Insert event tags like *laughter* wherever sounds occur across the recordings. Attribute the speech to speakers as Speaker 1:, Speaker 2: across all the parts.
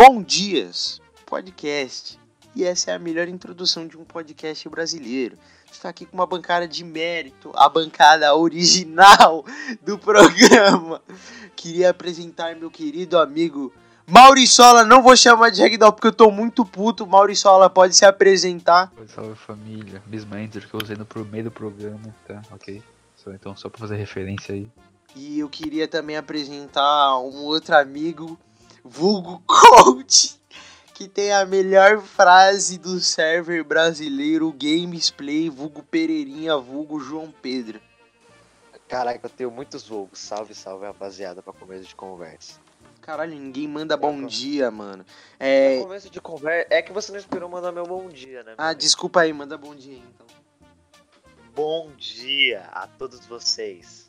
Speaker 1: Bom Dias Podcast. E essa é a melhor introdução de um podcast brasileiro. Está aqui com uma bancada de mérito, a bancada original do programa. Queria apresentar meu querido amigo Mauriçola. Não vou chamar de Ragdoll porque eu tô muito puto. Mauriçola, pode se apresentar.
Speaker 2: Salve família. Mesma que eu usei no meio do programa, tá? Ok? Então, só pra fazer referência aí.
Speaker 1: E eu queria também apresentar um outro amigo, vulgo *laughs* coach, que tem a melhor frase do server brasileiro Gamesplay, vulgo Pereirinha, vulgo João Pedro.
Speaker 3: Caraca, eu tenho muitos vulgos. Salve, salve, rapaziada, pra começo de conversa.
Speaker 1: Caralho, ninguém manda bom
Speaker 3: Tá.
Speaker 1: dia, mano. É...
Speaker 3: começo de conversa. É que você não esperou mandar meu bom dia, né?
Speaker 1: Ah, desculpa aí, manda bom dia então.
Speaker 3: Bom dia a todos vocês.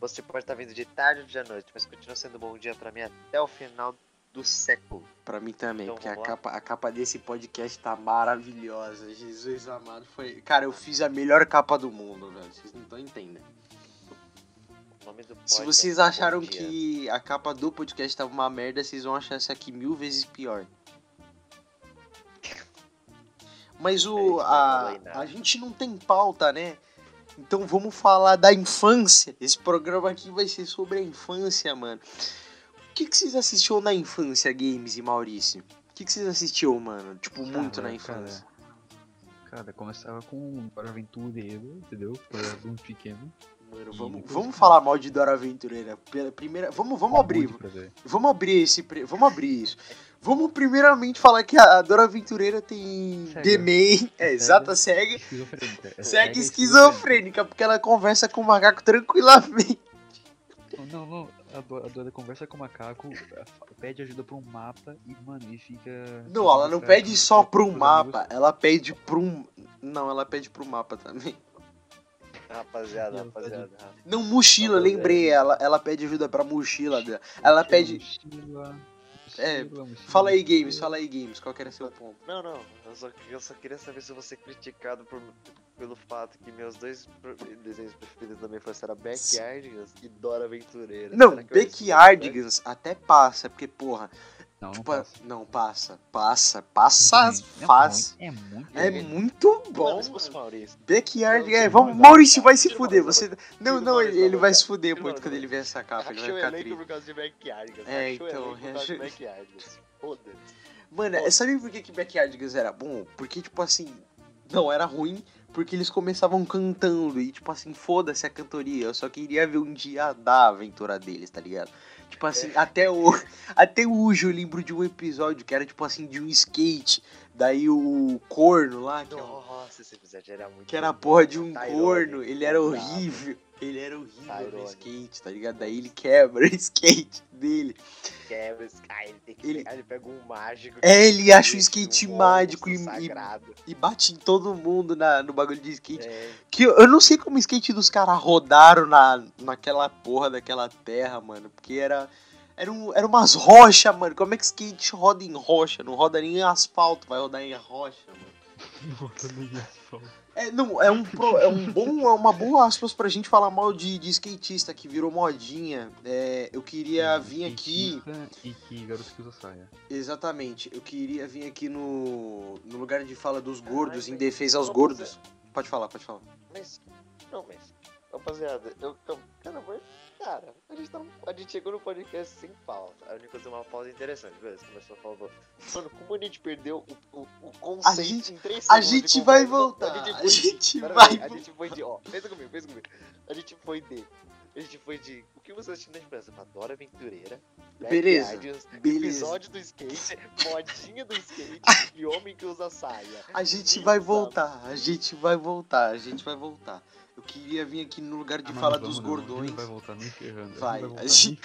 Speaker 3: Você pode estar vindo de tarde ou de noite, mas continua sendo bom dia pra mim até o final do século.
Speaker 1: Pra mim também,
Speaker 3: Então,
Speaker 1: porque a
Speaker 3: lá.
Speaker 1: capa, a capa desse podcast tá maravilhosa. Jesus amado, foi... Cara, eu fiz a melhor capa do mundo, velho. Vocês não estão entendendo. Se vocês
Speaker 3: é
Speaker 1: acharam que a capa do podcast tava uma merda, vocês vão achar essa aqui mil vezes pior. Mas o *laughs*
Speaker 3: A
Speaker 1: a gente não tem pauta, né? Então vamos falar da infância. Esse programa aqui vai ser sobre a infância, mano. O que, que vocês assistiam na infância, Games e Maurício? O que, que vocês assistiam, mano? Tipo, muito
Speaker 2: Cara,
Speaker 1: na infância.
Speaker 2: Cara, cara, começava com um aventureiro, entendeu? Quando era muito pequeno.
Speaker 1: Mano, vamos,
Speaker 2: depois-
Speaker 1: vamos falar mal de Dora Aventureira. Pela primeira, vamos, vamos abrir. Vamos abrir esse. Vamos abrir isso. Vamos primeiramente falar que a Dora Aventureira tem Man. É,
Speaker 2: Cega.
Speaker 1: exata, cega.
Speaker 2: Esquizofrênica. É
Speaker 1: Cega
Speaker 2: cega e
Speaker 1: esquizofrênica, porque ela conversa com o macaco tranquilamente.
Speaker 2: Não, não, Dora, a Dora conversa com o macaco, pede ajuda pra um mapa e, mano, e fica.
Speaker 1: Não, ela não pede só
Speaker 2: com os
Speaker 1: mapa, ela pede pro um. Não, ela pede pro mapa também.
Speaker 3: Rapaziada, rapaziada.
Speaker 1: Não, mochila,
Speaker 3: Não,
Speaker 1: lembrei. Ela, ela pede ajuda pra mochila dela. Ela pede.
Speaker 2: mochila,
Speaker 1: É, Fala aí. Games, fala aí, Games. Qual que era seu ponto?
Speaker 3: Não, não, eu só, eu só queria saber se você é criticado por, pelo fato que meus dois desenhos preferidos também foram Backyardigans e Dora Aventureira.
Speaker 1: Não, Backyardigans até passa, porque, porra.
Speaker 2: Não, não
Speaker 1: Tipo,
Speaker 2: passa.
Speaker 1: não, passa. Passa. Passa
Speaker 2: Muito. É
Speaker 1: faz.
Speaker 2: É muito
Speaker 1: É muito bom.
Speaker 3: fosse
Speaker 1: mano.
Speaker 3: Maurício.
Speaker 1: Backyard, é, vamos,
Speaker 3: Maurício
Speaker 1: vai se fuder, você, não, não, ele, ele vai se fuder muito quando ele ver essa capa, ele vai ficar triste.
Speaker 3: por causa de Backyardigans.
Speaker 1: É, então,
Speaker 3: elenco por causa de
Speaker 1: rachou-
Speaker 3: Backyardigans. Foda-se.
Speaker 1: Mano, é- sabe por que, que Backyardigans era bom? Porque, tipo assim, não era ruim, porque eles começavam cantando e, tipo assim, foda-se a cantoria. Eu só queria ver um dia da aventura deles, tá ligado? Tipo assim, até, o, *laughs* até hoje eu lembro de um episódio que era, tipo assim, de um skate. Daí o corno lá, que, é um-
Speaker 3: Nossa, esse episódio era muito
Speaker 1: que era a porra de um
Speaker 3: Tyrone,
Speaker 1: corno, ele era horrível. Ele era horrível no skate, tá ligado? Daí ele quebra *laughs* o skate dele.
Speaker 3: Quebra esse cara, ele tem que
Speaker 1: Ele-
Speaker 3: pegar, ele pega um mágico.
Speaker 1: É, ele acha o
Speaker 3: um
Speaker 1: skate
Speaker 3: monstro
Speaker 1: mágico e, e, bate em todo mundo na, no bagulho de skate.
Speaker 3: É,
Speaker 1: Que eu, eu não sei como o skate dos caras rodaram na, naquela porra daquela terra, mano. Porque era. Era, um, era umas rochas, mano. Como é que skate roda em rocha? Não roda nem em asfalto, vai rodar em rocha, mano. *laughs*
Speaker 2: Nossa, nem asfalto.
Speaker 1: É, não, é um, pro- é um bom, é uma boa aspas pra gente falar mal de, de skatista que virou modinha. É, eu queria vir aqui.
Speaker 2: E que garoto que usa saia.
Speaker 1: Exatamente, eu queria vir aqui no, no lugar de fala dos gordos, em defesa aos gordos. Pode falar, pode falar.
Speaker 3: Mas, não, mas, rapaziada, eu, eu cara, mas, cara, a gente, tá, a gente chegou no podcast sem pauta. A única coisa é uma pauta interessante, beleza? Começou a falar, mano, como a gente perdeu o, o, o conceito
Speaker 1: gente-
Speaker 3: em três
Speaker 1: A
Speaker 3: segundos de
Speaker 1: gente vai voltar,
Speaker 3: A gente
Speaker 1: a gente vai
Speaker 3: aí, a gente foi de, ó, pensa comigo, pensa comigo. A gente foi de, a gente foi de, o que você assistiu na? Pra Dora Aventureira,
Speaker 1: Beleza,
Speaker 3: Backyardigans,
Speaker 1: beleza.
Speaker 3: episódio do skate, modinha do skate e homem que usa saia.
Speaker 1: A gente vai
Speaker 3: sabe?
Speaker 1: voltar, a gente vai voltar, a gente vai voltar. Eu queria vir aqui no lugar de
Speaker 2: Ah,
Speaker 1: falar
Speaker 2: não
Speaker 1: dos
Speaker 2: não, a gente
Speaker 1: gordões.
Speaker 2: Não vai voltar nem ferrando. gente
Speaker 1: Vai,
Speaker 2: Não
Speaker 1: a
Speaker 2: vai voltar
Speaker 1: gente-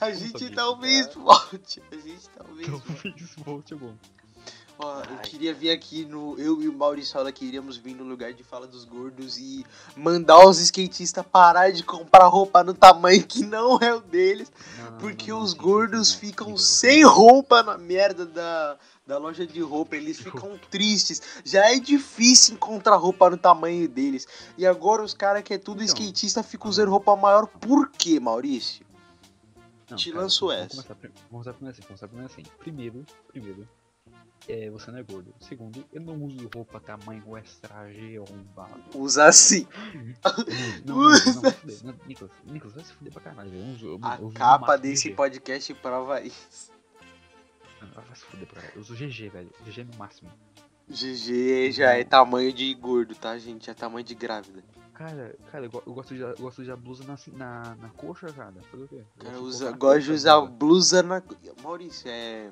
Speaker 1: A gente talvez volte, a gente talvez volte.
Speaker 2: Talvez volte é bom.
Speaker 1: Ó, eu queria vir aqui no. Eu e o Maurício Aula queríamos vir no lugar de fala dos gordos e mandar os skatistas parar de comprar roupa no tamanho que não é o deles.
Speaker 2: Não,
Speaker 1: Porque
Speaker 2: não, não,
Speaker 1: os
Speaker 2: sim,
Speaker 1: gordos
Speaker 2: não.
Speaker 1: ficam sem roupa na merda da, da loja de roupa. Eles ficam tristes. Já é difícil encontrar roupa no tamanho deles. E agora os caras que é tudo
Speaker 2: Então.
Speaker 1: skatista ficam usando roupa maior. Por quê, Maurício?
Speaker 2: Não,
Speaker 1: Te
Speaker 2: cara,
Speaker 1: lanço
Speaker 2: vamos
Speaker 1: essa.
Speaker 2: Começar, pri- vamos começar primeiro assim, vamos começar primeiro assim. Primeiro, primeiro, é, você não é gordo. Segundo, eu não uso roupa tamanho extra G arrombado.
Speaker 1: Usa assim.
Speaker 2: Não, não, não, não, vai fuder. Não, Nicolas, Nicolas, vai se fuder pra caralho. Eu uso, eu,
Speaker 1: A
Speaker 2: eu
Speaker 1: capa desse
Speaker 2: GG.
Speaker 1: podcast prova isso.
Speaker 2: Não, Vai se fuder pra caralho. Eu uso GG, velho. GG no máximo.
Speaker 1: GG já é tamanho de gordo, tá, gente? É tamanho de grávida.
Speaker 2: Cara, cara, eu, go- eu gosto de usar- eu gosto de usar blusa na, na, na coxa, cara. Fazer o quê? Eu
Speaker 1: cara
Speaker 2: gosto de
Speaker 1: usa, gosta de usar
Speaker 2: blusa.
Speaker 1: blusa na. Maurício, é.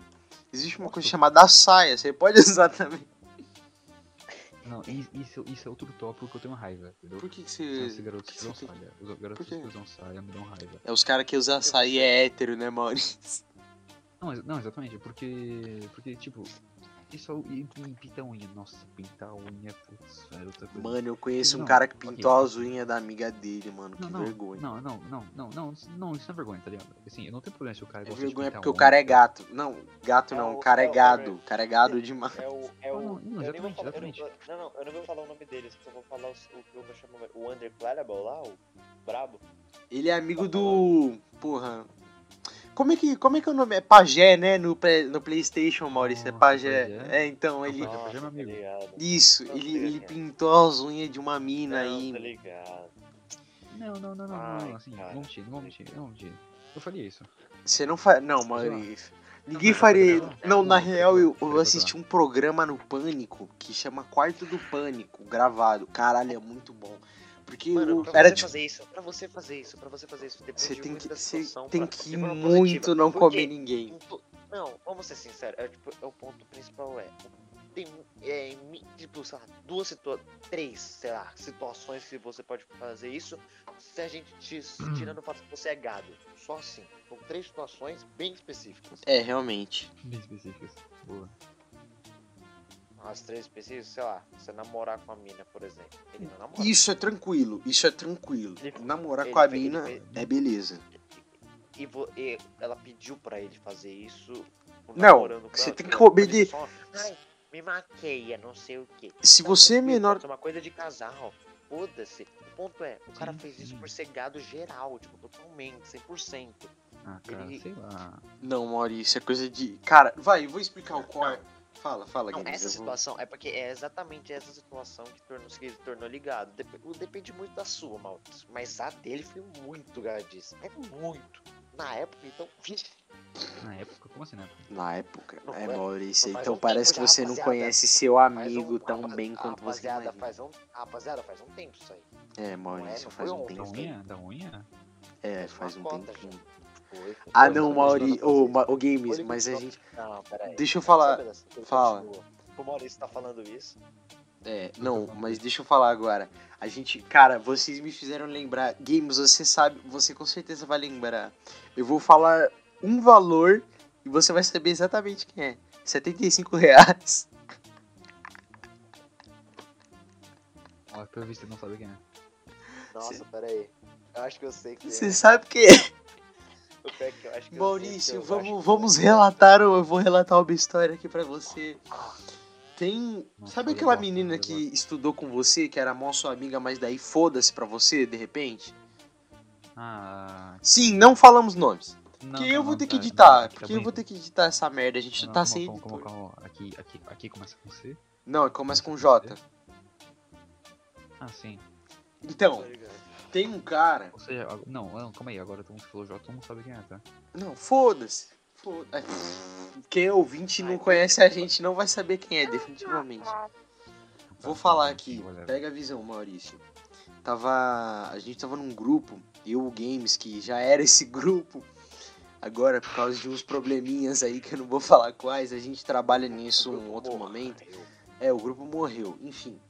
Speaker 1: Existe uma coisa chamada saia, você pode *laughs* usar também.
Speaker 2: Não, isso, isso é outro tópico que eu tenho raiva, entendeu?
Speaker 1: Por que, que
Speaker 2: São esses
Speaker 1: você.
Speaker 2: garotos
Speaker 1: que
Speaker 2: que usam
Speaker 1: tem-
Speaker 2: saia. Os garotos que usam saia me dão raiva.
Speaker 1: É os caras que usam saia é hétero, né, Maurício?
Speaker 2: Não, não, exatamente, porque. Porque, tipo, isso e, e pinta a unha. Nossa, pintar a unha, putz, é outra coisa.
Speaker 1: Mano, eu conheço um
Speaker 2: Não,
Speaker 1: cara que pintou as unhas da amiga dele, mano.
Speaker 2: não,
Speaker 1: Que
Speaker 2: não,
Speaker 1: vergonha.
Speaker 2: Não, não, não, não, não, não, isso não é vergonha, tá ligado? Assim, eu não tenho problema se o cara
Speaker 1: É
Speaker 2: gosta de
Speaker 1: vergonha
Speaker 2: pintar
Speaker 1: porque o
Speaker 2: a
Speaker 1: cara é
Speaker 2: unha.
Speaker 1: gato. Não, gato
Speaker 3: É
Speaker 1: não,
Speaker 3: o-
Speaker 1: o cara é
Speaker 3: é o-
Speaker 1: gado. O cara é gado demais.
Speaker 3: É o. É o
Speaker 2: Não, não,
Speaker 3: eu vou não Não, não, eu não vou falar o nome dele, só vou falar o que eu vou chamar. O Underclarable lá, o Brabo.
Speaker 1: Ele é amigo do. Porra. Como é que, como é, que é o nome? É Pajé, né? No, no PlayStation, Maurício. É Pajé.
Speaker 2: Pajé.
Speaker 1: É, então, ele.
Speaker 2: É meu
Speaker 3: tá.
Speaker 1: Isso,
Speaker 3: Não
Speaker 1: ele, ele pintou as unhas de uma mina
Speaker 3: Não,
Speaker 1: aí.
Speaker 3: tá ligado.
Speaker 2: Não, não, não, não,
Speaker 3: Ai,
Speaker 2: não, assim,
Speaker 3: cara.
Speaker 2: não vou mentir, não vou mentir, não vou mentir. Eu faria isso.
Speaker 1: Você não faz. Não. Maurício. Ninguém
Speaker 2: Não,
Speaker 1: faria.
Speaker 2: não,
Speaker 1: Não,
Speaker 2: não,
Speaker 1: na
Speaker 2: não,
Speaker 1: real, eu,
Speaker 2: não,
Speaker 1: eu
Speaker 2: não,
Speaker 1: assisti um programa no Pânico que chama Quarto do Pânico, gravado. Caralho, é muito bom. Porque
Speaker 3: Mano,
Speaker 1: o-
Speaker 3: pra
Speaker 1: era
Speaker 3: você
Speaker 1: tipo.
Speaker 3: fazer isso, pra você fazer isso, pra você fazer isso, depende
Speaker 1: Você tem que, você tem
Speaker 3: pra-
Speaker 1: que ir muito
Speaker 3: positiva.
Speaker 1: não
Speaker 3: Porque
Speaker 1: comer ninguém.
Speaker 3: Não, vamos ser sinceros, é, tipo, é o ponto principal é. Tem, é, tipo, sei lá, duas situações, três, sei lá, situações que você pode fazer isso se a gente te,
Speaker 1: Hum.
Speaker 3: tirando o fato que você é gado. Só assim. São três situações bem específicas.
Speaker 1: É, realmente.
Speaker 2: Bem específicas. Boa.
Speaker 3: As três específicas, sei lá, você namorar com a mina, por exemplo. Ele não namora.
Speaker 1: Isso é tranquilo, isso é tranquilo.
Speaker 3: Ele-
Speaker 1: Namorar
Speaker 3: ele
Speaker 1: com a
Speaker 3: ele
Speaker 1: mina é beleza.
Speaker 3: E, e ela pediu pra ele fazer isso.
Speaker 1: Não,
Speaker 3: namorando com
Speaker 1: você
Speaker 3: ela.
Speaker 1: tem que obedecer.
Speaker 3: Ai, me maqueia, não sei o que.
Speaker 1: Se você é menor.
Speaker 3: É uma coisa de casal. Foda-se. O ponto é, o cara fez isso por ser gado geral, tipo, totalmente, 100%.
Speaker 2: Ah, cara,
Speaker 3: Ele-
Speaker 2: sei lá.
Speaker 1: Não, Maurício, é coisa de. Cara, vai, eu vou explicar o core. Fala, fala,
Speaker 3: Não,
Speaker 1: Guilherme.
Speaker 3: essa
Speaker 1: eu vou-
Speaker 3: situação é porque é exatamente essa situação que tornou, que ele tornou ligado. Dep- depende muito da sua, Maurício. Mas a dele foi muito gadice. É muito. Na época, então.
Speaker 2: Na época, como assim na época?
Speaker 1: Na época.
Speaker 3: Não,
Speaker 1: É,
Speaker 3: é-
Speaker 1: Maurício, então
Speaker 3: um
Speaker 1: parece que
Speaker 3: tempo já,
Speaker 1: você não conhece seu
Speaker 3: faz um-
Speaker 1: amigo tão
Speaker 3: rapaz-
Speaker 1: bem quanto você
Speaker 3: rapaziada,
Speaker 1: imagina.
Speaker 3: faz um, rapaziada, faz um tempo isso aí.
Speaker 1: É,
Speaker 3: é,
Speaker 1: Maurício,
Speaker 3: não
Speaker 1: faz um
Speaker 2: Da
Speaker 1: tempo.
Speaker 3: foi-
Speaker 2: unha? Da unha?
Speaker 1: É,
Speaker 3: Faz
Speaker 1: faz um tempinho.
Speaker 3: Foi, foi.
Speaker 1: Ah, não, Mauri, ô, Games, mas a gente.
Speaker 3: Não, peraí.
Speaker 1: Deixa eu falar. Fala.
Speaker 3: O Maurício tá falando isso.
Speaker 1: É, não, mas deixa eu falar agora. A gente. Cara, vocês me fizeram lembrar. Games, você sabe, você com certeza vai lembrar. Eu vou falar um valor e você vai saber exatamente quem é. 75 reais.
Speaker 2: Ó, pelo visto, ele não sabe quem é.
Speaker 3: Nossa,
Speaker 1: Cê-
Speaker 3: peraí. Eu acho que eu sei que
Speaker 1: Você
Speaker 3: é.
Speaker 1: sabe quem é.
Speaker 3: É que eu acho que
Speaker 1: Maurício,
Speaker 3: que acho
Speaker 1: vamos,
Speaker 3: que
Speaker 1: vamos
Speaker 3: eu-
Speaker 1: relatar. Eu vou relatar uma história aqui pra você. Tem. Sabe aquela menina
Speaker 2: olha
Speaker 1: que estudou com você, que era mó sua amiga, mas daí foda-se pra você, de repente?
Speaker 2: Ah.
Speaker 1: Sim, não falamos nomes.
Speaker 2: Não,
Speaker 1: Porque
Speaker 2: não,
Speaker 1: eu vou ter que
Speaker 2: tá,
Speaker 1: editar.
Speaker 2: tá
Speaker 1: Porque eu vou ter que editar essa merda. A gente
Speaker 2: Não,
Speaker 1: tá sem
Speaker 2: calma, calma. Aqui, aqui, aqui começa com C.
Speaker 1: Não, começa com J.
Speaker 2: Ah, sim.
Speaker 1: Então. Tem um cara.
Speaker 2: Ou seja, não, não, calma aí, agora todo mundo falou J, todo mundo sabe quem é, tá?
Speaker 1: Não, foda-se. Foda quem é ouvinte e não conhece a gente não vai saber quem é, definitivamente. Vou falar aqui.
Speaker 2: Whatever.
Speaker 1: Pega a visão, Maurício. Tava. A gente tava num grupo, eu o Games, que já era esse grupo. Agora, por causa de uns probleminhas aí que eu não vou falar quais, a gente trabalha nisso um outro momento. É, o grupo morreu. Enfim.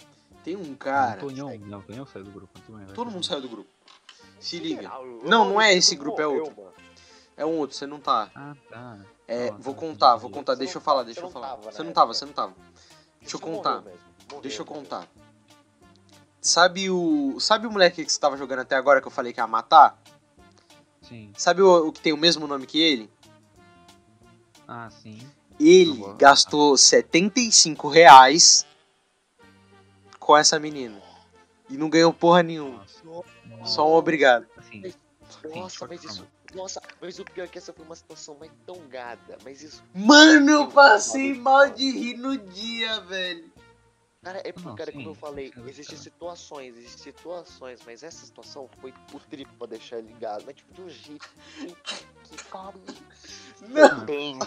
Speaker 1: Tem um cara.
Speaker 2: Tonhão, não, Tonhão saiu do grupo. bem, vai,
Speaker 1: Todo mundo saiu do grupo. Se liga. Não, não é esse grupo, é outro. É um outro, você não tá.
Speaker 2: Ah, tá.
Speaker 1: É, vou contar, vou contar,
Speaker 3: Você
Speaker 1: deixa eu falar, deixa
Speaker 3: você
Speaker 1: eu falar. Você não tava, você não tava. Deixa eu contar. Deixa eu contar. Sabe o. Sabe o moleque que você tava jogando até agora que eu falei que ia matar?
Speaker 2: Sim.
Speaker 1: Sabe o, o que tem o mesmo nome que ele?
Speaker 2: Ah, sim.
Speaker 1: Ele gastou 75 reais com essa menina. E não ganhou porra nenhuma.
Speaker 2: Nossa.
Speaker 1: Só um obrigado.
Speaker 2: Assim,
Speaker 3: Nossa,
Speaker 2: de qualquer
Speaker 3: mas isso. Nossa, mas o pior é que essa foi uma situação mais tão gada. Mas isso.
Speaker 1: Mano, eu passei mal de rir no dia, velho.
Speaker 3: Cara, é porque,
Speaker 2: Não,
Speaker 3: cara, como
Speaker 2: sim,
Speaker 3: eu falei,
Speaker 2: sim,
Speaker 3: existem
Speaker 2: cara.
Speaker 3: situações, existem situações, mas essa situação foi o triplo pra deixar ele ligado. Mas tipo, de um jeito que, que pariu.
Speaker 1: Não.
Speaker 3: Bem,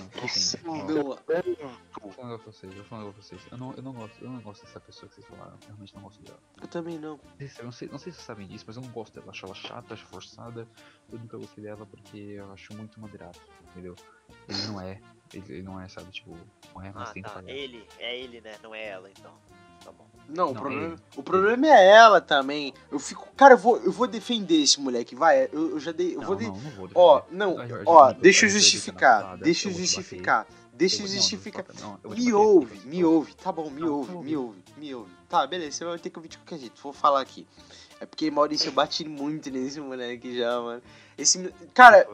Speaker 2: ó,
Speaker 1: Não.
Speaker 2: Eu vou falar pra vocês, eu vou falar pra vocês. Eu não, eu não gosto, eu não gosto dessa pessoa que vocês falaram. Eu realmente não gosto dela.
Speaker 1: Eu também não.
Speaker 2: Eu não sei, não sei se vocês sabem disso, mas eu não gosto dela. Acho ela chata, acho forçada. Eu nunca gostei dela porque eu acho muito madeirado, entendeu? Ele não é. Ele, ele não é, sabe, tipo, não é, mas
Speaker 3: Ah,
Speaker 2: tenta
Speaker 3: tá.
Speaker 2: pagar.
Speaker 3: Ele, é ele, né? Não é ela, então. Tá bom.
Speaker 1: Não, o,
Speaker 2: Não,
Speaker 1: problema,
Speaker 2: ele-
Speaker 1: o problema é ela também. Eu fico. Cara, eu vou, eu vou defender esse moleque, vai. Eu, eu já dei. Eu
Speaker 2: Não,
Speaker 1: vou de-
Speaker 2: não, não vou
Speaker 1: Ó,
Speaker 2: defender.
Speaker 1: não, ó, deixa eu justificar. Deixa eu justificar. Deixa eu justificar. Me ouve, me ouve. Tá bom, me ouve, me ouve, me ouve. Tá, beleza, você vai ter que ouvir de qualquer jeito. Vou falar aqui. É porque Maurício eu bati muito nesse moleque já, mano. Esse, cara,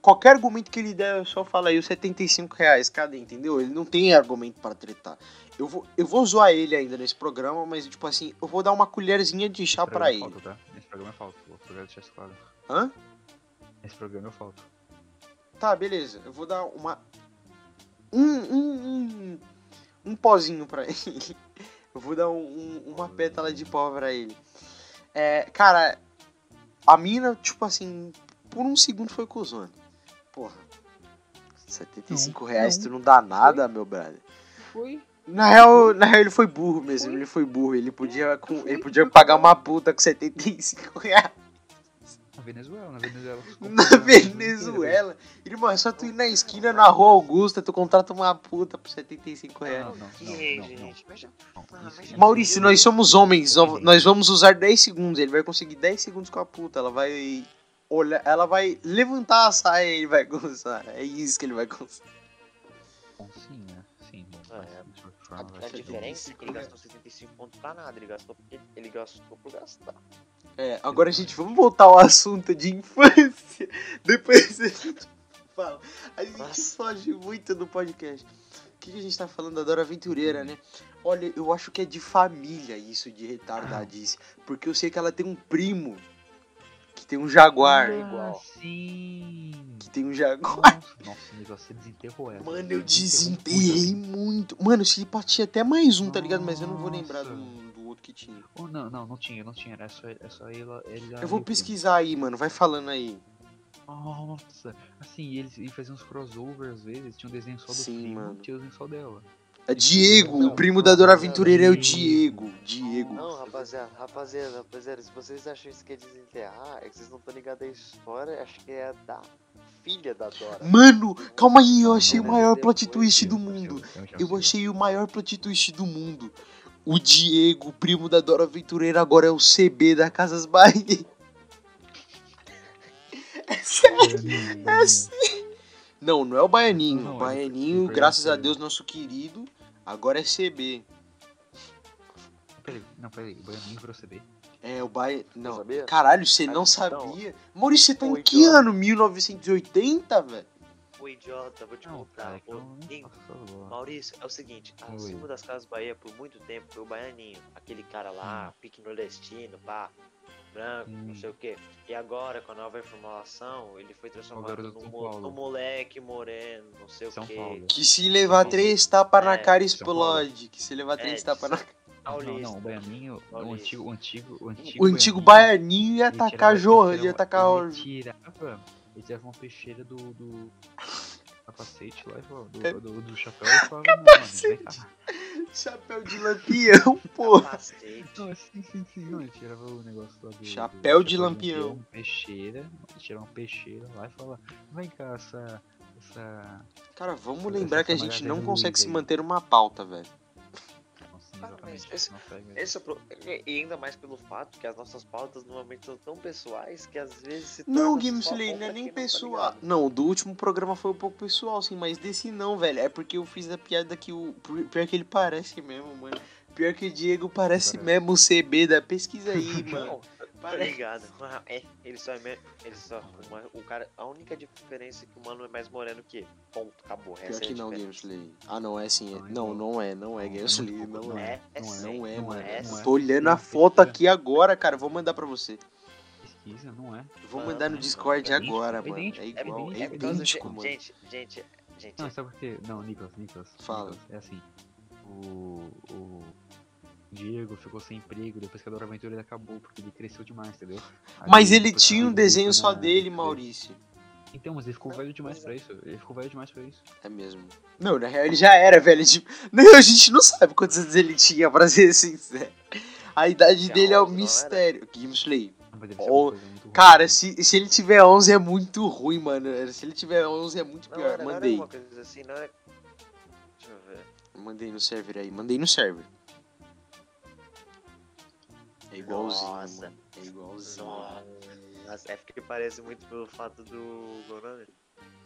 Speaker 1: qualquer argumento que ele der, eu só falo aí os 75 reais cada, entendeu? Ele não tem argumento para tretar. Eu vou, eu vou zoar ele ainda nesse programa, mas, tipo assim, eu vou dar uma colherzinha de chá pra
Speaker 2: programa
Speaker 1: ele.
Speaker 2: é falta, tá? Esse programa é falta, vou quero deixar isso claro.
Speaker 1: Hã?
Speaker 2: Esse programa eu falto.
Speaker 1: Tá, beleza. Eu vou dar uma. Um. Um, um, um pozinho pra *laughs* ele. Eu vou dar um- um- uma pétala de pó pra ele. É, cara, a mina, tipo assim, por um segundo foi cuzona. Porra. 75
Speaker 2: Não,
Speaker 1: reais
Speaker 2: não.
Speaker 1: tu não dá nada, meu brother.
Speaker 2: Foi?
Speaker 1: Na real, na real, ele foi burro mesmo. Ele foi burro. Ele podia, com, ele podia pagar uma puta com 75 reais.
Speaker 2: Na Venezuela, na Venezuela.
Speaker 1: Na Venezuela. Irmão, é só tu ir na esquina, na rua Augusta, tu contrata uma puta por 75 reais.
Speaker 2: Não, não,
Speaker 3: E
Speaker 2: não, não,
Speaker 3: Ah,
Speaker 2: isso-
Speaker 1: Maurício, nós somos homens, nós vamos usar 10 segundos. Ele vai conseguir 10 segundos com a puta. Ela vai olhar, ela vai levantar a saia e ele vai *laughs* gozar. É isso que ele vai conseguir.
Speaker 2: Sim, né? Sim, bom. Mas,
Speaker 3: é. A, a diferença é que ele gastou 75 pontos pra nada. Ele gastou porque ele gastou por gastar.
Speaker 1: É, agora, gente, vamos voltar ao assunto de infância. *laughs* Depois a gente fala. A gente
Speaker 3: Nossa.
Speaker 1: foge muito no podcast. O que que a gente tá falando da Dora Aventureira, né? Olha, eu acho que é de família isso de retardadice. Porque eu sei que ela tem um primo que tem um jaguar.
Speaker 3: Ah, igual.
Speaker 2: Sim.
Speaker 1: Que tem um jaguar.
Speaker 2: Nossa, *laughs* nossa, amigo, você desenterrou essa.
Speaker 1: Mano, eu desenterrei muito. Mano, se batia até mais um, tá ligado? Mas eu não vou lembrar do, do outro que tinha.
Speaker 2: Oh, não, não, não tinha, não tinha. Era só, era só ela. ela
Speaker 1: Eu vou
Speaker 2: o
Speaker 1: pesquisar aí, mano. Vai falando aí.
Speaker 2: Nossa, assim, eles, eles faziam uns crossover às vezes. Tinha um desenho só do
Speaker 1: Sim,
Speaker 2: primo
Speaker 1: mano.
Speaker 2: tinha o desenho só dela.
Speaker 1: É Diego,
Speaker 3: Não,
Speaker 1: o primo da Dora
Speaker 3: não,
Speaker 1: Aventureira é o
Speaker 2: Diego.
Speaker 3: Rapaziada, rapaziada, rapaziada, se vocês acham isso que é desenterrar, é que vocês não estão ligados à história, acho que é da filha da Dora.
Speaker 1: Mano, calma aí, eu achei o maior plot twist do mundo.
Speaker 2: eu-
Speaker 1: achei o maior plot twist do mundo. O Diego, o primo da Dora Aventureira, agora é o CB da Casas Bahia. É sério. É sério. Não, não é o Baianinho.
Speaker 2: Não,
Speaker 1: o
Speaker 2: não,
Speaker 1: Baianinho, graças a Deus, nosso querido, agora é CB.
Speaker 2: Peraí, não, peraí, o Baianinho virou CB.
Speaker 1: É, o Baia... Não,
Speaker 3: sabia?
Speaker 1: caralho, você
Speaker 3: Ah,
Speaker 1: não
Speaker 3: não.
Speaker 1: sabia? Maurício, você tá em que
Speaker 3: idiota.
Speaker 1: ano? 1980, velho?
Speaker 3: Ô idiota, vou te
Speaker 2: Não,
Speaker 3: contar.
Speaker 2: cara, nem essa bola.
Speaker 3: Maurício, é o seguinte,
Speaker 2: Oi.
Speaker 3: acima das Casas Bahia por muito tempo foi o Baianinho, aquele cara lá, pique nordestino, pá, branco, não
Speaker 2: Hum.
Speaker 3: sei o que. E agora, com a nova reformulação, ele foi transformado num, mo- num moleque moreno, não sei
Speaker 2: São
Speaker 3: o que.
Speaker 2: Paulo.
Speaker 1: Que se levar três tapas na
Speaker 3: É,
Speaker 1: cara
Speaker 2: São Paulo.
Speaker 1: explode. Que se levar três
Speaker 3: É,
Speaker 1: tapas na cara.
Speaker 2: Não, não,
Speaker 3: Paulista.
Speaker 2: não, o Baianinho, o
Speaker 3: Paulista.
Speaker 2: antigo, o antigo, o antigo.
Speaker 1: O antigo
Speaker 2: Baianinho,
Speaker 1: ia atacar
Speaker 2: ele
Speaker 1: ia atacar
Speaker 2: Ele
Speaker 1: o.
Speaker 2: tirava, ele tirava uma peixeira do, do capacete lá e falava,
Speaker 1: É.
Speaker 2: do, do, do chapéu e falava, não, mano. *laughs*
Speaker 1: Chapéu de lampião, porra.
Speaker 3: Capacete.
Speaker 2: Não, sim, sim, sim, não, ele tirava o negócio lá do...
Speaker 1: Chapéu
Speaker 2: do
Speaker 1: de lampião.
Speaker 2: Peixeira, ele tirava uma peixeira lá e falava, vem cá, essa... essa...
Speaker 1: Cara, vamos
Speaker 2: Essa-
Speaker 1: lembrar que a
Speaker 2: essa
Speaker 1: gente
Speaker 2: Magazine
Speaker 1: não consegue se manter uma pauta, velho.
Speaker 2: Exatamente,
Speaker 3: esse-. Esse é pro... E ainda mais pelo fato que as nossas pautas normalmente são tão pessoais que às vezes se
Speaker 1: Não,
Speaker 3: bom
Speaker 1: não é nem
Speaker 3: tá
Speaker 1: pessoal.
Speaker 3: ligado.
Speaker 1: Não, o do último programa foi um pouco pessoal, sim, mas desse não, velho. É porque eu fiz a piada que o. Pior que ele parece mesmo, mano. Pior que o Diego parece
Speaker 2: Parece.
Speaker 1: mesmo o CB da pesquisa aí, *laughs* mano.
Speaker 3: Tá
Speaker 1: Parece.
Speaker 3: ligado. É, ele só é. me- Ele só. uma- o cara. A única diferença é que o mano é mais moreno que ele. Ponto, acabou.
Speaker 1: Pior
Speaker 3: Essa é
Speaker 1: que
Speaker 3: a
Speaker 1: não. Slay. Ah, não, é sim. é-
Speaker 2: Não,
Speaker 1: Não,
Speaker 2: não.
Speaker 1: não é, não é
Speaker 2: Não, é
Speaker 1: não é.
Speaker 3: É, é
Speaker 2: Não é.
Speaker 1: Não é,
Speaker 2: não
Speaker 1: mano.
Speaker 2: é, é.
Speaker 1: Tô olhando a foto aqui agora, cara. Vou mandar pra você.
Speaker 2: pesquisa, não é.
Speaker 1: Vou mandar no Discord
Speaker 2: é
Speaker 1: agora,
Speaker 2: é
Speaker 1: mano. É
Speaker 3: É,
Speaker 1: igual, é
Speaker 3: é
Speaker 1: idêntico, mano.
Speaker 3: Gente, gente, gente.
Speaker 2: Não, sabe por quê? Não, Nicolas, Nicolas.
Speaker 1: Fala.
Speaker 2: Nicolas, é assim. O, o Diego ficou sem emprego depois que a Dora Aventura acabou, porque ele cresceu demais, entendeu? Aí
Speaker 1: Mas ele tinha um
Speaker 2: ele
Speaker 1: desenho só dele? Maurício.
Speaker 2: Então, mas ele ficou velho demais pra isso. Ele ficou velho demais pra isso.
Speaker 1: É mesmo. Não, na real ele já era velho. Tipo, *laughs* não, a gente não sabe quantos anos ele tinha, pra ser sincero. A idade dele é um
Speaker 3: 11, não era?
Speaker 1: mistério. Gimsley.
Speaker 2: Não, mas deve ser
Speaker 1: Ou-
Speaker 2: uma coisa muito ruim.
Speaker 1: Cara, se, se ele tiver 11 é muito ruim, mano. Se ele tiver 11 é muito
Speaker 3: Não,
Speaker 1: pior.
Speaker 3: não era
Speaker 1: Mandei.
Speaker 3: uma coisa assim, não era. Deixa eu ver.
Speaker 1: Mandei no server aí. Mandei no server. É igualzinho,
Speaker 3: Nossa.
Speaker 1: mano. É igualzinho.
Speaker 3: Nossa, é porque parece muito pelo fato do.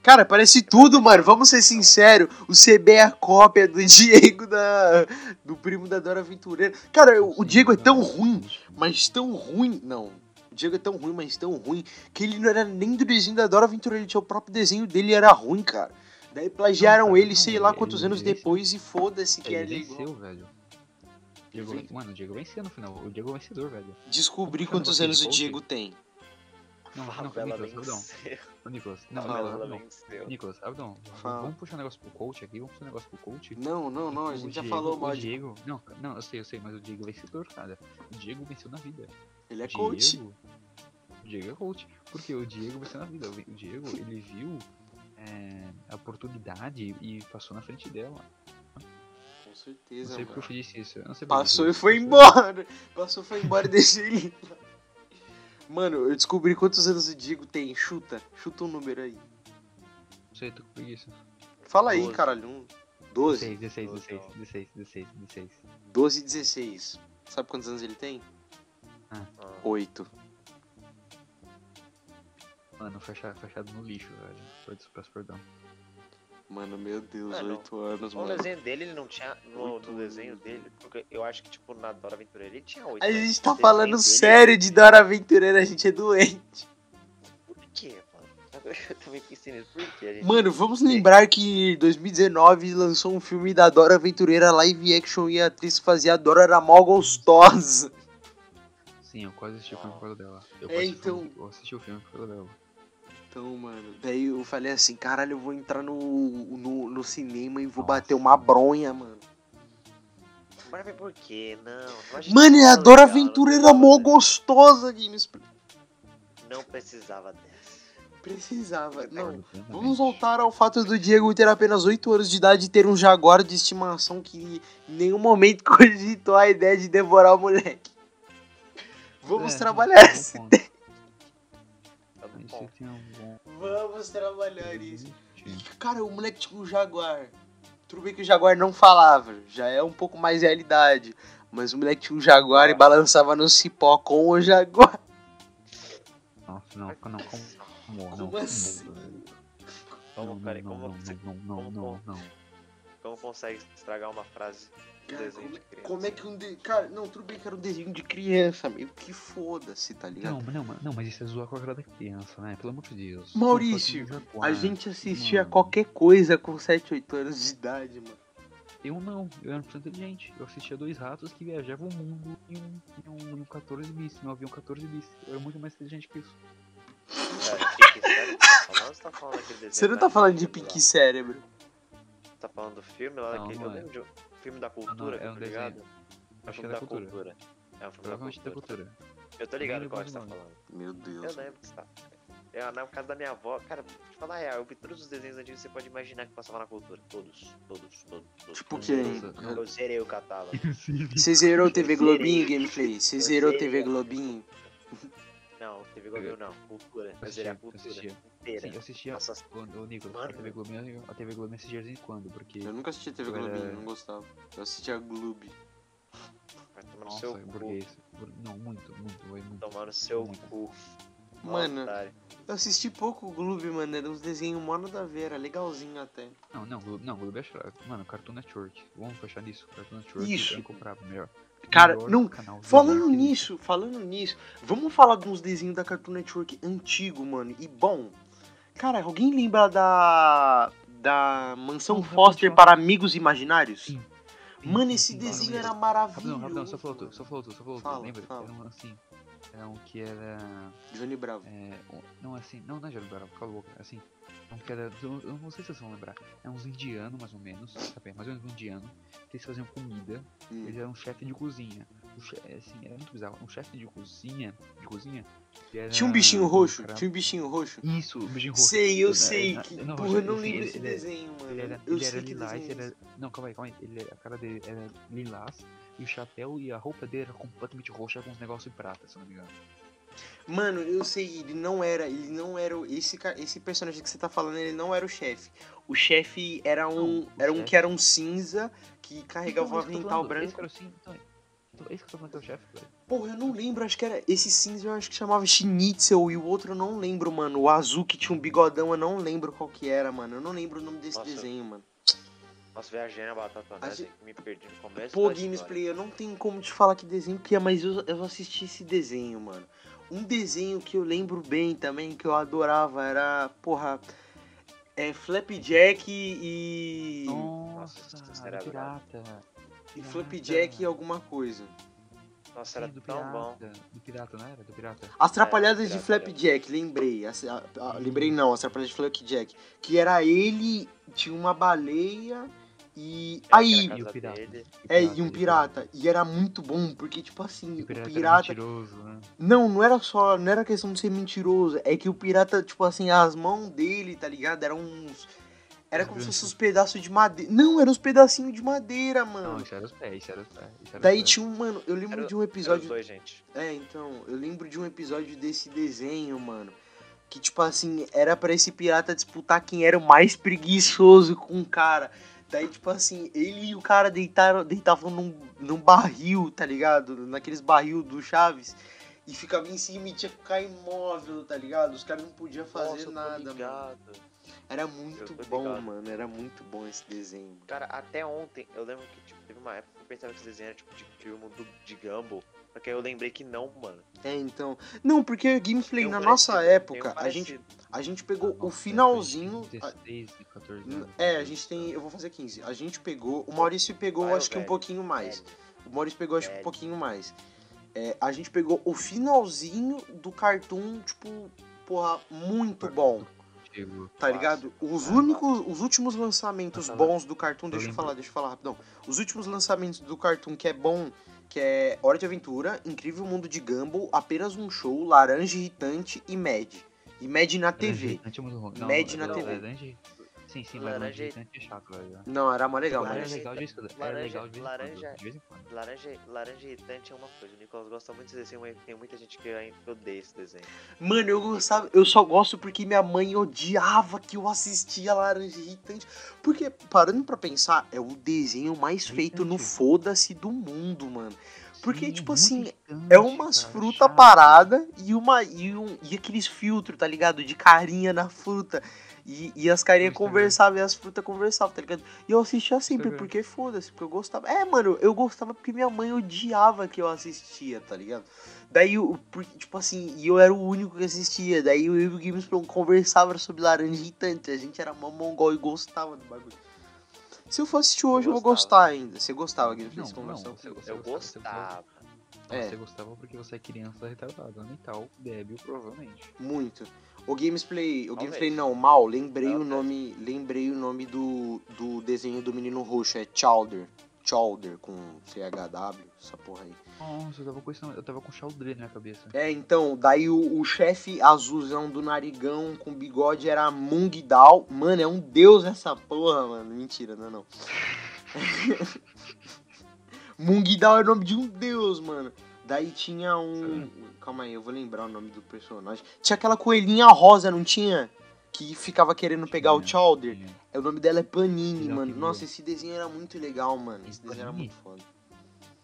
Speaker 1: Cara, parece tudo, mano. Vamos ser sinceros. O CB é a cópia do *laughs* Diego da. do primo da Dora Aventureira. Cara, o, Diego é tão ruim, mas tão ruim. Não. O Diego é tão ruim, mas tão ruim, que ele não era nem do desenho da Dora Aventureira. Ele tinha o próprio desenho dele e era ruim, cara. Daí plagiaram
Speaker 2: Não, cara,
Speaker 1: ele, sei lá
Speaker 2: ele-
Speaker 1: quantos
Speaker 2: ele
Speaker 1: anos depois e foda-se que
Speaker 2: Ele
Speaker 1: era igual.
Speaker 2: venceu, velho. Diego, mano, o Diego venceu no final. O Diego é o vencedor, velho.
Speaker 1: Descobri quantos anos o? Diego tem.
Speaker 2: Não, não, Nicolas,
Speaker 3: venceu.
Speaker 2: Ô, Nicolas, não, Abdão.
Speaker 3: venceu.
Speaker 2: Nicolas,
Speaker 1: Fala.
Speaker 2: vamos puxar um negócio pro coach aqui, vamos puxar um negócio pro coach.
Speaker 1: Não, não, não, a
Speaker 2: O
Speaker 1: gente já
Speaker 2: Diego-
Speaker 1: falou mal
Speaker 2: O
Speaker 1: de.
Speaker 2: Diego, não, não, eu sei, eu sei, mas o Diego é vencedor, cara. O Diego venceu na vida.
Speaker 1: Ele é
Speaker 2: o
Speaker 1: coach.
Speaker 2: Diego, o Diego é coach. Porque o Diego venceu na vida. O Diego, ele viu é, a oportunidade e passou na frente dela.
Speaker 1: Com
Speaker 2: Não
Speaker 1: certeza,
Speaker 2: sei porque eu disse isso. Eu não sei
Speaker 1: Passou e foi embora. Passou e foi embora e deixou ele. Mano, eu descobri quantos anos o Diego tem. Chuta. Chuta um número aí.
Speaker 2: Não sei, tô com preguiça.
Speaker 1: Fala aí,
Speaker 3: Doze.
Speaker 1: caralho. Um. 12.
Speaker 2: 16, 16,
Speaker 3: Doze,
Speaker 2: 16, 16, 16, 16.
Speaker 1: 12 e 16. Sabe quantos anos ele tem?
Speaker 3: Ah,
Speaker 1: 8.
Speaker 2: Mano, fechado, fechado no lixo, velho. Peço, peço perdão.
Speaker 1: Mano, meu Deus, 8 anos,
Speaker 3: No
Speaker 1: mano.
Speaker 3: desenho dele, ele não tinha. No,
Speaker 1: Oito
Speaker 3: no desenho
Speaker 1: anos,
Speaker 3: dele, porque eu acho que, tipo, na Dora Aventureira ele tinha oito.
Speaker 1: A gente tá
Speaker 3: No
Speaker 1: falando
Speaker 3: dele-
Speaker 1: sério de Dora Aventureira, a gente é doente.
Speaker 3: Por quê, mano? *laughs* Eu também pensei nisso. Por quê? A gente...
Speaker 1: Mano, vamos lembrar que em 2019 lançou um filme da Dora Aventureira live action e a atriz que fazia a Dora era mó gostosa.
Speaker 2: Sim, eu quase assisti o filme por causa dela. Eu,
Speaker 1: É,
Speaker 2: quase assisti o
Speaker 1: então-
Speaker 2: filme- eu assisti o filme por causa dela.
Speaker 1: Então, mano, daí eu falei assim, caralho, eu vou entrar no, no, no cinema e vou
Speaker 2: Nossa.
Speaker 1: bater uma bronha, mano.
Speaker 3: Bora ver por quê, não. eu
Speaker 1: Mano, e a
Speaker 3: tava
Speaker 1: Dora
Speaker 3: legal,
Speaker 1: Aventureira
Speaker 3: precisava
Speaker 1: mó gostosa, Games.
Speaker 3: Não precisava dessa.
Speaker 1: Precisava, não. Vamos voltar ao fato do Diego ter apenas 8 anos de idade e ter um jaguar de estimação que em nenhum momento *laughs* cogitou a ideia de devorar o moleque. Vamos
Speaker 2: É,
Speaker 1: trabalhar
Speaker 2: bom
Speaker 1: esse.
Speaker 3: Bom.
Speaker 2: Um
Speaker 1: Vamos trabalhar isso. Cara, o moleque tinha um jaguar. Tudo bem que o jaguar não falava, já é um pouco mais realidade. Mas o moleque tinha um jaguar e balançava no cipó com o jaguar.
Speaker 2: Nossa, não, não, como, como,
Speaker 1: Como
Speaker 2: não,
Speaker 1: assim?
Speaker 3: Como,
Speaker 2: Não,
Speaker 3: peraí,
Speaker 2: não,
Speaker 3: como,
Speaker 2: não,
Speaker 3: você-
Speaker 2: não, não, não,
Speaker 3: como-
Speaker 2: não, não.
Speaker 3: como consegue estragar uma frase
Speaker 1: Cara,
Speaker 3: desenho
Speaker 1: como,
Speaker 3: de criança?
Speaker 1: como é que um. De... Cara, não, tudo bem que era um desenho de criança, meio que foda-se, tá ligado?
Speaker 2: Não, não, não, mas isso é zoar com a cara da criança, né? Pelo amor de Deus.
Speaker 1: Maurício, A gente assistia
Speaker 2: Mano.
Speaker 1: qualquer coisa com 7, 8 anos de idade, mano.
Speaker 2: Eu não, eu era pessoa inteligente. Eu assistia dois ratos que viajavam o mundo em um, em um, em um 14 bis, um avião 14 bis. Eu era muito mais inteligente que isso.
Speaker 3: Cara, Pink Sério, tá falando? Você tá falando
Speaker 1: Você não tá
Speaker 3: do
Speaker 1: falando de? Pink Cérebro.
Speaker 3: Tá falando do filme lá
Speaker 2: Não,
Speaker 3: daquele.
Speaker 2: não
Speaker 3: Eu
Speaker 2: é.
Speaker 3: lembro de um filme da cultura,
Speaker 2: é um
Speaker 3: tá
Speaker 2: desenho.
Speaker 3: ligado? É um
Speaker 2: Acho que
Speaker 3: filme
Speaker 2: é
Speaker 3: da
Speaker 2: da cultura.
Speaker 3: cultura. É um filme da
Speaker 2: Provavelmente da
Speaker 3: cultura.
Speaker 2: cultura.
Speaker 3: Eu tô ligado qual que você tá falando.
Speaker 1: Meu
Speaker 3: Eu
Speaker 1: Deus.
Speaker 3: lembro que você tá. É, na casa da minha avó, cara, te falar real, eu vi todos os desenhos antigos que você pode imaginar que passava na cultura. Todos, todos, todos. todos.
Speaker 1: Tipo
Speaker 3: Eu
Speaker 1: quem?
Speaker 3: zerei- Eu zerei o catálogo. *laughs*
Speaker 1: Você zerou TV
Speaker 3: Eu.
Speaker 1: Globinho, Gameplay? Você
Speaker 3: Eu
Speaker 1: zerou. TV Globinho?
Speaker 3: Não, TV Globinho não. Cultura. Eu a
Speaker 2: assistia, eu
Speaker 3: cultura
Speaker 2: assistia.
Speaker 3: inteira.
Speaker 2: Sim, eu assistia.
Speaker 3: Nossa,
Speaker 2: Quando, ô, Nicolas, a
Speaker 3: Mano.
Speaker 2: TV Globinho, a TV Globinho assistia de vez em quando, porque.
Speaker 1: Eu nunca assisti TV
Speaker 2: Eu era-
Speaker 1: Globinho, não gostava. Eu assistia Gloob.
Speaker 3: vai tomar no
Speaker 2: Nossa,
Speaker 3: seu
Speaker 2: é
Speaker 3: cu.
Speaker 2: burguês. Bur- Não, muito, muito, vai muito.
Speaker 3: Tomar no seu
Speaker 2: Muito.
Speaker 3: cu.
Speaker 1: Mano,
Speaker 3: Otário.
Speaker 1: eu assisti pouco o Gloob, mano. Era uns desenhos mó nada a ver, era legalzinho até.
Speaker 2: Não, não, Glo- não, Globo é chorado. Mano, Cartoon Network. Vamos fechar nisso. Cartoon Network
Speaker 1: Isso.
Speaker 2: é incomparável, melhor.
Speaker 1: Cara, não, Falando nisso, falando nisso, vamos falar de uns desenhos da Cartoon Network antigo, mano. E bom, cara, alguém lembra da da Mansão
Speaker 2: Não,
Speaker 1: Foster para Amigos Imaginários?
Speaker 2: Sim.
Speaker 1: Mano, esse desenho era maravilhoso.
Speaker 2: rapidão, só faltou, só faltou, só faltou.
Speaker 1: Fala,
Speaker 2: Lembra? Era assim. Era um que era.
Speaker 1: Johnny Bravo.
Speaker 2: É, um- não, assim, não, não é Johnny Bravo, cala a boca, assim. Um que era. Eu, eu não sei se vocês vão lembrar. É uns indianos, mais ou menos. Sabe? Mais ou menos um indiano. Que eles faziam comida.
Speaker 1: Hum.
Speaker 2: Ele era um chefe de cozinha. Che- assim, era muito bizarro. Um chefe de cozinha. De cozinha. era
Speaker 1: Tinha um bichinho roxo. Tinha um bichinho roxo.
Speaker 2: Isso, o bichinho roxo.
Speaker 1: Sei, eu sei.
Speaker 2: não,
Speaker 1: que-
Speaker 2: não,
Speaker 1: porra, eu não lembro esse desenho, mano.
Speaker 2: Ele era,
Speaker 1: eu
Speaker 2: ele
Speaker 1: sei
Speaker 2: era
Speaker 1: que
Speaker 2: lilás,
Speaker 1: é
Speaker 2: ele era... Não, calma aí, calma aí. Ele, a cara dele era lilás e o chapéu e a roupa dele era completamente roxa com uns negócios de prata, se não me engano.
Speaker 1: Mano, eu sei, ele não era, ele não era esse esse personagem que você tá falando, ele não era o chefe. O chefe era um,
Speaker 2: Não,
Speaker 1: era um
Speaker 2: chefe-
Speaker 1: que era um cinza que carregava
Speaker 2: Então,
Speaker 1: um avental
Speaker 2: falando, Esse que
Speaker 1: branco.
Speaker 2: era o sim, então, então, esse que eu tô falando que é o chefe, velho.
Speaker 1: Porra, eu não lembro, acho que era esse cinza, eu acho que chamava Schnitzel e o outro eu não lembro, mano. O azul que tinha um bigodão, eu não lembro qual que era, mano. Eu não lembro o nome desse
Speaker 3: Nossa.
Speaker 1: desenho, mano.
Speaker 3: Nossa, viajei na batata
Speaker 1: A gente-
Speaker 3: que me perdi no começo.
Speaker 1: Pô,
Speaker 3: da
Speaker 1: Games
Speaker 3: história.
Speaker 1: Play, eu não tenho como te falar que desenho que é, mas eu, eu assisti esse desenho, mano. Um desenho que eu lembro bem também, que eu adorava, era, porra, é Flapjack e.
Speaker 2: Nossa,
Speaker 3: era
Speaker 2: pirata.
Speaker 1: E Flapjack e alguma coisa.
Speaker 3: Nossa, era
Speaker 2: Sim, do
Speaker 3: tão bom.
Speaker 2: pirata. Do pirata, não era? Do pirata.
Speaker 1: As Trapalhadas
Speaker 3: É,
Speaker 1: de
Speaker 3: pirata,
Speaker 1: Flapjack, lembrei. As- a- a- lembrei não, as Trapalhadas de Flapjack. Que era ele, tinha uma baleia e.
Speaker 3: Era
Speaker 1: Aí,
Speaker 2: E o pirata.
Speaker 3: dele.
Speaker 1: é, e um pirata. E era muito bom, porque, tipo
Speaker 2: E
Speaker 1: assim,
Speaker 2: o
Speaker 1: o
Speaker 2: pirata, era
Speaker 1: pirata.
Speaker 2: mentiroso, né?
Speaker 1: Não, não era só. Não era questão de ser mentiroso. É que o pirata, tipo assim, as mãos dele, tá ligado? Eram uns. Era como se fossem
Speaker 2: ganchos.
Speaker 1: uns pedaços de madeira. Não, eram uns pedacinhos de madeira,
Speaker 2: Não,
Speaker 1: mano.
Speaker 2: isso era os pés, isso era os pés. era os
Speaker 1: Daí
Speaker 2: pés.
Speaker 1: tinha um, mano, eu lembro
Speaker 3: Era-
Speaker 1: de um episódio.
Speaker 3: dois, gente.
Speaker 1: É, então, eu lembro de um episódio desse desenho, mano. Que, tipo assim, era pra esse pirata disputar quem era o mais preguiçoso com o cara. Daí, tipo assim, ele e o cara deitaram, deitavam num, num barril, tá ligado? Naqueles barril do Chaves. E ficava em cima e tinha que ficar imóvel, tá ligado? Os caras não podiam fazer
Speaker 3: Nossa,
Speaker 1: nada, mano. Era muito bom,
Speaker 3: ligado.
Speaker 1: mano. Era muito bom esse desenho.
Speaker 3: Cara, até ontem, eu lembro que tipo, teve uma época que eu pensava que esse desenho era tipo de, um mundo de Gumball. Só que aí eu lembrei que não, mano.
Speaker 1: É, então. Não, porque gameplay, na nossa
Speaker 3: um
Speaker 1: época, a gente, a gente pegou o
Speaker 2: Nossa,
Speaker 1: finalzinho.
Speaker 2: época de
Speaker 1: a-
Speaker 2: 16, 14
Speaker 1: N-
Speaker 2: anos.
Speaker 1: É, a gente tem. Eu vou fazer 15. A gente pegou. O Maurício pegou,
Speaker 3: Vai,
Speaker 1: acho que um
Speaker 3: velho.
Speaker 1: pouquinho mais.
Speaker 3: Velho.
Speaker 1: O Maurício pegou, acho que um
Speaker 3: Velho.
Speaker 1: pouquinho mais. É, a gente pegou o finalzinho do cartoon, tipo, porra, muito bom. Tá ligado? Os
Speaker 3: Ah,
Speaker 1: únicos. Os últimos lançamentos
Speaker 2: Eu tava-
Speaker 1: bons do cartoon. Deixa eu falar, deixa eu falar rapidão. Os últimos lançamentos do cartoon que é bom. Que é Hora de Aventura, Incrível Mundo de Gumball, Apenas um Show, Laranja Irritante e Mad. E Mad na TV.
Speaker 2: é
Speaker 1: Mad
Speaker 2: é-
Speaker 1: na
Speaker 2: não,
Speaker 1: TV.
Speaker 2: Laranja... Sim, sim,
Speaker 3: Laranja-
Speaker 2: é chato, velho.
Speaker 1: Não, era mó legal,
Speaker 2: Laranja
Speaker 1: mas.
Speaker 2: é legal de quando. É
Speaker 3: laranja-
Speaker 2: legal de
Speaker 3: laranja-
Speaker 2: De vez em quando.
Speaker 3: Laranja, laranja irritante é uma coisa. O Nicolas gosta muito desse desenho, mas tem muita gente que odeia esse desenho.
Speaker 1: Mano, eu gostava, eu só gosto porque minha mãe odiava que eu assistia Laranja Irritante. Porque, parando pra pensar, é o desenho mais feito no foda-se do mundo, mano. Porque,
Speaker 2: Sim,
Speaker 1: tipo assim,
Speaker 2: irritante,
Speaker 1: É umas frutas paradas e uma e, um, e aqueles filtros, tá ligado? De carinha na fruta. E, e as carinhas conversavam e as frutas conversavam, tá ligado? E eu assistia sempre, porque foda-se, porque eu gostava. É, mano, eu gostava porque minha mãe odiava que eu assistia, tá ligado? Daí, eu, tipo assim, e eu era o único que assistia. Daí eu e o Games conversava sobre laranja irritante. A gente era mó mongol e gostava do bagulho. Se eu for assistir hoje, eu, vou
Speaker 3: gostava.
Speaker 1: gostar ainda. Você gostava, Games Pro?
Speaker 2: Não,
Speaker 1: Você
Speaker 2: não,
Speaker 1: conversava
Speaker 2: você-
Speaker 1: comigo?
Speaker 2: você
Speaker 3: Eu
Speaker 2: gostava,
Speaker 3: gostava.
Speaker 1: É.
Speaker 2: Você gostava porque você é criança retardada, mental, débil, provavelmente.
Speaker 1: Muito. O Gamesplay, o
Speaker 3: Talvez.
Speaker 1: Gamesplay não, mal, lembrei o nome, lembrei o nome do, do desenho do menino roxo, é Chowder. Chowder com CHW, essa porra aí.
Speaker 2: Nossa, eu tava com isso, eu tava com na minha cabeça.
Speaker 1: É, então, daí o, o chefe azulzão do narigão com bigode era Mung Dao. Mano, é um deus essa porra, mano. Mentira, não é não. *laughs* Mung Dao é o nome de um deus, mano. Daí tinha um. Calma aí, eu vou lembrar o nome do personagem. Tinha aquela coelhinha rosa, não tinha? Que ficava querendo pegar o Chowder.
Speaker 2: tinha.
Speaker 1: É, o nome dela é Panini, mano. Nossa, esse desenho era muito legal, mano. Esse desenho era muito foda.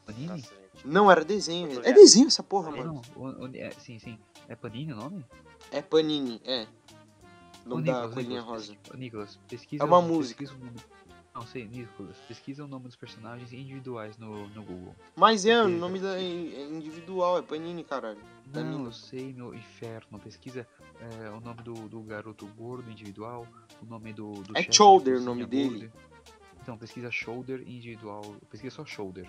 Speaker 2: Panini?
Speaker 3: Gente.
Speaker 1: Não, era desenho. É desenho essa porra,
Speaker 2: É,
Speaker 1: mano.
Speaker 2: não, o- o- é, sim, sim. É Panini o nome?
Speaker 1: É Panini, é. O nome da
Speaker 2: Nicolas,
Speaker 1: coelhinha
Speaker 2: Nicolas,
Speaker 1: rosa.
Speaker 2: Nicolas, pesquisa.
Speaker 1: É uma
Speaker 2: o-
Speaker 1: música.
Speaker 2: Não sei, Nicolas, pesquisa o nome dos personagens individuais no, no Google.
Speaker 1: Mas é, o
Speaker 2: Porque-
Speaker 1: nome da, é é individual, é Panini, caralho.
Speaker 2: Não, eu sei, meu inferno. Pesquisa é, o nome do, do garoto gordo individual, o nome do. do
Speaker 1: É
Speaker 2: chefe
Speaker 1: Shoulder o nome dele.
Speaker 2: gordo. Então, pesquisa shoulder individual. Pesquisa só shoulder.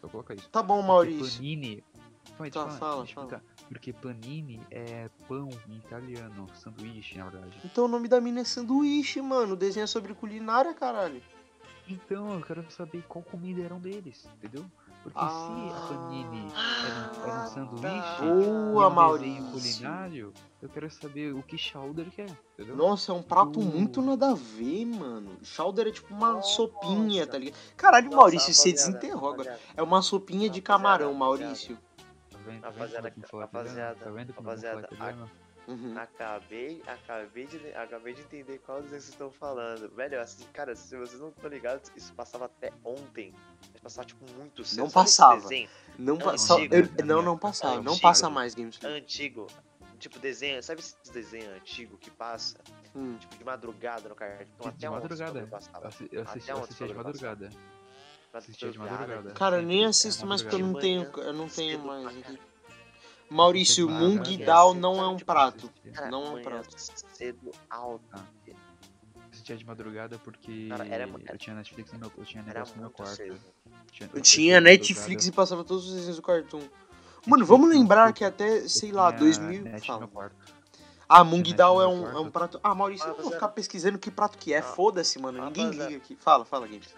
Speaker 2: Só coloca isso.
Speaker 1: Tá bom,
Speaker 2: Porque
Speaker 1: Maurício.
Speaker 2: Panini, Calma aí,
Speaker 1: Tá, fala, fala.
Speaker 2: Porque panini é pão em italiano, sanduíche, na verdade.
Speaker 1: Então o nome da mina é sanduíche, mano. O desenho é sobre culinária, caralho.
Speaker 2: Então, eu quero saber qual comida eram deles, entendeu? Porque se a panini era, um- era um sanduíche
Speaker 3: tá.
Speaker 2: um
Speaker 1: Boa,
Speaker 2: desenho
Speaker 1: Maurício.
Speaker 2: culinário, eu quero saber o que chowder que é, entendeu?
Speaker 1: Nossa, é um prato
Speaker 2: Uh.
Speaker 1: muito nada a ver, mano. Chowder é tipo uma
Speaker 3: Nossa.
Speaker 1: sopinha, tá ligado? Caralho,
Speaker 3: Nossa,
Speaker 1: Maurício, você
Speaker 3: rapaziada,
Speaker 1: desenterrou agora.
Speaker 3: rapaziada,
Speaker 1: É uma sopinha de
Speaker 3: Rapaziada,
Speaker 1: camarão,
Speaker 3: rapaziada.
Speaker 1: Maurício.
Speaker 2: Tá vendo? Tá vendo
Speaker 3: Rapaziada, rapaziada,
Speaker 2: Tá vendo
Speaker 3: rapaziada?
Speaker 1: Uhum.
Speaker 3: Acabei, acabei de, acabei de entender qual vocês estão falando. Velho, assisti, cara, se vocês não estão ligados, isso passava até ontem. Mas passava, tipo, muito cedo.
Speaker 1: Não passava.
Speaker 3: desenho
Speaker 1: Não,
Speaker 3: É
Speaker 1: pa- só- eu- não, não passava. Não
Speaker 3: Antigo.
Speaker 1: passa mais Games.
Speaker 3: antigo. Tipo, desenho, sabe esse desenho antigo que passa?
Speaker 1: Hum.
Speaker 3: Tipo, de madrugada no cartão.
Speaker 2: De
Speaker 3: Até ontem
Speaker 2: madrugada. Eu assi- Eu assisti,
Speaker 3: Até
Speaker 2: assistia de madrugada. Assistia de madrugada.
Speaker 1: Cara, eu nem
Speaker 2: É,
Speaker 1: assisto mais porque eu não tenho. Eu não tenho mais aqui. Maurício,
Speaker 2: Cedo pra
Speaker 1: Mung
Speaker 2: caralho.
Speaker 1: Dao não é um prato.
Speaker 3: Cara,
Speaker 1: Não é um prato.
Speaker 3: cedo, alto.
Speaker 2: Assistia de madrugada porque
Speaker 3: Cara, era- era-
Speaker 2: eu tinha Netflix no meu, eu tinha negócio no meu quarto.
Speaker 3: cedo.
Speaker 2: Tinha,
Speaker 1: Eu tinha Netflix e passava todos os desenhos do Cartoon. Mano, vamos lembrar que até, sei lá, 2000.
Speaker 2: Net no
Speaker 1: Fala. Ah, Mung
Speaker 2: Net
Speaker 1: Dao
Speaker 2: no
Speaker 1: é um, é um prato. Ah, Maurício, eu vou ficar pesquisando que prato que é.
Speaker 3: Ah.
Speaker 1: Foda-se, mano. Ninguém liga aqui. Fala, fala, Games.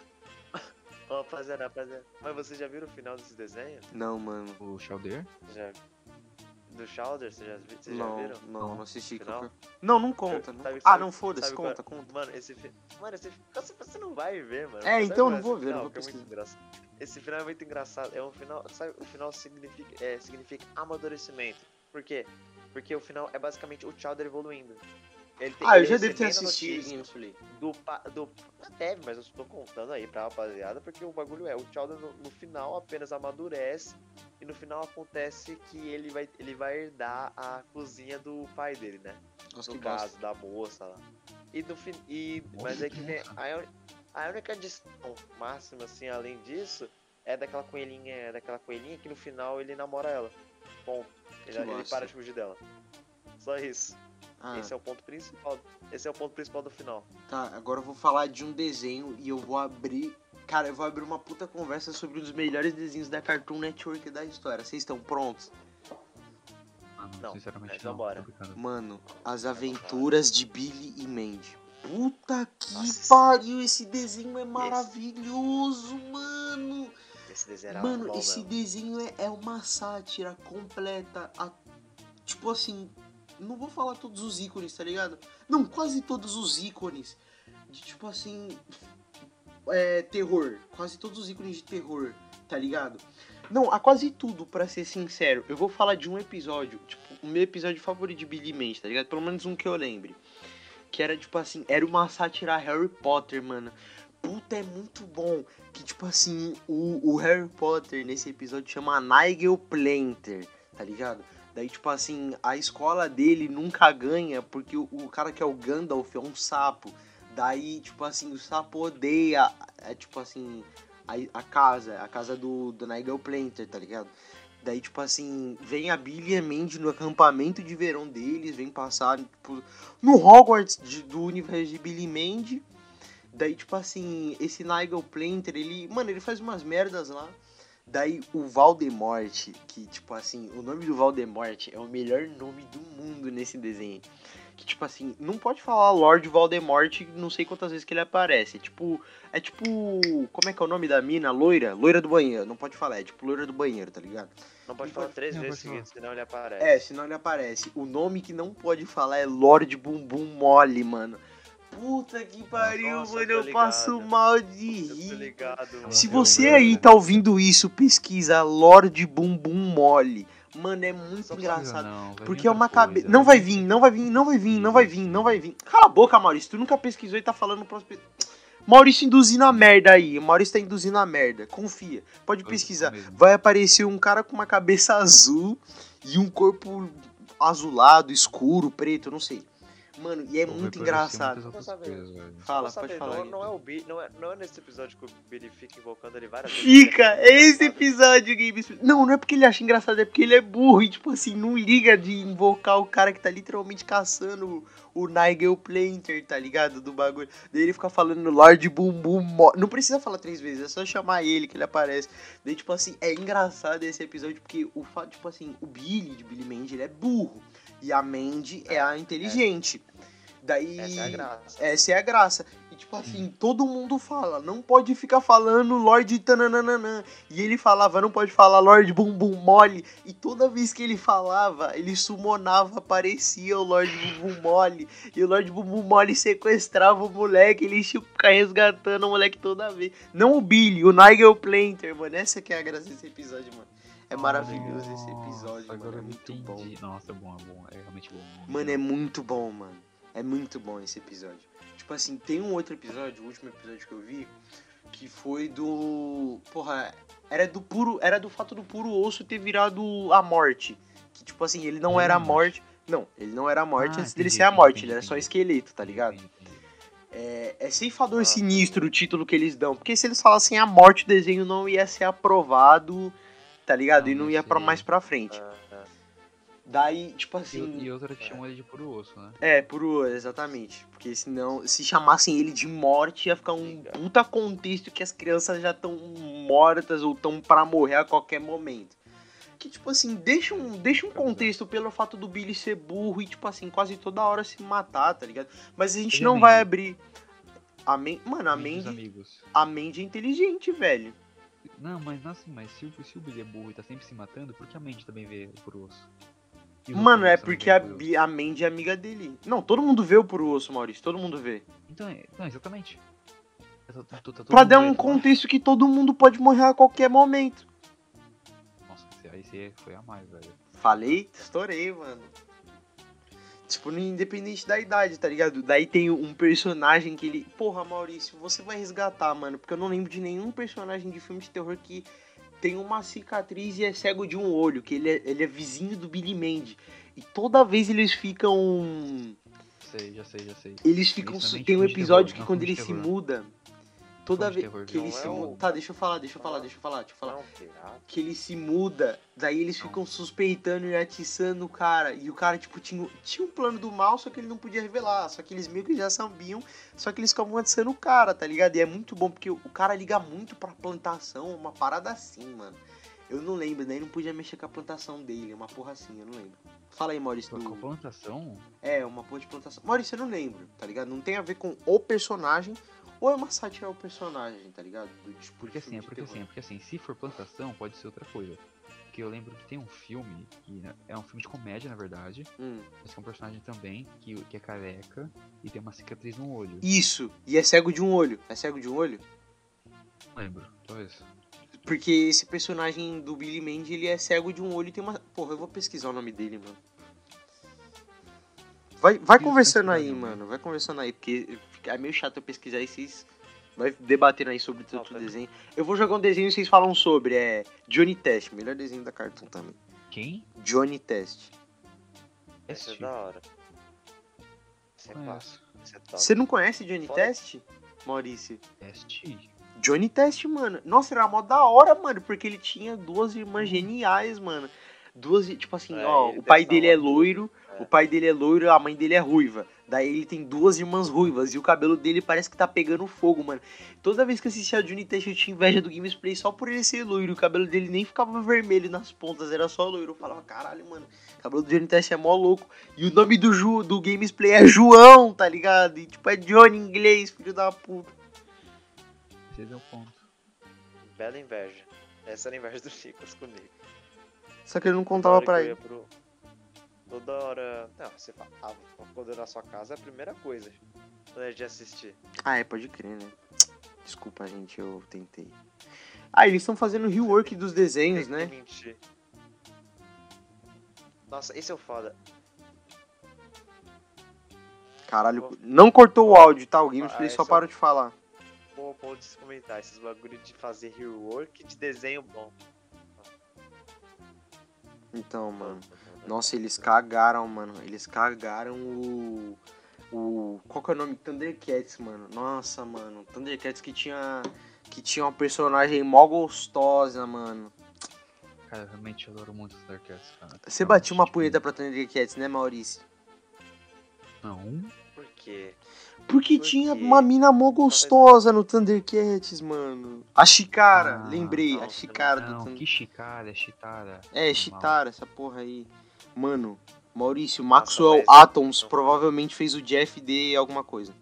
Speaker 1: *laughs*
Speaker 3: Rapaziada, rapaziada. Mas vocês já viram o final desse desenho?
Speaker 1: Não, mano.
Speaker 2: O Chowder?
Speaker 3: Já... Do Chowder, vocês já, vocês já viram?
Speaker 1: não, não assisti.
Speaker 3: Final?
Speaker 1: Não, não conta. não-
Speaker 3: Sabe-
Speaker 1: Ah, não, foda-se,
Speaker 3: sabe qual-
Speaker 1: conta, conta.
Speaker 3: Mano, esse fi... Mano, esse você, não vai ver, mano.
Speaker 1: É, então não
Speaker 3: esse
Speaker 1: vou ver,
Speaker 3: final,
Speaker 1: não vou
Speaker 3: é engraçado. Esse final é muito engraçado. É um final. Sabe, o final significa, é, significa amadurecimento. Por quê? Porque o final é basicamente o Chowder evoluindo. Ele tem-
Speaker 1: Ah, eu já devo ter assistido.
Speaker 3: Do, do. Deve, mas eu estou contando aí pra rapaziada, porque o bagulho é, o Chowder no, no final apenas amadurece e no final acontece que ele vai, ele vai herdar a cozinha do pai dele, né?
Speaker 1: Nossa,
Speaker 3: no caso
Speaker 1: bosta.
Speaker 3: da moça lá. E no fim. E, mas é que vem. A, a única adição máxima, assim, além disso, é daquela coelhinha. É daquela coelhinha que no final ele namora ela. Ponto. Ele, ele para de fugir dela. Só isso.
Speaker 1: Ah,
Speaker 3: Esse é o ponto principal. Esse é o ponto principal do final.
Speaker 1: tá, agora eu vou falar de um desenho e eu vou abrir. Cara, eu vou abrir uma puta conversa sobre um dos melhores desenhos da Cartoon Network da história. Vocês estão prontos?
Speaker 2: Ah, não, sinceramente
Speaker 3: mas
Speaker 2: não.
Speaker 3: vambora.
Speaker 1: Mano, As Aventuras de Billy e Mandy. Puta que
Speaker 3: Nossa.
Speaker 1: pariu, esse desenho é maravilhoso, mano.
Speaker 3: Esse desenho era
Speaker 1: Mano,
Speaker 3: bom
Speaker 1: esse
Speaker 3: mesmo.
Speaker 1: desenho é, é uma sátira completa. a- tipo assim, não vou falar todos os ícones, tá ligado? Não, quase todos os ícones. De tipo assim. É, terror. Quase todos os ícones de terror, tá ligado? Não, a quase tudo, pra ser sincero. Eu vou falar de um episódio, tipo, o meu episódio favorito de Billy Mandy, tá ligado? Pelo menos um que eu lembre. Que era tipo assim, era uma sátira Harry Potter, mano. Puta, é muito bom. Que tipo assim, o, o Harry Potter nesse episódio chama Nigel Planter, tá ligado? Daí, tipo assim, a escola dele nunca ganha porque o, o cara que é o Gandalf é um sapo. Daí, tipo assim, o sapo odeia, é tipo assim, a, a casa, a casa do, do Nigel Planter, tá ligado? Daí, tipo assim, vem a Billy e a Mandy no acampamento de verão deles, vem passar, tipo, no Hogwarts de- do universo de Billy e Mandy. Daí, tipo assim, esse Nigel Planter, ele, mano, ele faz umas merdas lá. Daí o Valdemort, que tipo assim, o nome do Valdemort é o melhor nome do mundo nesse desenho. Que tipo assim, não pode falar Lord Valdemort não sei quantas vezes que ele aparece. É tipo, é tipo, como é que é o nome da mina? Loira? Loira do banheiro, não pode falar, é tipo loira do banheiro, tá ligado?
Speaker 3: Não pode
Speaker 1: Não
Speaker 3: falar
Speaker 1: pode-
Speaker 3: três
Speaker 2: não
Speaker 3: vezes seguidas, senão ele aparece.
Speaker 1: É, senão ele aparece. O nome que não pode falar é Lord Bumbum Mole, mano. Puta que pariu,
Speaker 3: Nossa,
Speaker 1: mano,
Speaker 3: tô
Speaker 1: eu passo mal de
Speaker 3: Eu tô
Speaker 1: rir.
Speaker 3: ligado, mano.
Speaker 1: Se
Speaker 2: Eu
Speaker 1: você
Speaker 2: lembro.
Speaker 1: aí tá ouvindo isso, pesquisa Lorde Bumbum Mole. Mano, é muito
Speaker 3: Só
Speaker 1: engraçado.
Speaker 2: Não,
Speaker 1: Porque é uma cabeça. Não vai vir, não vai vir, não vai vir, não vai vir, não vai vir. Cala a boca, Maurício. Tu nunca pesquisou e tá falando pro próximo. Maurício induzindo a merda aí. Maurício tá induzindo a merda. Confia. Pode
Speaker 2: Eu
Speaker 1: pesquisar. Vai aparecer um cara com uma cabeça azul e um corpo azulado, escuro, preto, não sei. Mano, e é
Speaker 2: Pô,
Speaker 1: muito engraçado.
Speaker 2: coisas.
Speaker 1: Fala, pode
Speaker 3: saber,
Speaker 1: falar.
Speaker 3: não, não é o Bi, não é, não é nesse episódio que o Billy fica invocando ele várias vezes.
Speaker 1: Fica,
Speaker 3: é
Speaker 1: esse episódio, Games. Não, não é porque ele acha engraçado, é porque ele é burro e, tipo assim, não liga de invocar o cara que tá literalmente caçando o, o Nigel Planter, tá ligado? Do bagulho. Daí ele fica falando Lord Bumbum. Não precisa falar três vezes, é só chamar ele que ele aparece. Daí, tipo assim, é engraçado esse episódio porque o fato, tipo assim, o Billy de Billy Mandy, ele é burro. E a Mandy é a inteligente. Daí.
Speaker 3: Essa é a graça.
Speaker 1: Essa é a graça. E tipo assim, todo mundo fala, não pode ficar falando Lorde Tananana. E ele falava, não pode falar Lorde Bumbum Mole. E toda vez que ele falava, ele summonava, aparecia o Lorde Bumbum Mole. E o Lorde Bumbum Mole sequestrava o moleque, ele ia ficar resgatando o moleque toda vez. Não o Billy, o Nigel Planter, mano. Essa que é a graça desse episódio, mano. É maravilhoso esse episódio,
Speaker 2: Nossa,
Speaker 1: mano.
Speaker 2: agora
Speaker 1: É muito
Speaker 2: entendi.
Speaker 1: bom.
Speaker 2: Nossa, é bom, é bom. É realmente bom.
Speaker 1: Mano, é muito bom, mano. É muito bom esse episódio. Tipo assim, tem um outro episódio, o último episódio que eu vi, que foi do. Porra, era do puro. Era do fato do puro osso ter virado a morte. Que, tipo assim, ele não era a
Speaker 2: não
Speaker 1: morte. Não, ele não era a morte
Speaker 2: Ah,
Speaker 1: antes dele ser a morte,
Speaker 2: entendi,
Speaker 1: ele era só esqueleto, tá ligado?
Speaker 2: Entendi, entendi.
Speaker 1: É, é ceifador
Speaker 3: Ah.
Speaker 1: sinistro o título que eles dão. Porque se eles falassem a morte, o desenho não ia ser aprovado, tá ligado? e
Speaker 2: Não, ia ser-
Speaker 1: mais pra frente.
Speaker 3: Ah.
Speaker 1: Daí, tipo
Speaker 2: E,
Speaker 1: assim.
Speaker 2: e outra que chamam ele de puro osso, né?
Speaker 1: É, puro, exatamente. Porque senão, se chamassem ele de morte, ia ficar um puta contexto que as crianças já estão mortas ou estão pra morrer a qualquer momento. Que, tipo assim, deixa um, deixa um contexto pelo fato do Billy ser burro e, tipo assim, quase toda hora se matar, tá ligado? Mas a gente
Speaker 2: é
Speaker 1: não vai abrir. A Man... Mano, a Mandy,
Speaker 2: amigos.
Speaker 1: a Mandy é inteligente, velho.
Speaker 2: Não, mas assim, mas se, o- se o Billy é burro e tá sempre se matando, por que a mente também vê o osso? Os
Speaker 1: Mano, é porque a, a Mandy é amiga dele. Não, todo mundo vê o puro osso, Maurício. Todo mundo vê.
Speaker 2: Então, é, não, exatamente. Tá- tá todo
Speaker 1: Pra dar um contexto que todo mundo pode morrer a qualquer momento.
Speaker 2: Nossa, aí você foi a mais, velho.
Speaker 1: Falei, estourei, mano. Tipo, independente da idade, tá ligado? Daí tem um personagem que ele. Porra, Maurício, você vai resgatar, mano. Porque eu não lembro de nenhum personagem de filme de terror que tem uma cicatriz e é cego de um olho. Que ele é, ele é vizinho do Billy Mandy. E toda vez eles ficam.
Speaker 2: Sei, já sei, já sei.
Speaker 1: Eles ficam.
Speaker 2: É
Speaker 1: Tem um episódio
Speaker 2: terror,
Speaker 1: que quando ele se muda. Toda vez que ele se
Speaker 3: é o-
Speaker 1: muda. Tá, deixa eu falar, deixa eu falar, deixa eu falar, deixa eu falar.
Speaker 3: Não, pirata.
Speaker 1: que ele se muda, daí eles
Speaker 2: Não.
Speaker 1: ficam suspeitando e atiçando o cara. E o cara, tipo, tinha, tinha um plano do mal, só que ele não podia revelar. Só que eles meio que já sabiam, só que eles ficavam atiçando o cara, tá ligado? E é muito bom, porque o cara liga muito pra plantação, uma parada assim, mano. Eu não lembro, daí não podia mexer com a plantação dele, uma porra assim, eu não lembro. Fala aí, Maurício.
Speaker 2: Com
Speaker 1: Do...
Speaker 2: plantação?
Speaker 1: É, uma porra de plantação. Maurício, eu não lembro, tá ligado? Não tem a ver com o personagem, ou é uma sátira ao personagem, tá ligado? Do, tipo,
Speaker 2: Porque assim, é porque
Speaker 1: terror.
Speaker 2: assim, é porque assim, se for plantação, pode ser outra coisa. Porque eu lembro que tem um filme, que é um filme de comédia, na verdade,
Speaker 1: Hum.
Speaker 2: mas que é um personagem também, que, que é careca e tem uma cicatriz no olho.
Speaker 1: Isso, e é cego de um olho. É cego de um olho?
Speaker 2: Não lembro, talvez.
Speaker 1: Porque esse personagem do Billy Mandy, ele é cego de um olho e tem uma. Porra, eu vou pesquisar o nome dele, mano. Vai, vai conversando aí, mano. Vai conversando aí, porque é meio chato eu pesquisar e vocês. Vai debatendo aí sobre
Speaker 3: Não,
Speaker 1: outro
Speaker 3: tá.
Speaker 1: desenho. Eu vou jogar um desenho e vocês falam sobre. É. Johnny Test, melhor desenho da Cartoon também.
Speaker 2: Quem?
Speaker 1: Johnny Test.
Speaker 3: Esse é da hora. Esse é clássico. Esse é top.
Speaker 1: Você não conhece Johnny
Speaker 3: Fora-
Speaker 1: Test? Maurício.
Speaker 2: Este?
Speaker 1: Johnny Test, mano. Nossa, era mó da hora, mano, porque ele tinha duas irmãs geniais, mano. Duas, tipo assim,
Speaker 3: É,
Speaker 1: ó, o pai dele é loiro,
Speaker 3: É.
Speaker 1: o pai dele é loiro, a mãe dele é ruiva. Daí ele tem duas irmãs ruivas e o cabelo dele parece que tá pegando fogo, mano. Toda vez que eu assistia a Johnny Test eu tinha inveja do Gamesplay só por ele ser loiro. O cabelo dele nem ficava vermelho nas pontas, era só loiro. Eu falava, caralho, mano, o cabelo do Johnny Test é mó louco. E o nome do, Ju, do Gamesplay é João, tá ligado? E tipo, é Johnny em inglês, filho da puta.
Speaker 2: Esse é o ponto.
Speaker 3: Bela inveja. Essa era a inveja do Nicolas comigo.
Speaker 1: Só que ele não contava pra ele.
Speaker 3: pro- Toda hora. Não, você fala, ah, quando na sua casa é a primeira coisa. Antes de assistir.
Speaker 1: Ah, é, pode crer, né? Desculpa, gente, eu tentei. Ah, eles estão fazendo rework dos desenhos, né?
Speaker 3: mentir. Nossa, esse é o foda.
Speaker 1: Caralho, não cortou o áudio, tá? O Gamesplay
Speaker 3: Ah,
Speaker 1: só
Speaker 3: esse
Speaker 1: parou de falar.
Speaker 3: Bom ponto de se comentar. Esses bagulho de fazer rework de desenho bom.
Speaker 1: Então, mano. Nossa, eles cagaram, mano. Eles cagaram o. o. Qual que é o nome? Thundercats, mano. Nossa, mano. Thundercats que tinha. Que tinha uma personagem mó gostosa, mano.
Speaker 2: Cara, realmente eu adoro muito Thundercats, cara.
Speaker 1: Você
Speaker 2: Realmente,
Speaker 1: batia uma
Speaker 2: tipo,
Speaker 1: punheta pra Thundercats, né, Maurício?
Speaker 2: Não.
Speaker 3: Por quê?
Speaker 1: Porque
Speaker 3: Por
Speaker 1: tinha uma mina mó gostosa no Thundercats, mano. A Chikara,
Speaker 2: Ah,
Speaker 1: lembrei.
Speaker 3: não,
Speaker 1: a Chikara do
Speaker 2: Não,
Speaker 1: Thunder...
Speaker 2: que Chikara, é Chitara.
Speaker 1: É. Chitara, essa porra aí. Mano, Maurício, Maxwell
Speaker 3: mas-
Speaker 1: Atoms provavelmente fez o Jeff de alguma coisa.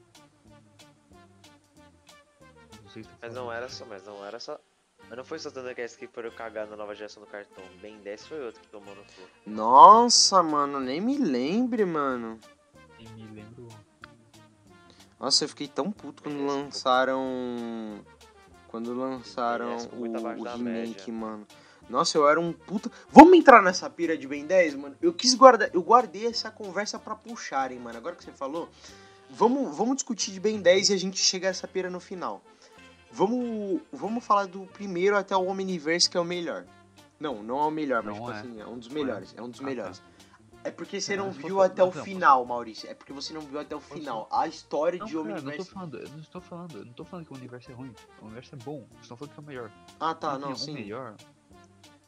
Speaker 3: Mas não era só, mas não era só. Mas não foi só Thundercats que foram cagar na nova geração do cartão. Ben 10 foi outro que tomou no cu.
Speaker 1: Nossa, mano, nem me lembre, mano.
Speaker 2: E me lembro.
Speaker 1: Nossa, eu fiquei tão puto quando
Speaker 3: Beleza,
Speaker 1: lançaram. Quando lançaram
Speaker 3: muito abaixo
Speaker 1: o, o
Speaker 3: da
Speaker 1: remake, mano. Nossa, eu era um puta. Vamos entrar nessa pira de Ben 10, mano? Eu quis guardar. Eu guardei essa conversa pra puxarem, mano. Agora que você falou. Vamos, vamos discutir de Ben 10 e a gente chega a essa pira no final. Vamos, vamos falar do primeiro até o Omniverse, que é o melhor. Não, não é o melhor, mas
Speaker 2: Não
Speaker 1: tipo
Speaker 2: é.
Speaker 1: assim, é um dos
Speaker 2: é.
Speaker 1: melhores. É um dos
Speaker 2: Ah,
Speaker 1: melhores. É porque você
Speaker 2: Ah,
Speaker 1: não viu até o final, Maurício. É porque você não viu até o final. A história
Speaker 2: Não,
Speaker 1: de
Speaker 2: cara, não tô
Speaker 1: Omniverse.
Speaker 2: falando, eu não estou falando, eu não tô falando que o universo é ruim. O universo é bom. Eu estou falando que é o melhor.
Speaker 1: Ah, tá, não, sim.
Speaker 2: O melhor,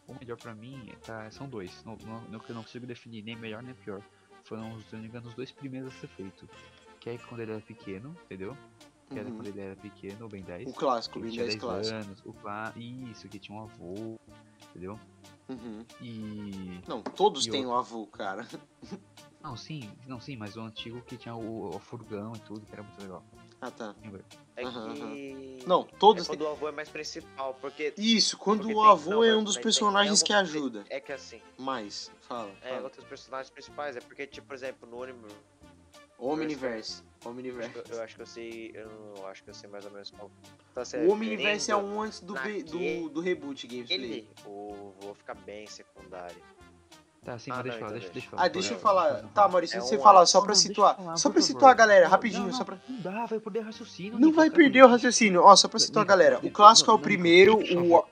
Speaker 2: o melhor pra mim tá, são dois. Não, não, não, que eu não consigo definir nem melhor nem pior. Foram, se eu não me engano, os dois primeiros a ser feito. Que é quando ele era pequeno, entendeu? Que era
Speaker 1: Uhum.
Speaker 2: quando ele era pequeno, o Ben 10.
Speaker 1: O clássico,
Speaker 2: que
Speaker 1: o Ben
Speaker 2: tinha
Speaker 1: 10 clássico.
Speaker 2: anos, o clá... Isso, que tinha um avô, entendeu?
Speaker 1: Uhum.
Speaker 2: E.
Speaker 1: Não, todos
Speaker 2: E
Speaker 1: têm
Speaker 2: outro?
Speaker 1: o avô, cara. *laughs*
Speaker 2: Não, sim, não, sim, mas o antigo que tinha o, o furgão e tudo, que era muito legal.
Speaker 1: Ah, tá.
Speaker 2: Lembra?
Speaker 3: É que.
Speaker 1: Não, todos
Speaker 3: é
Speaker 1: têm.
Speaker 3: quando o avô é mais principal, porque.
Speaker 1: Isso, quando
Speaker 3: porque
Speaker 1: o
Speaker 3: tem-
Speaker 1: avô
Speaker 3: não,
Speaker 1: é um dos
Speaker 3: tem-
Speaker 1: personagens
Speaker 3: tem
Speaker 1: que ajuda.
Speaker 3: É que assim,
Speaker 1: Mais, fala.
Speaker 3: é
Speaker 1: fala.
Speaker 3: outros personagens principais, é porque, tipo, por exemplo, no anime.
Speaker 1: Omniverse.
Speaker 3: Eu,
Speaker 1: Omniverse.
Speaker 3: acho que- eu acho que eu sei. Eu não- acho que eu sei mais ou menos qual. Tá certo.
Speaker 1: O Omniverse é um antes do, B- do, do reboot gameplay.
Speaker 3: Ele, o vou ficar bem secundário.
Speaker 2: Tá, sim,
Speaker 3: Ah,
Speaker 2: mas deixa eu
Speaker 3: não,
Speaker 2: falar,
Speaker 3: então
Speaker 2: deixa,
Speaker 3: deixa.
Speaker 2: eu falar.
Speaker 1: Ah, deixa eu falar.
Speaker 2: eu
Speaker 1: Tá, Maurício,
Speaker 3: É
Speaker 1: deixa você
Speaker 3: um
Speaker 1: falar, só
Speaker 2: Não,
Speaker 1: pra
Speaker 2: eu
Speaker 1: situar.
Speaker 2: falar,
Speaker 1: Só pra
Speaker 2: favor.
Speaker 1: situar a galera,
Speaker 2: Não,
Speaker 1: rapidinho,
Speaker 2: não,
Speaker 1: só pra.
Speaker 2: Não dá, vai perder raciocínio.
Speaker 1: Não vai perder o raciocínio. Ó, só pra situar a galera. O clássico é o
Speaker 2: não,
Speaker 1: primeiro, o.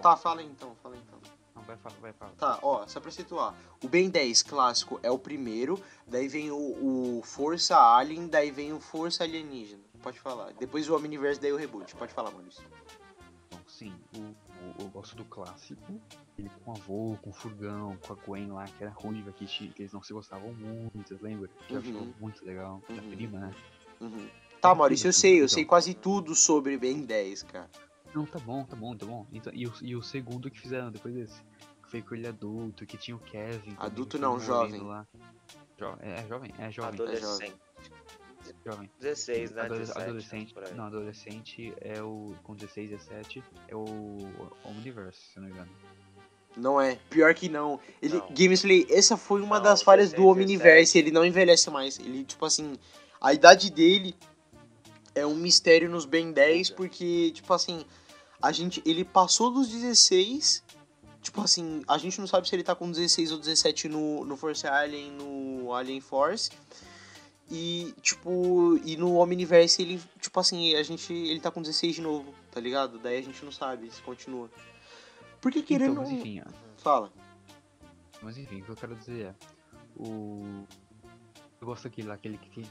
Speaker 1: Tá, fala aí então,
Speaker 2: vai falar, vai falar.
Speaker 1: Tá, ó, só pra situar. O Ben 10 clássico é o primeiro, daí vem o, o Força Alien, daí vem o Força Alienígena. Pode falar. Depois o Omniverse, daí o reboot. Pode falar, Maurício.
Speaker 2: Sim, o, o- eu gosto do clássico. Ele com o avô, com o furgão, com a Gwen lá, que era ruiva, que, eles não se gostavam muito, lembra? Que eu
Speaker 1: Uhum.
Speaker 2: achava muito legal. A
Speaker 1: Uhum.
Speaker 2: prima, né?
Speaker 1: Uhum. Tá, Maurício, eu sei, eu
Speaker 2: então.
Speaker 1: sei quase tudo sobre Ben 10, cara.
Speaker 2: Não, tá bom, tá bom, tá bom. Então, e, o, e o segundo que fizeram depois desse? Que foi com ele adulto, que tinha o Kevin.
Speaker 1: Adulto não, jovem.
Speaker 2: Lá. Jo- é, é jovem? É jovem.
Speaker 3: Adolescente.
Speaker 2: jovem.
Speaker 3: 16, né?
Speaker 2: Adole-
Speaker 3: 17,
Speaker 2: adolescente. Não, adolescente é o. Com 16, 17 é o Omniverse, se não me engano.
Speaker 1: Não é, pior que não. Ele,
Speaker 3: Não.
Speaker 1: Gameplay, essa foi uma
Speaker 3: Não,
Speaker 1: das falhas do
Speaker 3: 16,
Speaker 1: Omniverse, ele não envelhece mais. Ele, tipo assim, a idade dele é um mistério nos Ben 10,
Speaker 3: Fuga.
Speaker 1: porque, tipo assim, a gente, ele passou dos 16, tipo assim, a gente não sabe se ele tá com 16 ou 17 no, no Force Alien, no Alien Force. E, tipo, e no Omniverse ele, tipo assim, a gente, ele tá com 16 de novo, tá ligado? Daí a gente não sabe se continua. Porque querendo...
Speaker 2: Então, mas enfim, ó.
Speaker 1: Fala.
Speaker 2: Mas enfim, o que eu quero dizer é. O. Eu gosto daquele lá, aquele que tem.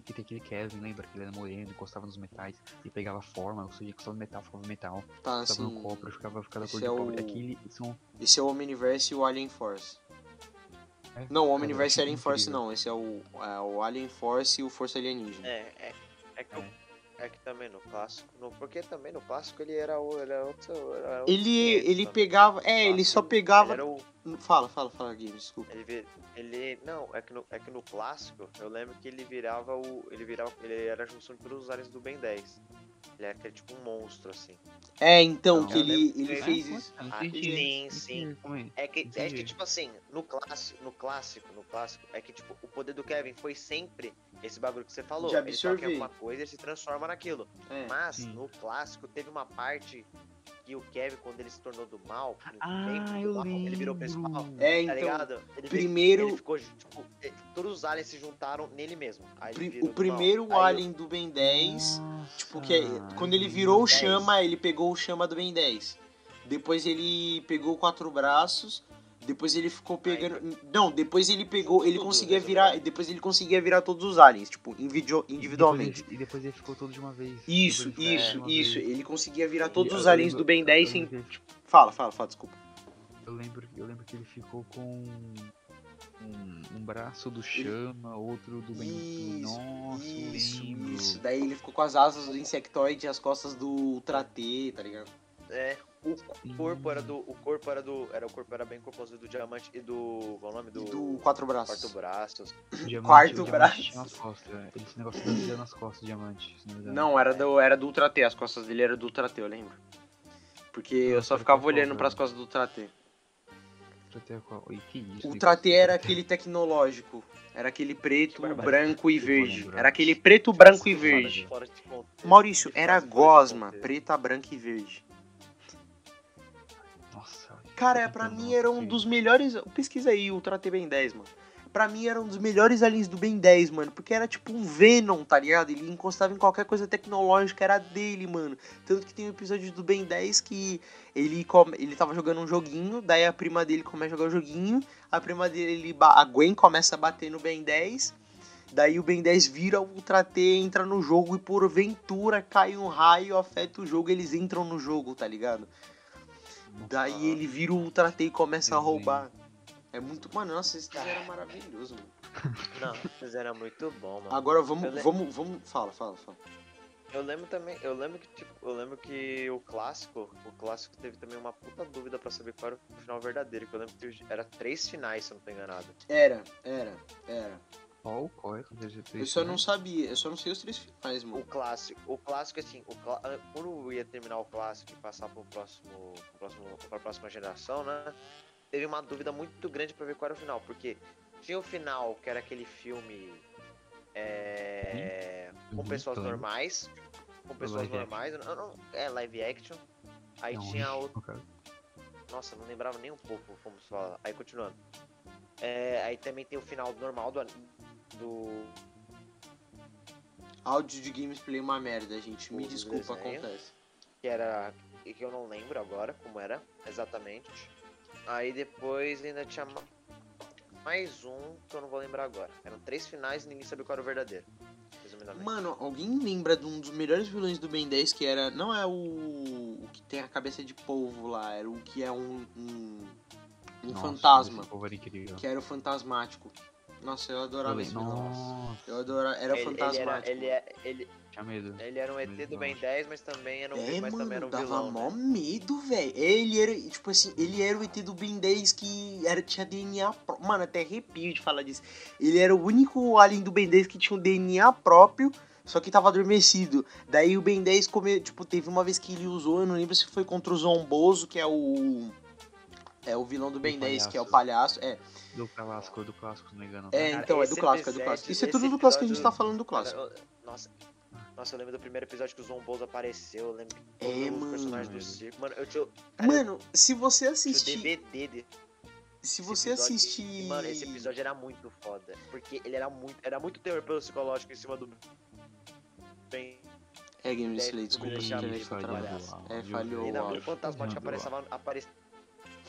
Speaker 2: Que tem aquele Kevin, lembra? Que ele era moreno, encostava nos metais e pegava forma, ou seja, encostava no metal, ficava metal,
Speaker 1: Tá, assim,
Speaker 2: no copo, ficava, ficava
Speaker 1: esse
Speaker 2: cor de
Speaker 1: é
Speaker 2: pau.
Speaker 1: o-
Speaker 2: Aquele são.
Speaker 1: esse é o Omniverse e o Alien Force.
Speaker 2: é,
Speaker 1: Não, o Omniverse e
Speaker 2: eu
Speaker 1: Alien Force
Speaker 2: incrível.
Speaker 1: não, esse é o, é o Alien Force e o Força Alienígena.
Speaker 3: É, é, é que,
Speaker 2: É.
Speaker 3: é que também no clássico, no, porque também no clássico ele era, o- ele era outro. Era outro
Speaker 1: Ele,
Speaker 3: 500
Speaker 1: ele
Speaker 3: também.
Speaker 1: pegava, é, ele só pegava,
Speaker 3: Ele era o,
Speaker 1: fala, fala, fala, Games, desculpa.
Speaker 3: ele, ele não, é que, no, é que no clássico eu lembro que ele virava o, ele virava, ele era a junção de todos os aliens do Ben 10. Ele era aquele, tipo um monstro assim.
Speaker 1: É, então,
Speaker 2: Não,
Speaker 1: que ele, ele
Speaker 3: que-
Speaker 1: fez
Speaker 2: É,
Speaker 1: isso.
Speaker 3: Ah, sim, sim. É que, é que tipo assim, no clássico, no clássico, no clássico, é que tipo, o poder do Kevin foi sempre esse bagulho que você falou.
Speaker 1: De
Speaker 3: ele toca alguma coisa e se transforma naquilo.
Speaker 1: É.
Speaker 3: Mas
Speaker 2: Sim.
Speaker 3: no clássico teve uma parte que o Kevin, quando ele se tornou do mal,
Speaker 2: Ah,
Speaker 3: tempo do
Speaker 2: eu
Speaker 3: mal, ele virou o principal.
Speaker 1: É,
Speaker 3: Tá
Speaker 1: então,
Speaker 3: ligado? Ele,
Speaker 1: primeiro-
Speaker 3: Ele ficou, tipo, eh, todos os aliens se juntaram nele mesmo.
Speaker 1: Pri- o
Speaker 3: do
Speaker 1: primeiro
Speaker 3: mal. Aí
Speaker 1: Alien do Ben 10, tipo,
Speaker 2: Nossa,
Speaker 1: que é, quando ele virou o
Speaker 3: 10.
Speaker 1: Chama, ele pegou o Chama do Ben 10. Depois ele pegou Quatro Braços, Depois ele ficou pegando. Não, depois ele pegou. Ele
Speaker 3: Tudo,
Speaker 1: conseguia
Speaker 3: né,
Speaker 1: virar.
Speaker 3: também.
Speaker 1: Depois ele conseguia virar todos os aliens, tipo, individu- individualmente.
Speaker 2: E depois, ele, e depois ele ficou todo de uma vez.
Speaker 1: Isso,
Speaker 2: ele
Speaker 1: isso, isso.
Speaker 2: vez.
Speaker 1: Ele conseguia virar
Speaker 2: E
Speaker 1: todos os aliens
Speaker 2: lembro-
Speaker 1: do Ben 10
Speaker 2: eu
Speaker 1: sem.
Speaker 2: que-
Speaker 1: Fala, fala, fala, desculpa.
Speaker 2: Eu lembro, eu lembro que ele ficou com um, um braço do Chama, outro do Ben.
Speaker 1: Isso,
Speaker 2: Nossa,
Speaker 1: Isso,
Speaker 2: lembro.
Speaker 1: isso. Daí ele ficou com as asas do insectoide e as costas do Ultra T, tá ligado?
Speaker 3: É, o corpo era do. O corpo era do. Era, o corpo era bem composto do diamante e do. Qual é o nome? Do.
Speaker 1: E do quatro braços.
Speaker 3: quarto braços.
Speaker 2: O diamante,
Speaker 1: quarto braço.
Speaker 2: nas costas. é. Esse negócio da vida nas costas, diamante. não
Speaker 1: era do, era do Ultra T, as costas dele era do Ultra T, eu lembro. Porque eu
Speaker 2: Nossa,
Speaker 1: só
Speaker 2: era
Speaker 1: ficava olhando pras
Speaker 2: velho?
Speaker 1: costas do Ultra T.
Speaker 2: Ultra T é qual? Ih, que isso?
Speaker 1: O Ultra T
Speaker 2: negócio?
Speaker 1: era aquele tecnológico. Era aquele preto, branco e
Speaker 2: Eu vou
Speaker 1: verde.
Speaker 2: lembrar.
Speaker 1: Era aquele preto, branco e verde. Maurício, era gosma, preta, branca e verde. Cara, pra mim era um dos melhores. Pesquisa aí, Ultra T Ben 10, mano. Pra mim era um dos melhores aliens do Ben 10, mano. Porque era tipo um Venom, tá ligado? Ele encostava em qualquer coisa tecnológica, era dele, mano. Tanto que tem um episódio do Ben 10 que ele, come... ele tava jogando um joguinho, daí a prima dele começa a jogar o joguinho, a prima dele, a Gwen começa a bater no Ben 10. Daí o Ben 10 vira o Ultra T, entra no jogo e porventura cai um raio, afeta o jogo, eles entram no jogo, tá ligado? Daí ele vira o Ultra T e começa a roubar. É muito. Mano, nossa, esse desenho era maravilhoso, mano. *laughs*
Speaker 3: Não, mas era muito bom, mano.
Speaker 1: Agora vamos.
Speaker 3: Eu le-
Speaker 1: Vamos. Vamos. Fala, fala, fala.
Speaker 3: Eu lembro também, eu lembro que, tipo, eu lembro que o clássico, o clássico teve também uma puta dúvida pra saber qual era o final verdadeiro, que eu lembro que era três finais, se eu não tô enganado.
Speaker 1: Era, era, era.
Speaker 2: Qual? Qual é?
Speaker 1: Eu só não sabia, eu só não sei os três finais,
Speaker 3: O
Speaker 1: mano.
Speaker 3: clássico, o clássico assim, o clá- ah, quando ia terminar o clássico e passar pro próximo, pro próximo, pra próxima geração, né? Teve uma dúvida muito grande pra ver qual era o final, porque tinha o final que era aquele filme é, com pessoas
Speaker 2: eu
Speaker 3: normais, com pessoas
Speaker 2: live
Speaker 3: normais, não, não, é live action. Aí
Speaker 2: Não,
Speaker 3: tinha outro. Nossa, não lembrava nem um pouco como se fala. Aí continuando. É, aí também tem o final normal do. Do
Speaker 1: Áudio de gameplay é uma merda, gente. Me
Speaker 3: O
Speaker 1: desculpa,
Speaker 3: desenho.
Speaker 1: acontece.
Speaker 3: que era. que eu não lembro agora como era exatamente. Aí depois ainda tinha ma- mais um que eu não vou lembrar agora. Eram três finais e ninguém sabia qual era o verdadeiro.
Speaker 1: Mano, alguém lembra de um dos melhores vilões do Ben 10 que era. Não é o. o que tem a cabeça de polvo lá, era o que é um. um, um
Speaker 2: Nossa,
Speaker 1: fantasma. Que era o fantasmático. Nossa, eu adorava esse vilão.
Speaker 2: Nossa,
Speaker 1: Eu adorava. Era
Speaker 3: ele, ele
Speaker 1: fantasmático.
Speaker 3: era, ele, é- ele,
Speaker 2: tinha medo.
Speaker 3: ele era um ET
Speaker 2: Mas
Speaker 3: do Ben
Speaker 2: nossa.
Speaker 3: 10, mas também era um,
Speaker 1: É,
Speaker 3: mas também era
Speaker 1: mano,
Speaker 3: um
Speaker 1: dava
Speaker 3: vilão.
Speaker 1: mó
Speaker 3: né?
Speaker 1: medo, velho. Ele era, tipo assim, ele era o ET do Ben 10 que era, tinha DNA próprio. Mano, até arrepio de falar disso. Ele era o único alien do Ben 10 que tinha um DNA próprio, só que tava adormecido. Daí o Ben 10 come, tipo, teve uma vez que ele usou, eu não lembro se foi contra o Zomboso, que é o. É o vilão do Ben 10, que é o palhaço. É,
Speaker 2: Do clássico, do clássico, se não me engano.
Speaker 1: é
Speaker 3: Cara,
Speaker 1: então, é do clássico, é do clássico. Isso é tudo do clássico que a gente tá falando do clássico.
Speaker 3: nossa, nossa, eu lembro do primeiro episódio que o Zomboso apareceu. Eu lembro que
Speaker 1: É,
Speaker 3: todos os
Speaker 1: mano.
Speaker 3: personagens do circo. Mano, eu tinha, cara,
Speaker 1: Mano, se você assistir.
Speaker 3: DVD de
Speaker 1: Se você
Speaker 3: episódio,
Speaker 1: assistir.
Speaker 3: Mano, esse episódio era muito foda. Porque ele era muito. Era muito terror pelo psicológico em cima do. Bem.
Speaker 1: É, Game Slay, desculpa, a
Speaker 3: de
Speaker 1: internet travada.
Speaker 2: áudio,
Speaker 1: É, falhou
Speaker 3: E
Speaker 1: o
Speaker 3: fantasma que
Speaker 2: Falhou.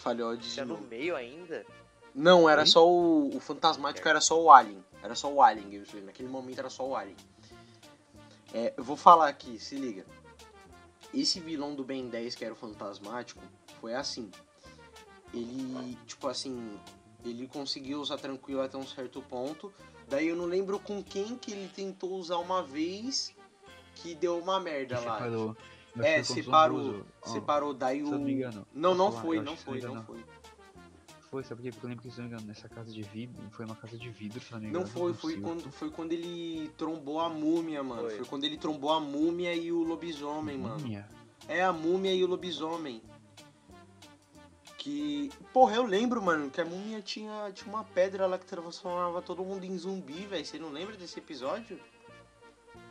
Speaker 1: Falhou de
Speaker 3: no
Speaker 1: novo.
Speaker 3: meio ainda.
Speaker 1: Não, era
Speaker 2: Oi?
Speaker 1: só o, o fantasmático, era só o Alien. Era só o Alien. Naquele momento era só o Alien. É, eu vou falar aqui, se liga. Esse vilão do Ben 10, que era o fantasmático, foi assim. Ele, tipo assim, ele conseguiu usar tranquilo até um certo ponto. Daí eu não lembro com quem que ele tentou usar uma vez que deu uma merda
Speaker 2: Que
Speaker 1: lá.
Speaker 2: separou.
Speaker 1: É,
Speaker 2: foi
Speaker 1: separou. Separou, daí
Speaker 2: se
Speaker 1: o.
Speaker 2: eu não me engano,
Speaker 1: Não, não
Speaker 2: falar?
Speaker 1: foi, não foi, não foi.
Speaker 2: Foi, sabe por quê? Porque eu lembro que, se eu não me engano, nessa casa de vidro, foi uma casa de vidro, se eu não me
Speaker 1: Não
Speaker 2: engano.
Speaker 1: foi,
Speaker 2: no
Speaker 1: foi
Speaker 2: circo.
Speaker 1: quando, foi quando ele trombou a múmia, mano. Foi.
Speaker 3: Foi.
Speaker 1: quando ele trombou a múmia e o lobisomem, mano.
Speaker 2: Múmia?
Speaker 1: É a múmia e o lobisomem. Que. Porra, eu lembro, mano, que a múmia tinha, tinha uma pedra lá que transformava todo mundo em zumbi, velho. Você não lembra desse episódio?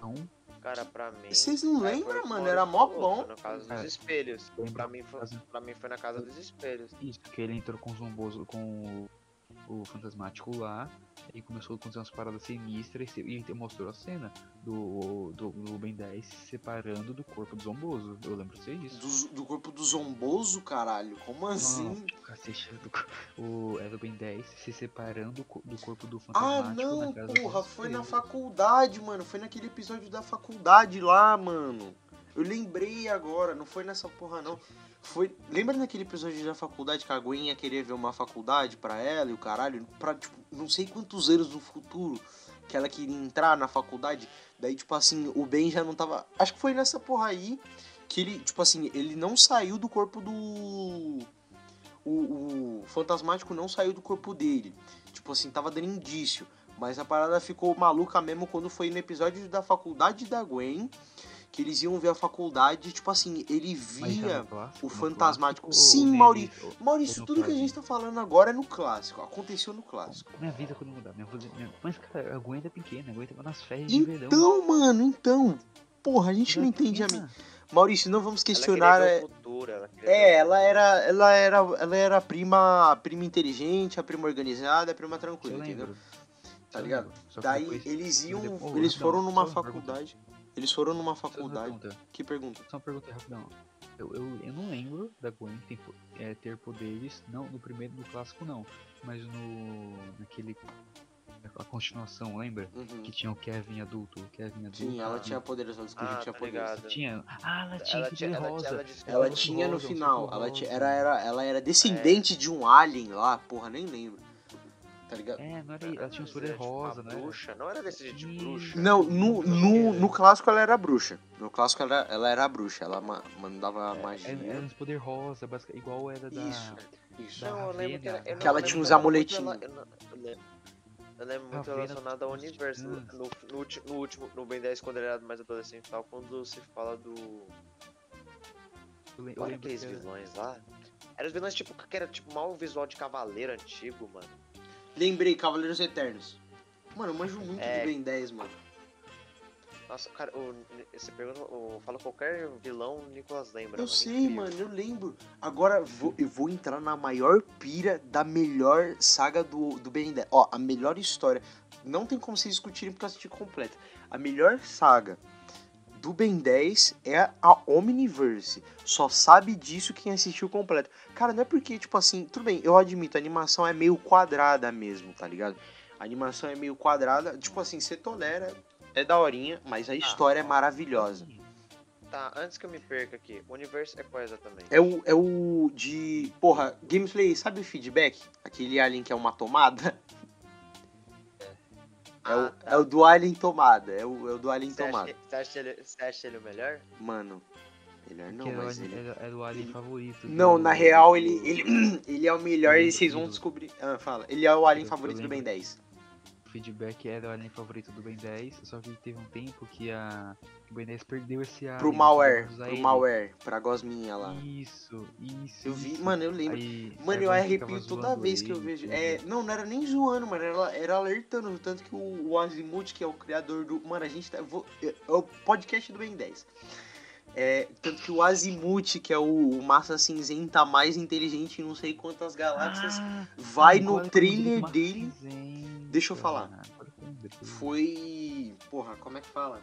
Speaker 2: Não.
Speaker 3: Cara, pra mim.
Speaker 1: Vocês não lembram, mano? Era mó bom.
Speaker 3: Foi na casa dos
Speaker 2: É.
Speaker 3: espelhos. Pra mim, foi, pra mim foi na casa dos espelhos.
Speaker 2: Isso, que ele entrou com o Zomboso, com o, o fantasmático lá, e começou a acontecer umas paradas sinistras e ele mostrou a cena do, do, do Ben 10 se separando do corpo do Zomboso. Eu lembro de ser isso.
Speaker 1: Do, do corpo do Zomboso, caralho? Como assim?
Speaker 2: Não, cacete, do, o, era o Ben 10 se separando do, co- do corpo do
Speaker 1: Ah,
Speaker 2: fantasmático
Speaker 1: não,
Speaker 2: casa do
Speaker 1: porra, foi na faculdade, mano. Foi naquele episódio da faculdade lá, mano. Eu lembrei agora, não foi nessa porra, não. Foi. Lembra naquele episódio da faculdade que a Gwen ia querer ver uma faculdade pra ela e o caralho? Pra, tipo, não sei quantos anos no futuro que ela queria entrar na faculdade. Daí, tipo assim, o Ben já não tava. Acho que foi nessa porra aí que ele, tipo assim, ele não saiu do corpo do. O, o fantasmático não saiu do corpo dele. Tipo assim, tava dando indício. Mas a parada ficou maluca mesmo quando foi no episódio da faculdade da Gwen. Que eles iam ver a faculdade, tipo assim, ele via.
Speaker 2: clássico,
Speaker 1: o fantasmático.
Speaker 2: clássico,
Speaker 1: Sim, Maurício.
Speaker 2: ou-
Speaker 1: Maurício,
Speaker 2: ou
Speaker 1: tudo que a
Speaker 2: clássico?
Speaker 1: gente tá falando agora é no clássico. Aconteceu no clássico.
Speaker 2: Minha vida quando mudar. Minha vida, minha... Mas, cara, a Gwen é pequena. A Gwen tava nas férias de verão.
Speaker 1: Então, mano, então. Porra, a gente
Speaker 2: Ela
Speaker 1: não
Speaker 2: é
Speaker 1: entende a mim. Maurício, não vamos
Speaker 3: Ela
Speaker 1: questionar. é-
Speaker 3: ver o futuro, ela
Speaker 1: É, ela era, ela era, ela era a prima, a prima inteligente, a prima organizada, a prima tranquila, entendeu? Tá ligado? Daí eles iam,
Speaker 2: depois-
Speaker 1: eles foram numa
Speaker 2: uma pergunta.
Speaker 1: Eles foram numa faculdade.
Speaker 2: pergunta.
Speaker 1: Que pergunta?
Speaker 2: Só uma pergunta rapidão. Eu, eu, eu não lembro da Gwen ter, po- é, ter poderes, não no primeiro no clássico não, mas no naquele a continuação, lembra?
Speaker 1: Uhum.
Speaker 2: Que tinha o Kevin adulto, o Kevin adulto.
Speaker 1: Sim, ela tinha poderes, ela descobriu
Speaker 3: Ah,
Speaker 1: que tinha
Speaker 3: tá
Speaker 1: poderes.
Speaker 3: ligado.
Speaker 2: tinha. Ah, ela tinha
Speaker 3: Ela
Speaker 2: que
Speaker 3: tinha, ela,
Speaker 2: rosa.
Speaker 3: ela,
Speaker 1: Ela
Speaker 2: Ela
Speaker 1: tinha no
Speaker 2: rosa,
Speaker 1: final, ela, tinha, era, era, ela era descendente de um alien lá, porra, nem lembro. Tá ligado?
Speaker 2: É, não era ela tinha um poder
Speaker 3: era, tipo,
Speaker 2: rosa, né?
Speaker 3: bruxa, não era desse de
Speaker 2: Ih,
Speaker 3: bruxa.
Speaker 1: Não, no, no, no clássico ela era bruxa. No clássico ela, ela era bruxa, ela ma- mandava magia.
Speaker 2: Era, era uns poder rosa, igual era da.
Speaker 1: Isso, isso.
Speaker 2: da
Speaker 3: Não, eu lembro que, era, eu
Speaker 1: Que ela tinha uns amuletinhos.
Speaker 3: Eu, lembro, muito
Speaker 2: Ravena
Speaker 3: relacionado ao universo. No, no, no último, no Ben 10, quando ele era mais adolescente e tal, quando se fala do.
Speaker 2: Eu,
Speaker 3: Olha
Speaker 2: lembro
Speaker 3: aqueles vilões lá. Eram os vilões tipo, que era tipo mal visual de cavaleiro antigo, mano.
Speaker 1: Lembrei, Cavaleiros Eternos. Mano, eu manjo muito
Speaker 3: É.
Speaker 1: de Ben 10, mano.
Speaker 3: Nossa, cara, o, você pergunta, o, fala qualquer vilão, o Nicolas lembra.
Speaker 1: Eu
Speaker 3: mano,
Speaker 1: sei,
Speaker 3: incrível.
Speaker 1: mano, eu lembro. Agora vou, eu vou entrar na maior pira da melhor saga do, do Ben 10. Ó, a melhor história. Não tem como vocês discutirem porque eu assisti completa. A melhor saga do Ben 10 é a Omniverse. Só sabe disso quem assistiu completo. Cara, não é porque, tipo assim, tudo bem, eu admito, a animação é meio quadrada mesmo, tá ligado? A animação é meio quadrada, tipo assim, você tolera, é daorinha, mas a história é maravilhosa.
Speaker 3: Tá, antes que eu me perca aqui, o universo é qual exatamente?
Speaker 1: É o, é o de. Porra, gameplay, sabe o feedback? Aquele alien que é uma tomada? *laughs* É, o,
Speaker 3: Ah, tá.
Speaker 1: é o do alien tomada. É o, é o do alien
Speaker 3: Você
Speaker 1: tomada.
Speaker 3: acha, você, acha ele, você acha ele o melhor?
Speaker 1: Mano, melhor não,
Speaker 2: que era, o
Speaker 1: mas
Speaker 2: alien-
Speaker 1: ele.
Speaker 2: era, era o alien
Speaker 1: ele-
Speaker 2: favorito.
Speaker 1: Não,
Speaker 2: do-
Speaker 1: na real
Speaker 2: do-
Speaker 1: ele, ele, *clears throat* ele é o melhor e
Speaker 2: do-
Speaker 1: vocês vão
Speaker 2: do-
Speaker 1: descobrir. Ah, fala. Ele é o alien favorito do Ben
Speaker 2: lembro.
Speaker 1: 10.
Speaker 2: Feedback era o alien favorito do Ben 10, só que teve um tempo que a o Ben 10 perdeu esse alien.
Speaker 1: Pro malware, pro
Speaker 2: ele.
Speaker 1: malware, pra gosminha lá.
Speaker 2: Isso, isso.
Speaker 1: Eu vi,
Speaker 2: isso.
Speaker 1: mano, eu lembro.
Speaker 2: Aí,
Speaker 1: Mano, eu arrepio toda vez que eu
Speaker 2: ele,
Speaker 1: vejo. É, não, não era nem zoando, mano. Era, era alertando. Tanto que o, o Azimuth, que é o criador do. Mano, a gente tá. vou- é é o podcast do Ben 10. É, tanto que o Azimuth, que é o, o massa cinzenta mais inteligente em não sei quantas galáxias,
Speaker 2: Ah,
Speaker 1: vai no trailer dele.
Speaker 2: cinzenta.
Speaker 1: Deixa eu falar.
Speaker 2: Lembrei.
Speaker 1: Foi. Porra, como é que fala?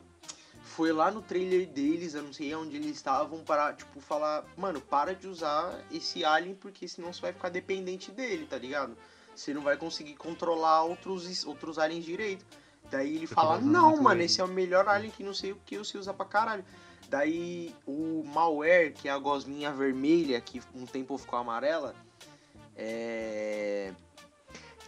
Speaker 1: Foi lá no trailer deles, eu não sei onde eles estavam, para, tipo, falar, mano, para de usar esse alien, porque senão você vai ficar dependente dele, tá ligado? Você não vai conseguir controlar outros, outros aliens direito. Daí ele fala, não, mano,
Speaker 2: ele."
Speaker 1: esse é o melhor alien que não sei o que você usa pra caralho. Daí o malware, que é a gosminha vermelha, que um tempo ficou amarela, é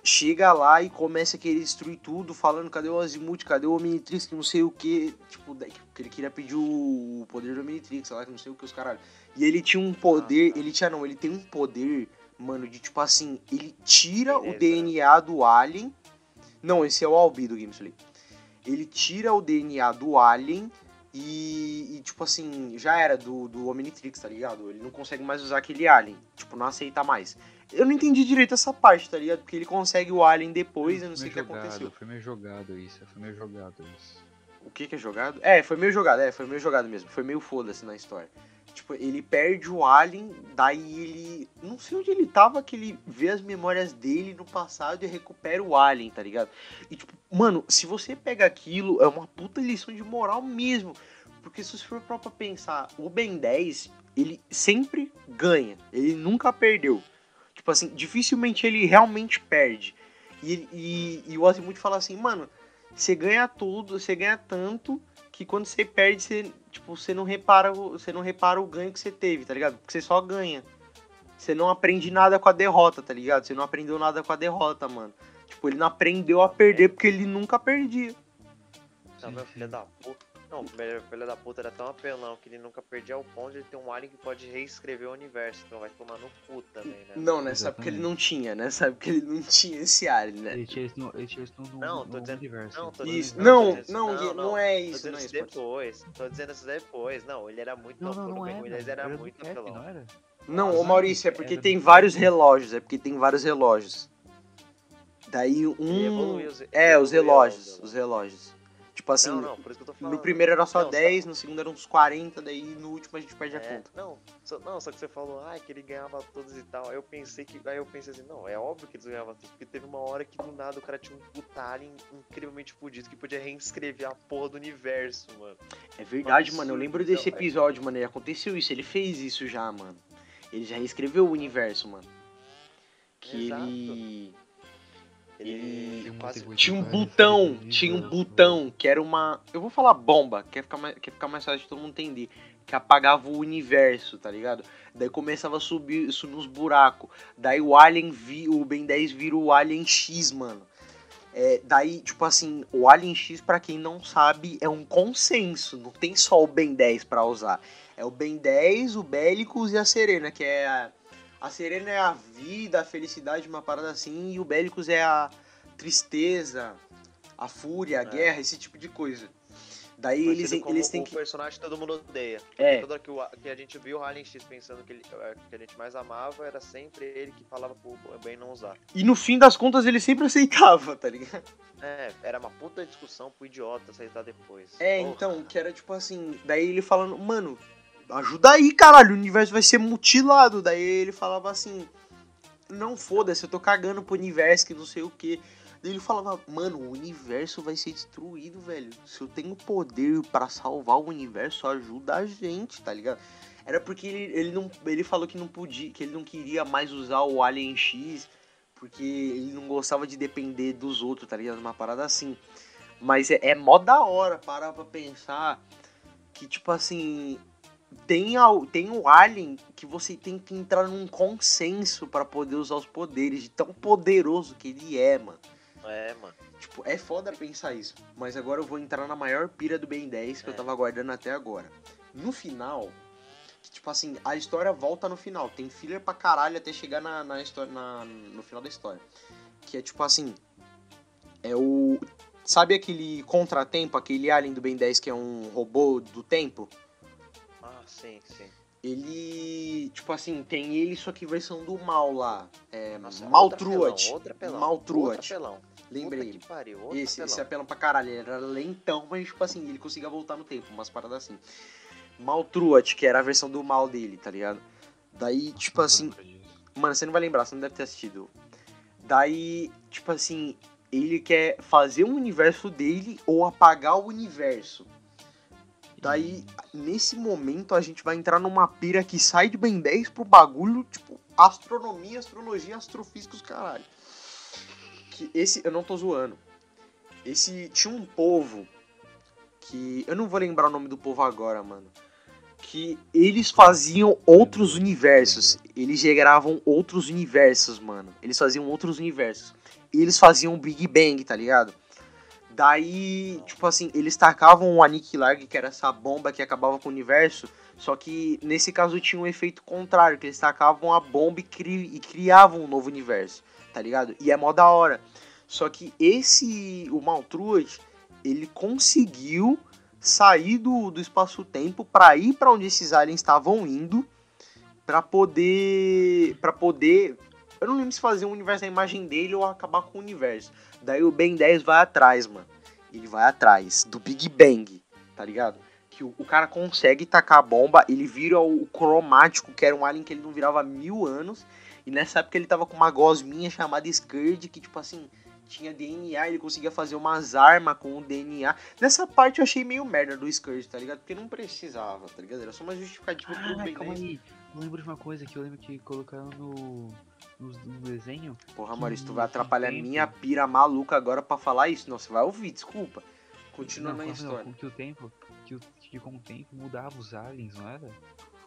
Speaker 1: chega lá e começa a querer destruir tudo, falando cadê o Azimuth, cadê o Omnitrix, que não sei o que, tipo, que ele queria pedir o poder do Omnitrix, lá que não sei o que os caralho. E ele tinha um poder,
Speaker 3: Ah, tá.
Speaker 1: ele tinha não, ele tem um poder, mano, de tipo assim, ele tira o
Speaker 3: Beleza.
Speaker 1: DNA do alien. Não, esse é o Albi do Gameplay. Ele tira o DNA do alien e, e, tipo assim, já era do, do Omnitrix, tá ligado? Ele não consegue mais usar aquele alien, tipo, não aceita mais. Eu não entendi direito essa parte, tá ligado? Porque ele consegue o alien depois, eu não sei o que aconteceu.
Speaker 2: jogado, Foi meio jogado isso, foi meio jogado isso.
Speaker 1: O que que é jogado? É, foi meio jogado, é, foi meio jogado mesmo. Foi meio foda-se na história. Tipo, ele perde o Alien, daí ele. Não sei onde ele tava, que ele vê as memórias dele no passado e recupera o Alien, tá ligado? E tipo, mano, se você pega aquilo, é uma puta lição de moral mesmo. Porque se você for pra pensar, o Ben 10, ele sempre ganha. Ele nunca perdeu. Tipo assim, dificilmente ele realmente perde. E, e, e o Azimuth fala assim, mano, você ganha tudo, você ganha tanto que quando você perde, você, tipo, você não repara, você não repara o ganho que você teve, tá ligado? Porque você só ganha. Você não aprende nada com a derrota, tá ligado? Você não aprendeu nada com a derrota, mano. Tipo, ele não aprendeu a perder porque ele nunca perdia.
Speaker 3: Não, meu filho da puta. Não, o filho da puta era tão apelão que ele nunca perdia o ponto de ter um alien que pode reescrever o universo. Então vai tomar no cu também, né?
Speaker 1: Não, nessa época ele não tinha, nessa época ele não tinha esse alien, né?
Speaker 2: Ele tinha isso no, ele tinha isso no,
Speaker 3: Não,
Speaker 2: no
Speaker 3: tô dizendo-
Speaker 2: universo.
Speaker 3: não, tô
Speaker 1: Isso.
Speaker 3: dizendo-
Speaker 1: Não,
Speaker 3: tô dizendo-
Speaker 1: não,
Speaker 3: não,
Speaker 1: não,
Speaker 3: não.
Speaker 1: é
Speaker 3: Tô
Speaker 1: isso,
Speaker 3: dizendo
Speaker 1: não é
Speaker 3: isso
Speaker 1: isso.
Speaker 3: depois. Tô dizendo isso depois. Não, ele era muito.
Speaker 2: Não, não, não
Speaker 3: o
Speaker 2: é.
Speaker 3: Ben 10
Speaker 2: mano.
Speaker 3: era
Speaker 2: do
Speaker 3: muito
Speaker 2: Cap,
Speaker 3: apelão.
Speaker 2: não era?
Speaker 1: Não,
Speaker 2: Nossa,
Speaker 1: ô Maurício, é
Speaker 2: era
Speaker 1: porque tem vários relógios, é porque tem vários relógios. Daí
Speaker 3: Ele
Speaker 1: um.
Speaker 3: evoluiu os-
Speaker 1: É, os relógios, os relógios. Tipo assim,
Speaker 3: Não, não, por isso que eu tô falando.
Speaker 1: no primeiro era só
Speaker 3: Não,
Speaker 1: 10, no segundo era uns 40, daí no último a gente perde a
Speaker 3: É,
Speaker 1: conta.
Speaker 3: não, só, não, só que você falou, ai, que ele ganhava todos e tal. Aí eu pensei que. Aí eu pensei assim, não, é óbvio que eles ganhavam todos, porque teve uma hora que do nada o cara tinha um puta alien incrivelmente fudido que podia reescrever a porra do universo, mano.
Speaker 1: É verdade, mano. Eu lembro desse
Speaker 3: é.
Speaker 1: episódio, mano. E aconteceu isso. Ele fez isso já, mano. Ele já reescreveu o universo, mano. Que
Speaker 3: Exato.
Speaker 1: ele.
Speaker 3: Ele, quase.
Speaker 1: Tinha um botão. Tinha um botão que era uma. Eu vou falar bomba, quer ficar mais, quer ficar mais fácil de todo mundo entender. Que apagava o universo, tá ligado? Daí começava a subir isso nos buracos. Daí o Alien vi, o Ben 10 vira o Alien X, mano. É, daí, tipo assim, o Alien X, pra quem não sabe, é um consenso. Não tem só o Ben 10 pra usar. É o Ben 10, o Bélicos e a Serena, que é a. A Serena é a vida, a felicidade, uma parada assim, e o Bélicos é a tristeza, a fúria, a
Speaker 3: É.
Speaker 1: guerra, esse tipo de coisa. Daí
Speaker 3: Conhecido
Speaker 1: eles, eles têm
Speaker 3: o
Speaker 1: que.
Speaker 3: personagem que todo mundo odeia.
Speaker 1: É,
Speaker 3: Toda que, o, que a gente viu o Alien X pensando que, ele, é, que a gente mais amava, era sempre ele que falava pro Ben não usar.
Speaker 1: e no fim das contas ele sempre aceitava, tá ligado?
Speaker 3: É, era uma puta discussão pro idiota aceitar depois.
Speaker 1: É,
Speaker 3: Porra.
Speaker 1: então, que era tipo assim, daí ele falando, mano, ajuda aí, caralho, o universo vai ser mutilado. Daí ele falava assim, não foda-se, eu tô cagando pro universo, que não sei o que. Daí ele falava, mano, o universo vai ser destruído, velho. Se eu tenho poder pra salvar o universo, ajuda a gente, tá ligado? Era porque ele, ele, não, ele falou que não podia, que ele não queria mais usar o Alien X, porque ele não gostava de depender dos outros, tá ligado? Uma parada assim. Mas é, é mó da hora parar pra pensar que, tipo assim, tem, al- tem o Alien que você tem que entrar num consenso pra poder usar os poderes, de tão poderoso que ele é, mano.
Speaker 3: É, mano.
Speaker 1: Tipo, é foda pensar isso. Mas agora eu vou entrar na maior pira do Ben 10 que eu
Speaker 3: É.
Speaker 1: tava guardando até agora. No final, que, tipo assim, a história volta no final. Tem filler pra caralho até chegar na, na história, na- no final da história. Que é tipo assim. É o. Sabe aquele contratempo, aquele alien do Ben 10 que é um robô do tempo?
Speaker 3: Sim, sim.
Speaker 1: Ele. Tipo assim, tem ele, só que versão do mal lá. É.
Speaker 3: Nossa,
Speaker 1: Maltruat. Maltruat.
Speaker 3: Outra pelão.
Speaker 1: Lembrei.
Speaker 3: Puta que pariu.
Speaker 1: Esse, esse
Speaker 3: pelão.
Speaker 1: apelão pra caralho, ele era lentão, mas tipo assim, ele conseguia voltar no tempo, umas paradas assim. Maltruat, que era a versão do mal dele, tá ligado? Daí, tipo assim, mano, você não vai lembrar, você não deve ter assistido. Daí, tipo assim, ele quer fazer um universo dele ou apagar o universo. Daí, nesse momento, a gente vai entrar numa pira que sai de Ben 10 pro bagulho, tipo, astronomia, astrologia, astrofísica, os caralho. Que esse, eu não tô zoando. Esse, tinha um povo que, eu não vou lembrar o nome do povo agora, mano. Que eles faziam outros universos. Eles geravam outros universos, mano. Eles faziam outros universos. E eles faziam Big Bang, tá ligado? Daí, tipo assim, eles tacavam o Aniquilar, que era essa bomba que acabava com o universo. Só que nesse caso tinha um efeito contrário, que eles tacavam a bomba e, cri- e criavam um novo universo, tá ligado? E é mó da hora. Só que esse, o Maltruat, ele conseguiu sair do, do espaço-tempo pra ir pra onde esses aliens estavam indo, pra poder, para poder, eu não lembro se fazer um universo na imagem dele ou acabar com o universo. Daí o Ben 10 vai atrás, mano. Ele vai atrás do Big Bang, tá ligado? Que o, o cara consegue tacar a bomba, ele vira o, o cromático, que era um alien que ele não virava há mil anos. E nessa época ele tava com uma gosminha chamada Scourge, que tipo assim, tinha DNA, ele conseguia fazer umas armas com o DNA. Nessa parte eu achei meio merda do Scourge, tá ligado? Porque não precisava, tá ligado? Era só uma justificativa pro
Speaker 2: Ah,
Speaker 1: Ben
Speaker 2: calma
Speaker 1: 10.
Speaker 2: aí. Eu lembro de uma coisa que eu lembro que colocaram no, no, no desenho.
Speaker 1: Porra, Maurício, tu vai atrapalhar
Speaker 2: tempo-
Speaker 1: minha pira maluca agora pra falar isso. Não, você vai ouvir, desculpa. Continua
Speaker 2: não,
Speaker 1: na história.
Speaker 2: Não, que o tempo, que, o, que com o tempo mudava os aliens, não era?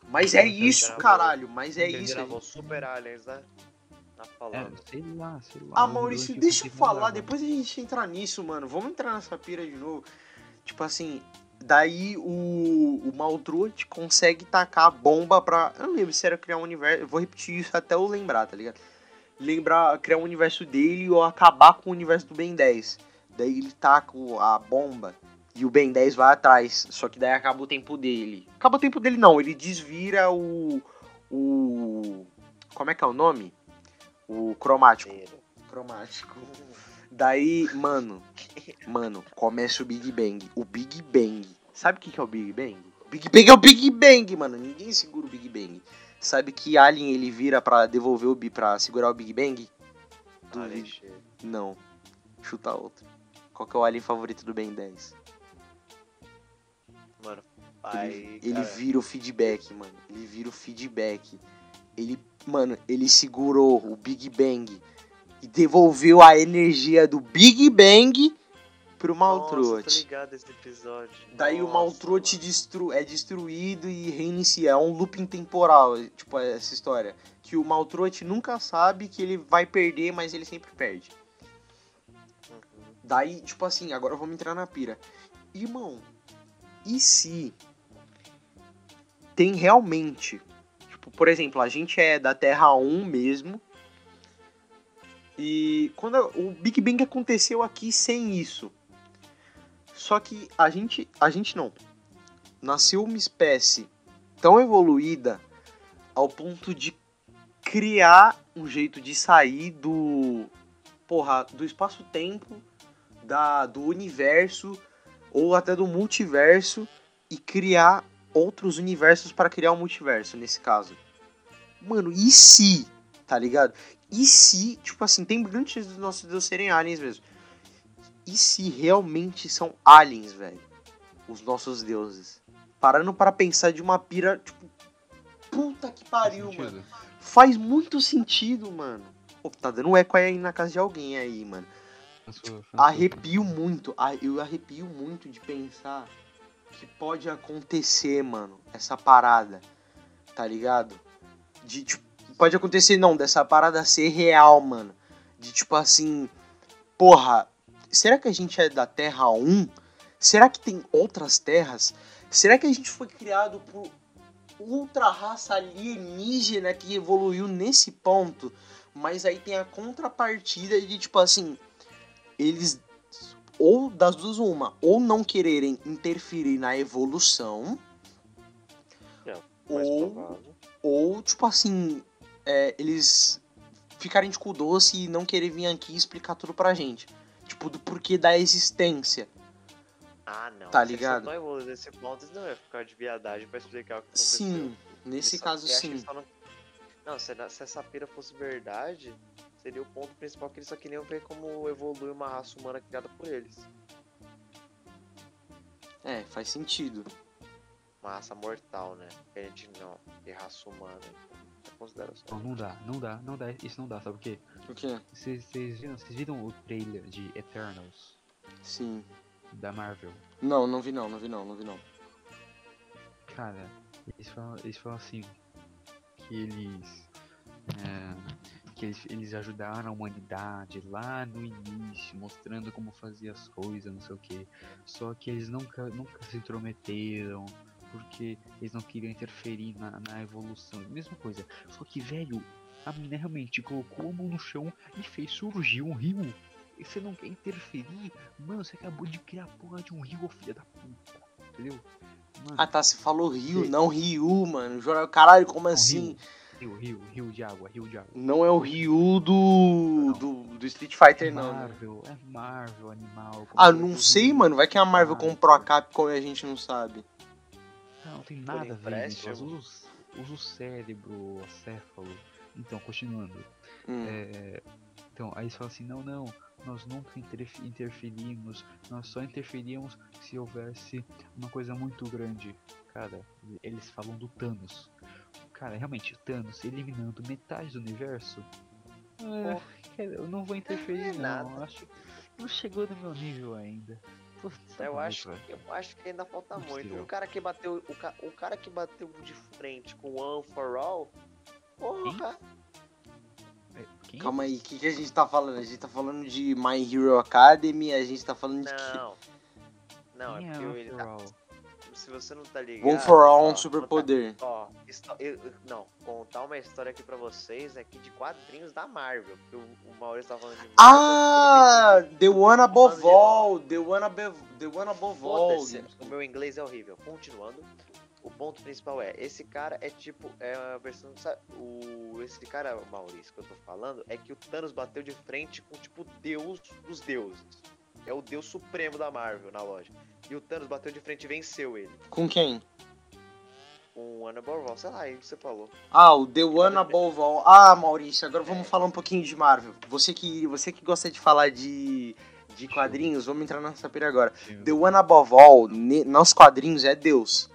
Speaker 1: Mas é isso,
Speaker 3: gravou-
Speaker 1: caralho. Mas é isso.
Speaker 3: gravou Super Aliens, né? Na
Speaker 2: É,
Speaker 3: palavra.
Speaker 2: sei lá, sei lá.
Speaker 1: Ah, Maurício, deixa eu falar, depois a gente entrar nisso, mano. Vamos entrar nessa pira de novo. Tipo assim, daí o, o consegue tacar a bomba pra. Eu não lembro se era criar um universo. Eu vou repetir isso até eu lembrar, tá ligado? Lembrar, criar um universo dele ou acabar com o universo do Ben 10. Daí ele taca a bomba e o Ben 10 vai atrás. Só que daí acaba o tempo dele. Acaba o tempo dele, não. Ele desvira o. O. Como é que é o nome? O cromático. Cromático. *laughs* Daí, mano, mano, começa o Big Bang. O Big Bang. Sabe o que que é o Big Bang? O Big Bang é o Big Bang, mano. Ninguém segura o Big Bang. Sabe que Alien ele vira pra devolver o pra segurar o Big Bang? Duvido. Não. Chuta outro. Qual que é o Alien favorito do Ben 10?
Speaker 3: Mano,
Speaker 1: Ele,
Speaker 3: aí.
Speaker 1: ele
Speaker 3: cara,
Speaker 1: vira o feedback, mano. Ele vira o feedback. Ele, mano, ele segurou o Big Bang e devolveu a energia do Big Bang pro
Speaker 3: Nossa,
Speaker 1: Maltruat.
Speaker 3: tô ligado esse episódio.
Speaker 1: Daí o
Speaker 3: Nossa,
Speaker 1: Maltruat
Speaker 3: mano.
Speaker 1: destru é destruído e reinicia. É um looping temporal, tipo, essa história. Que o Maltruat nunca sabe que ele vai perder, mas ele sempre perde.
Speaker 3: Uhum.
Speaker 1: Daí, tipo assim, agora vamos entrar na pira. Irmão, e se tem realmente, tipo, por exemplo, a gente é da Terra 1 mesmo, e quando o Big Bang aconteceu aqui sem isso. Só que a gente, a gente não. Nasceu uma espécie tão evoluída ao ponto de criar um jeito de sair do porra, do espaço-tempo, da do universo ou até do multiverso e criar outros universos para criar um multiverso nesse caso. Mano, e se, tá ligado? E se, tipo assim, tem grande chance dos nossos deuses serem aliens mesmo. E se realmente são aliens, velho? Os nossos deuses. Parando para pensar de uma pira, tipo, puta que
Speaker 2: Faz
Speaker 1: pariu,
Speaker 2: sentido.
Speaker 1: mano. Faz muito sentido, mano. Pô, tá dando eco aí na casa de alguém aí, mano. Arrepio muito, eu arrepio muito de pensar que pode acontecer, mano, essa parada, tá ligado? De, tipo, pode acontecer, não, dessa parada ser real, mano. De tipo assim, porra, será que a gente é da Terra 1? Será que tem outras terras? Será que a gente foi criado por ultra raça alienígena que evoluiu nesse ponto? Mas aí tem a contrapartida de tipo assim, eles ou das duas uma, ou não quererem interferir na evolução,
Speaker 3: É,
Speaker 1: ou,
Speaker 3: provável.
Speaker 1: ou tipo assim, é, eles ficarem de cu doce e não querer vir aqui explicar tudo pra gente. Tipo, do porquê da existência.
Speaker 3: Ah, não.
Speaker 1: Tá
Speaker 3: Se
Speaker 1: ligado?
Speaker 3: Nesse ponto, não ia ficar de viadagem pra explicar o que aconteceu.
Speaker 1: Sim, nesse
Speaker 3: Ele
Speaker 1: caso sim.
Speaker 3: Não, não se, essa pira fosse verdade, seria o ponto principal que eles só queriam ver como evolui uma raça humana criada por eles.
Speaker 1: É, faz sentido.
Speaker 3: Uma raça mortal, né? A gente não. E raça humana. Consideração.
Speaker 2: Não, não dá, não dá, não dá, isso não dá, sabe por quê?
Speaker 1: O quê?
Speaker 2: Vocês viram, viram o trailer de Eternals
Speaker 1: Sim.
Speaker 2: da Marvel?
Speaker 1: Não, não vi não, não vi não, não vi não.
Speaker 2: Cara, eles falam, eles falam assim que eles é, que eles, eles ajudaram a humanidade lá no início, mostrando como fazia as coisas, não sei o que. Só que eles nunca, nunca se intrometeram, porque eles não queriam interferir na, na evolução. Mesma coisa. Só que, velho, a mina realmente colocou a mão no chão e fez surgir um rio. E você não quer interferir? Mano, você acabou de criar a porra de um rio, filha da puta. Entendeu? Mano,
Speaker 1: Ah tá, você falou Rio,
Speaker 2: Sim.
Speaker 1: não Ryu, mano. Caralho, como assim?
Speaker 2: Rio, rio, rio de água, rio de água.
Speaker 1: Não é o Ryu do, do, do Street Fighter, não. né?
Speaker 2: Marvel, é Marvel, animal.
Speaker 1: Ah,
Speaker 2: é
Speaker 1: não
Speaker 2: é
Speaker 1: sei,
Speaker 2: Rio?
Speaker 1: mano. Vai que a Marvel
Speaker 2: Marvel.
Speaker 1: comprou a Capcom e a gente não sabe.
Speaker 2: Não, não tem nada a ver. Usa, o- usa o cérebro, o céfalo. Então, continuando.
Speaker 1: Hum.
Speaker 2: É, então, aí eles falam assim, não, não, nós nunca interfe- interferimos, nós só interferíamos se houvesse uma coisa muito grande. Cara, eles falam do Thanos. Cara, realmente, o Thanos eliminando metade do universo. É, eu não vou interferir,
Speaker 3: é
Speaker 2: não.
Speaker 3: nada.
Speaker 2: Acho que não chegou no meu nível ainda.
Speaker 3: Eu acho,
Speaker 2: velho.
Speaker 3: eu acho que ainda falta muito.
Speaker 2: Impossível.
Speaker 3: O cara que bateu. O, ca, o cara que bateu de frente com o One for All. Porra!
Speaker 2: É, quem?
Speaker 1: Calma aí, o que, que a gente tá falando? A gente tá falando de My Hero Academy, a gente tá falando de que.
Speaker 3: Não. Não,
Speaker 2: Quem
Speaker 3: é
Speaker 2: é
Speaker 3: porque
Speaker 2: One
Speaker 3: ele tá-? Se você não tá ligado.
Speaker 1: One for All é um superpoder.
Speaker 3: Ó, eu- não, contar uma história aqui pra vocês aqui de quadrinhos da Marvel. O, o Maurício tá falando de Marvel.
Speaker 1: Ah, The One Above All, The One Above, the one above all.
Speaker 3: O meu inglês é horrível. Continuando, o ponto principal é, esse cara é tipo, é a versão, sabe, o, esse cara, Maurício, que eu tô falando, é que o Thanos bateu de frente com, tipo, Deus dos deuses. É o Deus Supremo da Marvel, na loja. E o Thanos bateu de frente e venceu ele.
Speaker 1: Com quem?
Speaker 3: Com o Annabelle, sei lá, aí você falou.
Speaker 1: Ah, o The One Above All. Ah, Maurício, agora vamos falar um pouquinho de Marvel. Você que, você que gosta de falar de, de quadrinhos, vamos entrar nessa pira agora. The One Above All, ne- nos quadrinhos, é Deus.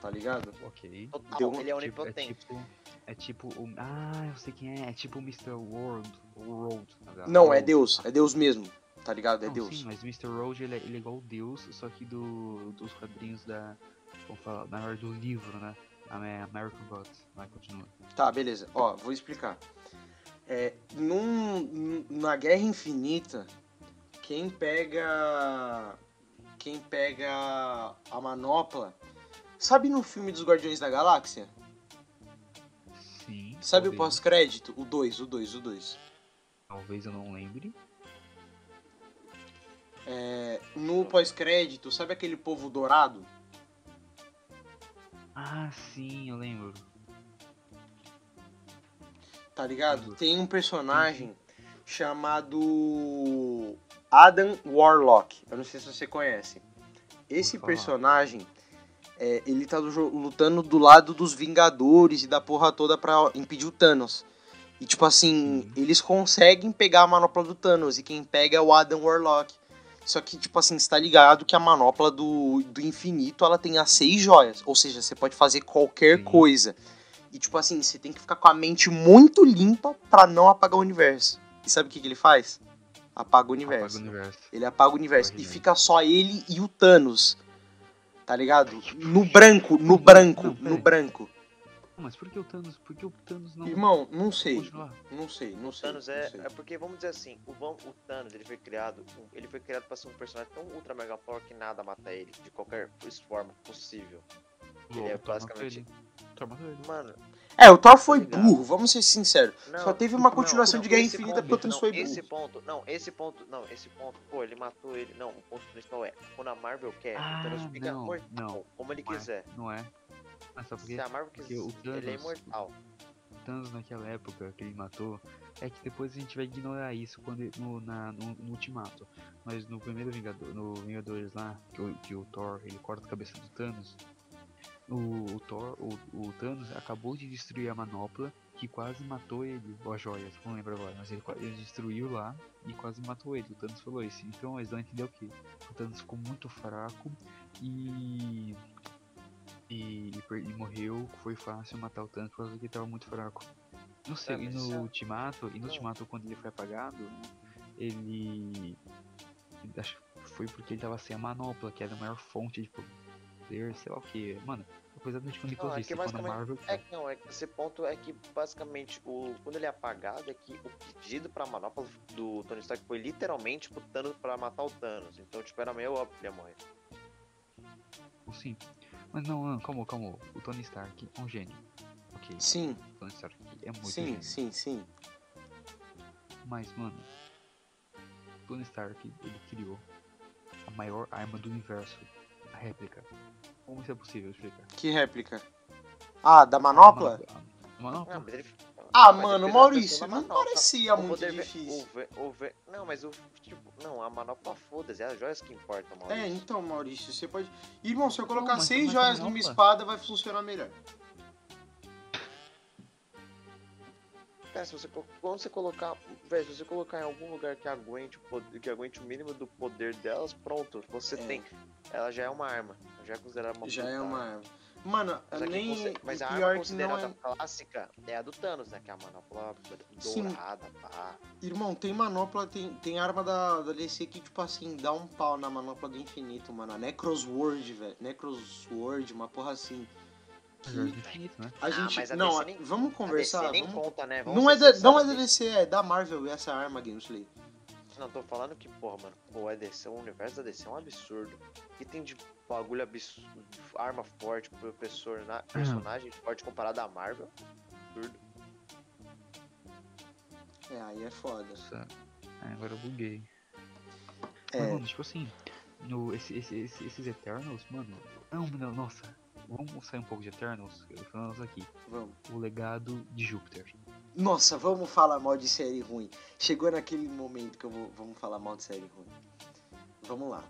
Speaker 1: Tá ligado?
Speaker 2: Ok.
Speaker 3: Total, ele é
Speaker 2: Tipo, é
Speaker 3: onipotente.
Speaker 2: tipo. É tipo o. Ah, eu sei quem é. É tipo o Mr. World. World. verdade.
Speaker 1: Não, é. Deus. É Deus mesmo. Tá ligado? É
Speaker 2: Não,
Speaker 1: Deus.
Speaker 2: Sim, mas o Mr. World ele é, ele é igual Deus, só que do, dos quadrinhos da. Vamos falar, na hora do livro, né? Ame- American Gods. Vai, continua.
Speaker 1: Tá, beleza. Ó, vou explicar. É, num, na Guerra Infinita, quem pega. Quem pega a manopla. Sabe no filme dos Guardiões da Galáxia?
Speaker 2: Sim.
Speaker 1: Sabe o
Speaker 2: talvez-
Speaker 1: pós-crédito? O 2, o 2, o 2.
Speaker 2: Talvez eu não lembre.
Speaker 1: É, no pós-crédito, sabe aquele povo dourado?
Speaker 2: Ah, sim, eu lembro.
Speaker 1: Tá ligado?
Speaker 2: Uhum.
Speaker 1: Tem um personagem chamado Adam Warlock. Eu não sei se você conhece. Esse personagem, é, ele tá lutando do lado dos Vingadores e da porra toda pra impedir o Thanos. E tipo assim,
Speaker 2: Sim.
Speaker 1: eles conseguem pegar a manopla do Thanos e quem pega é o Adam Warlock. Só que, tipo assim, você tá ligado que a manopla do, do infinito, ela tem as seis joias. Ou seja, você pode fazer qualquer
Speaker 2: Sim.
Speaker 1: coisa. E, tipo assim, você tem que ficar com a mente muito limpa pra não apagar o universo. E sabe o que, que ele faz? Apaga o universo.
Speaker 2: Apaga o universo.
Speaker 1: Ele apaga o universo.
Speaker 2: Apaga
Speaker 1: E
Speaker 2: universo.
Speaker 1: fica só ele e o Thanos. Tá ligado? No branco, no branco, no branco.
Speaker 2: Mas por que o Thanos? Por que o Thanos não.
Speaker 1: Irmão, não sei.
Speaker 2: continuar?
Speaker 1: Não sei, não
Speaker 3: O
Speaker 1: sei.
Speaker 3: Thanos
Speaker 1: não
Speaker 3: é,
Speaker 1: sei.
Speaker 3: é porque vamos dizer assim, o, Van- o Thanos ele foi criado, um- ele foi criado pra ser um personagem tão ultra mega forte que nada mata ele de qualquer forma possível. Ele é
Speaker 2: O matou
Speaker 3: basicamente-.
Speaker 2: O ele.
Speaker 3: Mano,
Speaker 1: É, o Thor foi
Speaker 3: Obrigado.
Speaker 1: burro, vamos ser sinceros.
Speaker 3: não,
Speaker 1: Só teve uma continuação
Speaker 3: não,
Speaker 1: de Guerra Infinita porque o Thanos foi burro.
Speaker 3: Esse ponto, não, esse ponto, não, esse ponto, pô, ele matou ele, não, o ponto principal é, quando a Marvel quer,
Speaker 2: Ah,
Speaker 3: o Thanos fica
Speaker 2: não,
Speaker 3: mortal,
Speaker 2: não,
Speaker 3: como ele
Speaker 2: não é.
Speaker 3: quiser.
Speaker 2: Não é? Mas só porque
Speaker 3: Se a Marvel quiser,
Speaker 2: o
Speaker 3: ele é
Speaker 2: Thanos-
Speaker 3: imortal.
Speaker 2: o Thanos naquela época que ele matou, é que depois a gente vai ignorar isso quando no, na, no, no Ultimato. Mas no primeiro Vingador, no Vingadores lá, que o, que o Thor ele corta a cabeça do Thanos, o, o Thor, o, o Thanos acabou de destruir a manopla que quase matou ele, ou as joias, não lembro agora, mas ele, ele destruiu lá e quase matou ele. O Thanos falou isso. Então eles vão entender o que? O Thanos ficou muito fraco e. E, e morreu, foi fácil matar o Thanos por causa que ele tava muito fraco. Não sei,
Speaker 3: É,
Speaker 2: e no
Speaker 3: é-
Speaker 2: Ultimato, e no
Speaker 3: Não.
Speaker 2: Ultimato quando ele foi apagado, ele. ele Acho que foi porque ele tava sem a manopla, que era a maior fonte de poder, sei lá o que. Mano, a coisa do tipo
Speaker 3: Não, é que basicamente-
Speaker 2: Marvel
Speaker 3: É
Speaker 2: quer.
Speaker 3: que não, é que esse ponto é que basicamente o quando ele é apagado é que o pedido pra manopla do Tony Stark foi literalmente pro Thanos pra matar o Thanos. Então, tipo, era meio óbvio que ele ia morrer.
Speaker 2: Sim. Mas não, não, calma, calma. O Tony Stark é um gênio. Ok,
Speaker 1: Sim,
Speaker 2: o Tony Stark é muito
Speaker 1: sim,
Speaker 2: gênio.
Speaker 1: sim, sim.
Speaker 2: Mas, mano, Tony Stark, ele criou a maior arma do universo, a réplica. Como isso é possível explicar?
Speaker 1: Que réplica? Ah, da manopla?
Speaker 2: A manopla?
Speaker 3: Ah, mas ele.
Speaker 1: Ah,
Speaker 3: Vai
Speaker 1: mano, Maurício, não parecia
Speaker 3: O
Speaker 1: muito
Speaker 3: poder
Speaker 1: difícil.
Speaker 3: o o Não, mas o. Tipo, não, a manopla foda-se, é as joias que importam,
Speaker 1: É,
Speaker 3: Maurício.
Speaker 1: então, Maurício, você pode. Irmão, se eu colocar
Speaker 2: mas-
Speaker 1: seis
Speaker 2: mas a
Speaker 1: joias numa espada, vai funcionar melhor.
Speaker 3: Cara, se você, quando você colocar. Velho, se você colocar em algum lugar que aguente o, poder, que aguente o mínimo do poder delas, pronto. Você
Speaker 1: É.
Speaker 3: tem. Ela já é uma arma. Já é considerada uma
Speaker 1: Já
Speaker 3: puta
Speaker 1: é uma arma. Mano,
Speaker 3: que
Speaker 1: nem.
Speaker 3: conse- mas a arma
Speaker 1: que não
Speaker 3: considerada
Speaker 1: é.
Speaker 3: clássica é a do Thanos, né? Que é a manopla
Speaker 1: Sim.
Speaker 3: dourada, pá.
Speaker 1: Irmão, tem manopla, tem, tem arma da, da DC que, tipo assim, dá um pau na manopla do infinito, mano. A Necrosword, velho. Necrosword, uma porra assim.
Speaker 2: Infinito, né?
Speaker 1: A
Speaker 3: Ah,
Speaker 1: gente.
Speaker 3: mas a
Speaker 1: não,
Speaker 3: DC
Speaker 1: a-
Speaker 3: nem-
Speaker 1: vamos
Speaker 3: A
Speaker 1: conversar.
Speaker 3: DC nem
Speaker 1: vamos-
Speaker 3: conta, né? Vamos
Speaker 1: Não é, da, não é da. DC, é da Marvel essa arma, Gameslay.
Speaker 3: Não, tô falando que, porra, mano, o EDC, o universo da DC é um absurdo. E tem de bagulho absurdo, arma forte, professor, na, personagem forte comparado à Marvel. Absurdo.
Speaker 1: É, aí é foda.
Speaker 2: Nossa, é, agora eu buguei.
Speaker 1: É.
Speaker 2: Mas, mano, tipo assim, no, esse, esse, esse- esses Eternals, mano. Não, não, nossa. Vamos sair um pouco de Eternals, Eternals aqui.
Speaker 1: Vamos.
Speaker 2: O legado de Júpiter.
Speaker 1: Nossa, vamos falar mal de série ruim. Chegou naquele momento que eu vou vamos falar mal de série ruim. Vamos lá.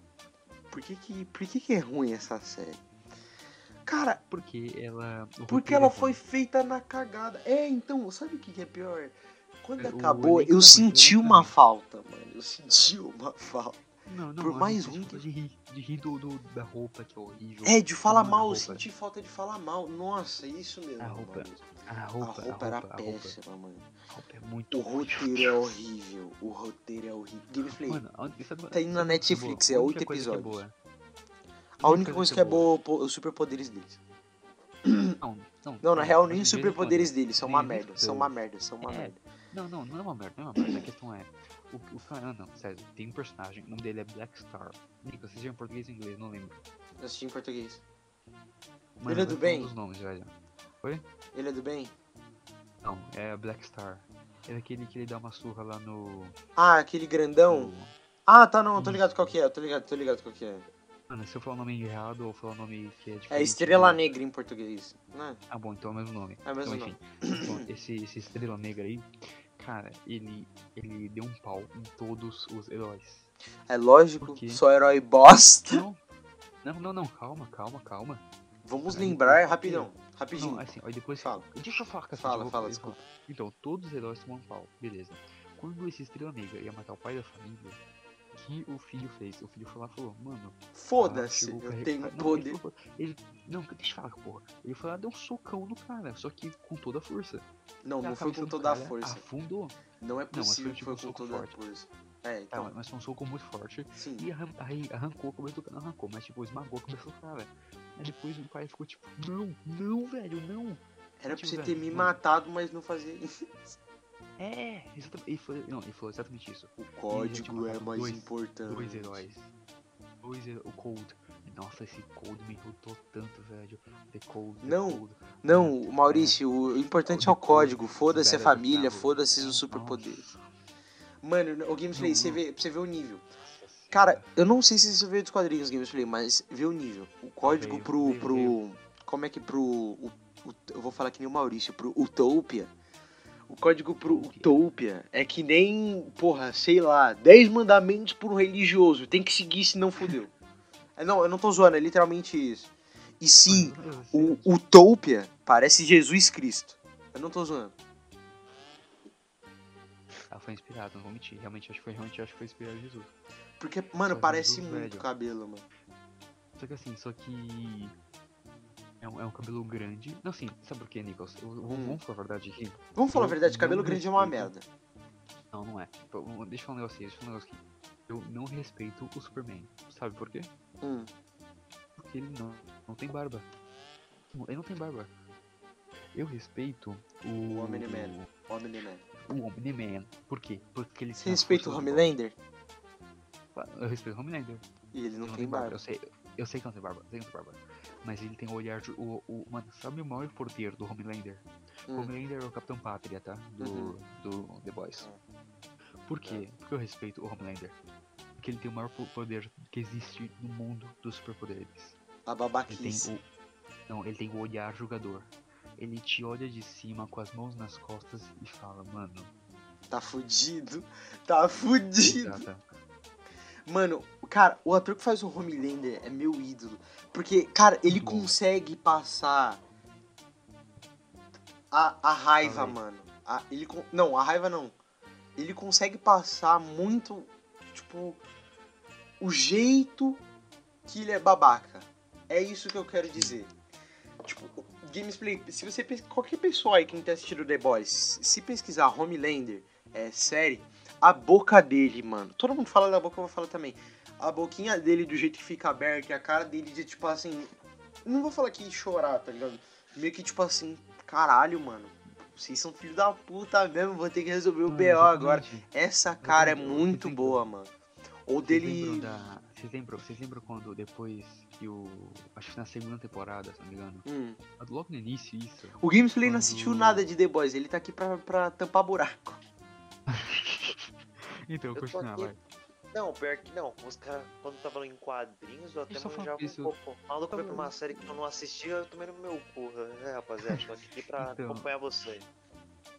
Speaker 1: Por que que, por que, que é ruim essa série? Cara,
Speaker 2: Porque ela.
Speaker 1: porque
Speaker 2: roteiro
Speaker 1: ela
Speaker 2: é
Speaker 1: foi feita na cagada. É, então, sabe o que, que é pior? Quando
Speaker 2: É,
Speaker 1: acabou, eu
Speaker 2: é ruim,
Speaker 1: senti
Speaker 2: é
Speaker 1: uma
Speaker 2: ruim.
Speaker 1: falta, mano. Eu senti uma falta.
Speaker 2: Não, não,
Speaker 1: por mais ruim
Speaker 2: falta de rir, de rir do, do- da roupa que é horrível.
Speaker 1: É, de falar mal, eu senti falta de falar mal. Nossa, isso mesmo.
Speaker 2: A roupa,
Speaker 1: mano.
Speaker 2: A
Speaker 1: A
Speaker 2: roupa,
Speaker 1: roupa, era
Speaker 2: a roupa, a roupa,
Speaker 1: péssima, mano.
Speaker 2: a roupa é muito
Speaker 1: O roteiro é horrível. O roteiro é horrível. Gameplay.
Speaker 2: Mano, a- sabe-
Speaker 1: Tá indo na
Speaker 2: coisa
Speaker 1: Netflix, é
Speaker 2: A
Speaker 1: oito
Speaker 2: é
Speaker 1: episódios.
Speaker 2: boa.
Speaker 1: a única coisa que é boa é os superpoderes deles. *coughs*
Speaker 2: Não, não,
Speaker 1: Não, na
Speaker 2: é,
Speaker 1: real,
Speaker 2: mas
Speaker 1: nem os superpoderes deles são uma merda. São uma merda, são uma
Speaker 2: É.
Speaker 1: merda.
Speaker 2: Não, não, não é uma merda, não é uma merda. A questão é. O, o cara, não, sério, tem um personagem, o nome dele é Black Star. Nico, viram em português ou em inglês? Não lembro.
Speaker 1: Eu assisti em português.
Speaker 2: Mano,
Speaker 1: Ele é do bem?
Speaker 2: Os nomes, velho.
Speaker 1: Ele é do bem?
Speaker 2: Não, é Black Star. É aquele que ele dá uma surra lá no.
Speaker 1: Ah, aquele grandão.
Speaker 2: no-
Speaker 1: Ah, tá, não, tô ligado qual que é, tô ligado, tô ligado qual que é.
Speaker 2: Mano, se eu falar o nome errado ou falar o nome que é diferente.
Speaker 1: É Estrela
Speaker 2: do-
Speaker 1: Negra em português, né?
Speaker 2: Ah, bom, então é o mesmo nome.
Speaker 1: É o mesmo
Speaker 2: então, enfim. Bom, *coughs* esse, esse Estrela Negra aí, cara, ele, ele deu um pau em todos os heróis.
Speaker 1: É lógico,
Speaker 2: Por quê?
Speaker 1: só herói bosta.
Speaker 2: Não, não, não, não, calma, calma, calma.
Speaker 1: Vamos lembrar rapidão, rapidinho.
Speaker 2: Não, assim, aí depois.
Speaker 1: Fala.
Speaker 2: Deixa eu falar, cacete,
Speaker 1: Fala, fala, desculpa.
Speaker 2: Então, todos os heróis tomam pau, beleza. Quando esse Estrela Negra ia matar o pai da família, o que o filho fez? O filho foi lá e falou, mano,
Speaker 1: Foda-se,
Speaker 2: chegou
Speaker 1: eu tenho
Speaker 2: Ah, não,
Speaker 1: poder.
Speaker 2: Ele, falou- ele- não, deixa eu falar, porra. Ele foi lá e deu um socão no cara, só que com toda a força.
Speaker 1: Não,
Speaker 2: a
Speaker 1: não foi com toda a força.
Speaker 2: Afundou.
Speaker 1: Não é
Speaker 2: foi
Speaker 1: possível que
Speaker 2: tipo
Speaker 1: foi
Speaker 2: um
Speaker 1: com toda a força. É,
Speaker 2: Tá,
Speaker 1: então,
Speaker 2: mas foi um soco muito forte.
Speaker 1: sim.
Speaker 2: E arran- aí arrancou a cabeça do cara. Não arrancou, mas tipo, esmagou a cabeça do cara. Aí depois o pai ficou tipo, não, não, velho, não.
Speaker 1: Era pra
Speaker 2: tipo,
Speaker 1: você
Speaker 2: velho,
Speaker 1: ter me matado, mas não fazer isso.
Speaker 2: É, exatamente. Ele falou, não, ele falou exatamente isso.
Speaker 1: O código é mais
Speaker 2: dois-
Speaker 1: importante.
Speaker 2: Dois heróis. Dois heróis. O Cold. Nossa, esse Cold me irritou tanto, velho. The Cold. The
Speaker 1: Não,
Speaker 2: Cold.
Speaker 1: Não, Maurício, o importante é o código. Foda-se a família, foda-se os superpoderes. Mano, o Gameplay, você vê, pra você ver o nível. Cara, eu não sei se você veio dos quadrinhos Gameplay, mas vê o nível. O código
Speaker 2: Veio,
Speaker 1: pro.
Speaker 2: veio,
Speaker 1: pro.
Speaker 2: veio.
Speaker 1: Como é que pro. o- o- eu vou falar que nem o Maurício, pro Utopia. O código pro
Speaker 2: Utopia.
Speaker 1: É que nem, porra, sei lá, 10 mandamentos por um religioso. Tem que seguir, senão fodeu. *laughs* É, não, eu não tô zoando, é literalmente isso. E sim,
Speaker 2: sei.
Speaker 1: o Utopia parece Jesus Cristo. Eu não tô zoando.
Speaker 2: Ela foi inspirada, não vou mentir. Realmente acho que foi, realmente acho que foi inspirado em Jesus.
Speaker 1: Porque, mano, parece muito
Speaker 2: velho.
Speaker 1: cabelo, mano.
Speaker 2: Só que assim, só que. É um, é um cabelo grande. Não, assim, sabe por quê, Nicholas? Eu-
Speaker 1: Hum.
Speaker 2: Vamos falar a verdade aqui.
Speaker 1: Vamos falar a verdade, cabelo grande é uma
Speaker 2: respeito.
Speaker 1: merda.
Speaker 2: Não, não é. Pô, Deixa eu falar um negócio aqui, deixa eu falar um negócio aqui. Eu não respeito o Superman. Sabe por quê?
Speaker 1: Hum.
Speaker 2: Porque ele não, não tem barba. Ele não tem barba. Eu respeito o.
Speaker 1: O Omni-Man. Omni-Man.
Speaker 2: O Omni-Man. Por quê? Porque ele
Speaker 1: Você respeita o Homelander?
Speaker 2: Ball. Eu respeito o Homelander.
Speaker 1: E ele não,
Speaker 2: Ele
Speaker 1: tem barba.
Speaker 2: Eu sei, eu sei que não tem barba, sei que não tem barba. Mas ele tem o olhar de. O, o, mano, sabe o maior poder do Homelander?
Speaker 1: Hum.
Speaker 2: Homelander é o Capitão Pátria, tá? Do,
Speaker 1: Uhum.
Speaker 2: do The Boys. Por quê? Porque eu respeito o Homelander. Porque ele tem o maior po- poder que existe no mundo dos superpoderes.
Speaker 1: A
Speaker 2: Ele
Speaker 1: babaquice.
Speaker 2: o. Não, ele tem o olhar jogador. ele te olha de cima com as mãos nas costas e fala, mano,
Speaker 1: Tá fudido. Tá fudido.
Speaker 2: tá.
Speaker 1: Mano, cara, o ator que faz o Homelander é meu ídolo. Porque, cara, ele
Speaker 2: bom.
Speaker 1: consegue passar a, a raiva,
Speaker 2: aí.
Speaker 1: mano. A- ele, não, a raiva não. Ele consegue passar muito, tipo, o jeito que ele é babaca. É isso que eu quero dizer. Tipo, o Gamesplay, se você qualquer pessoa aí que não tem assistido The Boys, se pesquisar Homelander, é série, a boca dele, mano. Todo mundo fala da boca, eu vou falar também. A boquinha dele, do jeito que fica aberta, e a cara dele de tipo assim. Não vou falar que chorar, tá ligado? Meio que tipo assim, caralho, mano. Vocês são filho da puta mesmo, vou ter que resolver o BO agora. Essa cara é muito boa, mano. Ou dele.
Speaker 2: da. Vocês lembram, vocês lembram quando depois que o. Acho que na segunda temporada, se não me engano.
Speaker 1: Hum.
Speaker 2: Logo no início, isso.
Speaker 1: O Gamesplay não
Speaker 2: Quando-
Speaker 1: assistiu nada de The Boys, ele tá aqui pra, pra tampar buraco. *laughs*
Speaker 2: Então,
Speaker 3: Eu aqui.
Speaker 2: vai.
Speaker 3: Não, pior que não. Os caras, quando tava em quadrinhos, eu até
Speaker 2: falo
Speaker 3: manjava um pouco. Maluco foi pra uma
Speaker 2: Falando.
Speaker 3: série que eu não assistia, eu tomei no meu cu. É, rapaziada, tô aqui pra *laughs*
Speaker 2: Então.
Speaker 3: acompanhar você.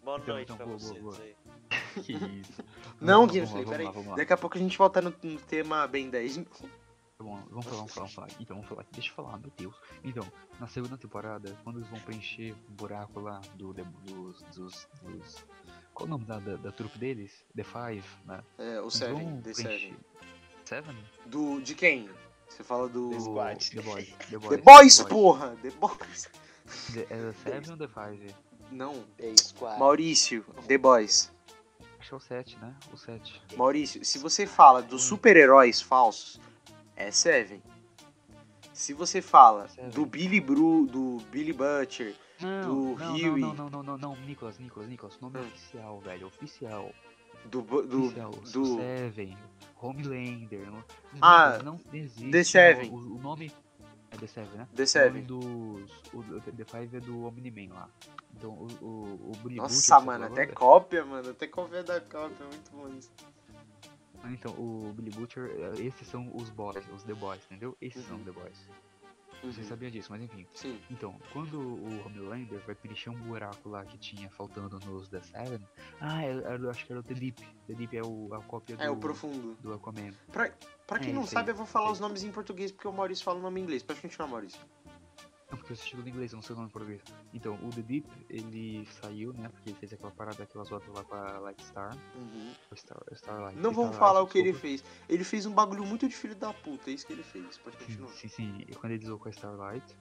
Speaker 3: Boa
Speaker 2: Então,
Speaker 3: noite
Speaker 2: então,
Speaker 3: pra
Speaker 2: boa,
Speaker 3: vocês
Speaker 2: boa, boa.
Speaker 3: aí. *laughs*
Speaker 2: Que isso.
Speaker 1: Não,
Speaker 2: lá,
Speaker 1: peraí.
Speaker 2: vamos lá.
Speaker 1: Daqui a pouco a gente volta no, no tema Ben 10.
Speaker 2: Tá bom, vamos falar, vamos falar, vamos falar. Então, vamos falar. Deixa eu falar, meu Deus. Então, na segunda temporada, quando eles vão preencher o buraco lá do, do- dos, dos, dos- Qual o nome da, da, da trupe deles? The Five, né?
Speaker 1: É, o Seven,
Speaker 2: vão
Speaker 1: The Seven.
Speaker 2: Seven?
Speaker 1: Do, de quem? Você fala do...
Speaker 3: The Squad.
Speaker 2: The Boys. The Boys,
Speaker 1: The Boys, porra! The Boys.
Speaker 2: The, é The Seven ou The Five?
Speaker 1: Não,
Speaker 3: The Squad.
Speaker 1: Maurício, The Boys.
Speaker 2: Acho que é o 7, né? O 7.
Speaker 1: Maurício, se você fala dos super-heróis falsos, é Seven. Se você fala
Speaker 2: Seven.
Speaker 1: do Billy Bru, do Billy Butcher,
Speaker 2: Não,
Speaker 1: Do
Speaker 2: não,
Speaker 1: Huey.
Speaker 2: não, não, não, não, não, Nicolas, Nicolas, Nicolas, nome
Speaker 1: Hum.
Speaker 2: oficial, velho, oficial.
Speaker 1: do, do, do
Speaker 2: Seven, Homelander.
Speaker 1: Ah,
Speaker 2: não existe.
Speaker 1: The Seven.
Speaker 2: O, nome é The Seven, né?
Speaker 1: The
Speaker 2: O
Speaker 1: Seven.
Speaker 2: nome dos. O, The Five é do Omni-Man lá. Então o, o, o
Speaker 1: Nossa, mano, até
Speaker 2: falou,
Speaker 1: cópia, mano. Até cópia da cópia, é muito bom isso.
Speaker 2: Ah, Então, o Billy Butcher, eh, esses são os boys, os The Boys, entendeu? Esses são
Speaker 1: Uhum.
Speaker 2: The Boys. Você
Speaker 1: Uhum.
Speaker 2: sabia disso, mas enfim.
Speaker 1: Sim.
Speaker 2: Então, quando o Homelander vai preencher um buraco lá que tinha faltando nos The Seven. Ah, eu, eu acho que era o The Deep. The Deep é o, a cópia do,
Speaker 1: É o profundo.
Speaker 2: do Aquaman.
Speaker 1: Pra, pra quem
Speaker 2: É,
Speaker 1: não
Speaker 2: isso
Speaker 1: sabe, eu vou falar
Speaker 2: isso
Speaker 1: os nomes em português porque o Maurício fala o nome em inglês. Pode continuar, Maurício.
Speaker 2: Não, porque eu assisti tudo em inglês, eu não sei o nome em português. Então, o The Deep, ele saiu, né? Porque ele fez aquela parada, aquelas outras lá com a Light Star. ou Star Starlight.
Speaker 1: Não vamos
Speaker 2: Starlight,
Speaker 1: falar o que ele fez. Ele fez um bagulho muito de filho da puta, é isso que ele fez. Pode
Speaker 2: Sim,
Speaker 1: continuar.
Speaker 2: sim, sim. E quando ele usou com a Starlight.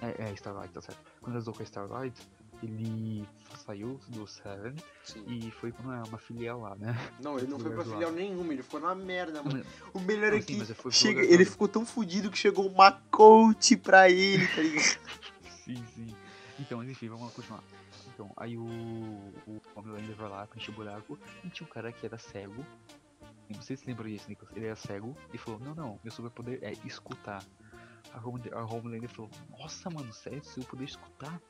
Speaker 2: É, é Starlight, tá certo. Quando ele usou com a Starlight, ele saiu do Seven
Speaker 1: Sim.
Speaker 2: e foi pra uma, uma filial lá, né?
Speaker 1: Não, ele não foi pra filial nenhuma, ele ficou na merda,
Speaker 2: Não,
Speaker 1: mano. O melhor
Speaker 2: Não,
Speaker 1: é que chega, ele ficou tão fudido que chegou uma coach pra ele, tá ligado? *laughs*
Speaker 2: Sim, sim. Então, enfim, vamos continuar. Então, aí o, o Homelander vai lá, preenche o buraco, e tinha um cara que era cego. E Vocês se lembram disso, Nicolas? Ele era cego e falou, não, não, meu superpoder é escutar. A Homelander, a Homelander falou, nossa, mano, sério, seu poder escutar?